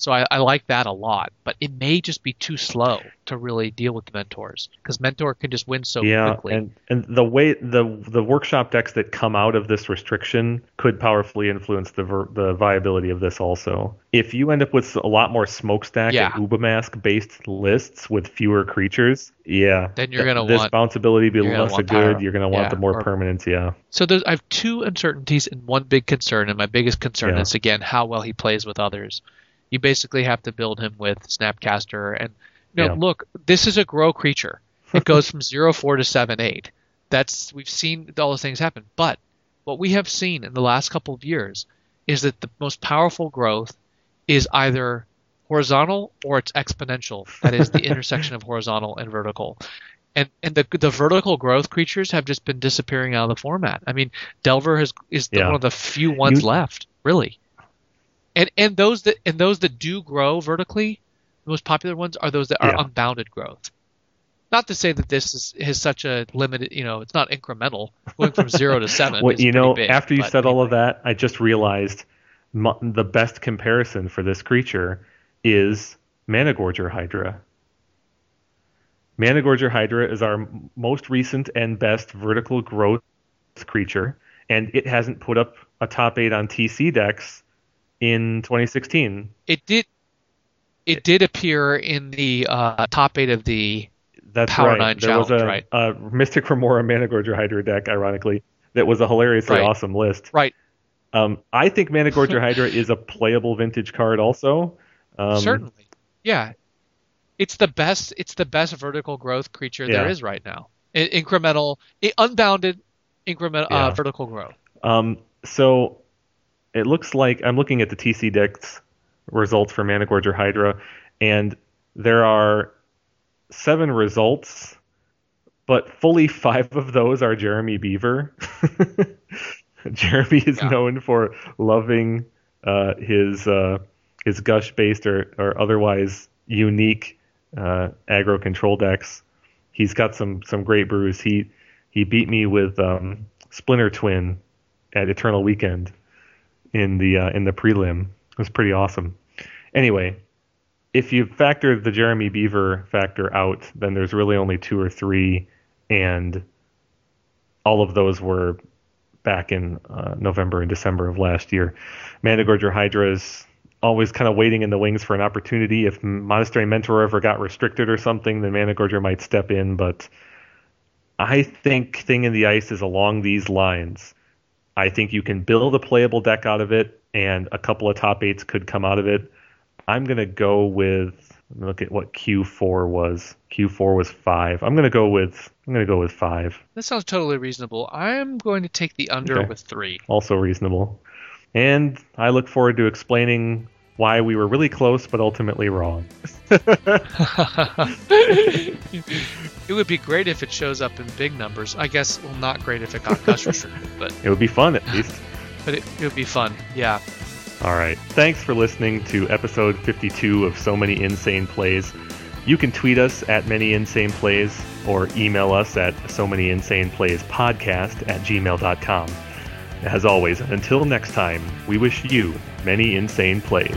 So I, I like that a lot, but it may just be too slow to really deal with the mentors because mentor can just win so yeah, quickly. and and the way the the workshop decks that come out of this restriction could powerfully influence the ver, the viability of this also. If you end up with a lot more smokestack Yeah. and Uba Mask based lists with fewer creatures, yeah, Then you're gonna this want- bounceability be less good. Pyro. You're gonna want Yeah, the more or- permanence, yeah. So there's, I have two uncertainties and one big concern, and my biggest concern Yeah. is again how well he plays with others. You basically have to build him with Snapcaster, and you know, Yeah. look, this is a grow creature. It goes from zero four to seven eight. That's we've seen all those things happen. But what we have seen in the last couple of years is that the most powerful growth is either horizontal or it's exponential. That is the intersection of horizontal and vertical. And and the the vertical growth creatures have just been disappearing out of the format. I mean, Delver has is the, Yeah. one of the few ones You- left, really. And and those that and those that do grow vertically, the most popular ones are those that are Yeah. unbounded growth. Not to say that this is, is such a limited, you know, it's not incremental. Going from zero to seven. Well, you know, big, after you said all of that, I just realized mu- the best comparison for this creature is Managorger Hydra. Managorger Hydra is our most recent and best vertical growth creature, and it hasn't put up a top eight on TCDecks in 2016. it did, it did appear in the uh, top eight of the That's Power right. Nine there was a, challenge, a Mystic Remora Managorger Hydra deck, ironically, that was a hilariously Right. awesome list. right. Um, I think Managorger Hydra is a playable vintage card also. Um, Certainly, yeah. It's the best. It's the best vertical growth creature there Yeah. is right now. I- incremental, i- unbounded, incremental Yeah. uh, vertical growth. Um, so it looks like I'm looking at the TCDecks results for Managorger Hydra, and there are seven results, but fully five of those are Jeremy Beaver. Jeremy is Yeah. known for loving uh, his uh, his gush based or, or otherwise unique uh, aggro control decks. He's got some some great brews. He he beat me with um, Splinter Twin at Eternal Weekend in the uh, in the prelim. It was pretty awesome. Anyway, if you factor the Jeremy Beaver factor out, then there's really only two or three, and all of those were back in uh, November and December of last year. Managorger Hydra is always kind of waiting in the wings for an opportunity. If Monastery Mentor ever got restricted or something, then Managorger might step in. But I think Thing in the Ice is along these lines. I think you can build a playable deck out of it, and a couple of top eights could come out of it. I'm gonna go with look at what Q4 was. Q4 was five. I'm gonna go with I'm gonna go with five. That sounds totally reasonable. I'm going to take the under Okay. with three. Also reasonable. And I look forward to explaining why we were really close but ultimately wrong. it would be great if it shows up in big numbers. I guess, well, not great if it got gush restricted, but It would be fun at least. but it, it would be fun. Yeah. All right. Thanks for listening to episode 52 of So Many Insane Plays. You can tweet us at Many Insane Plays or email us at So Many Insane Plays podcast at gmail.com. As always, until next time, we wish you many insane plays.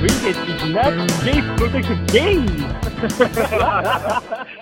We get the next game protected game.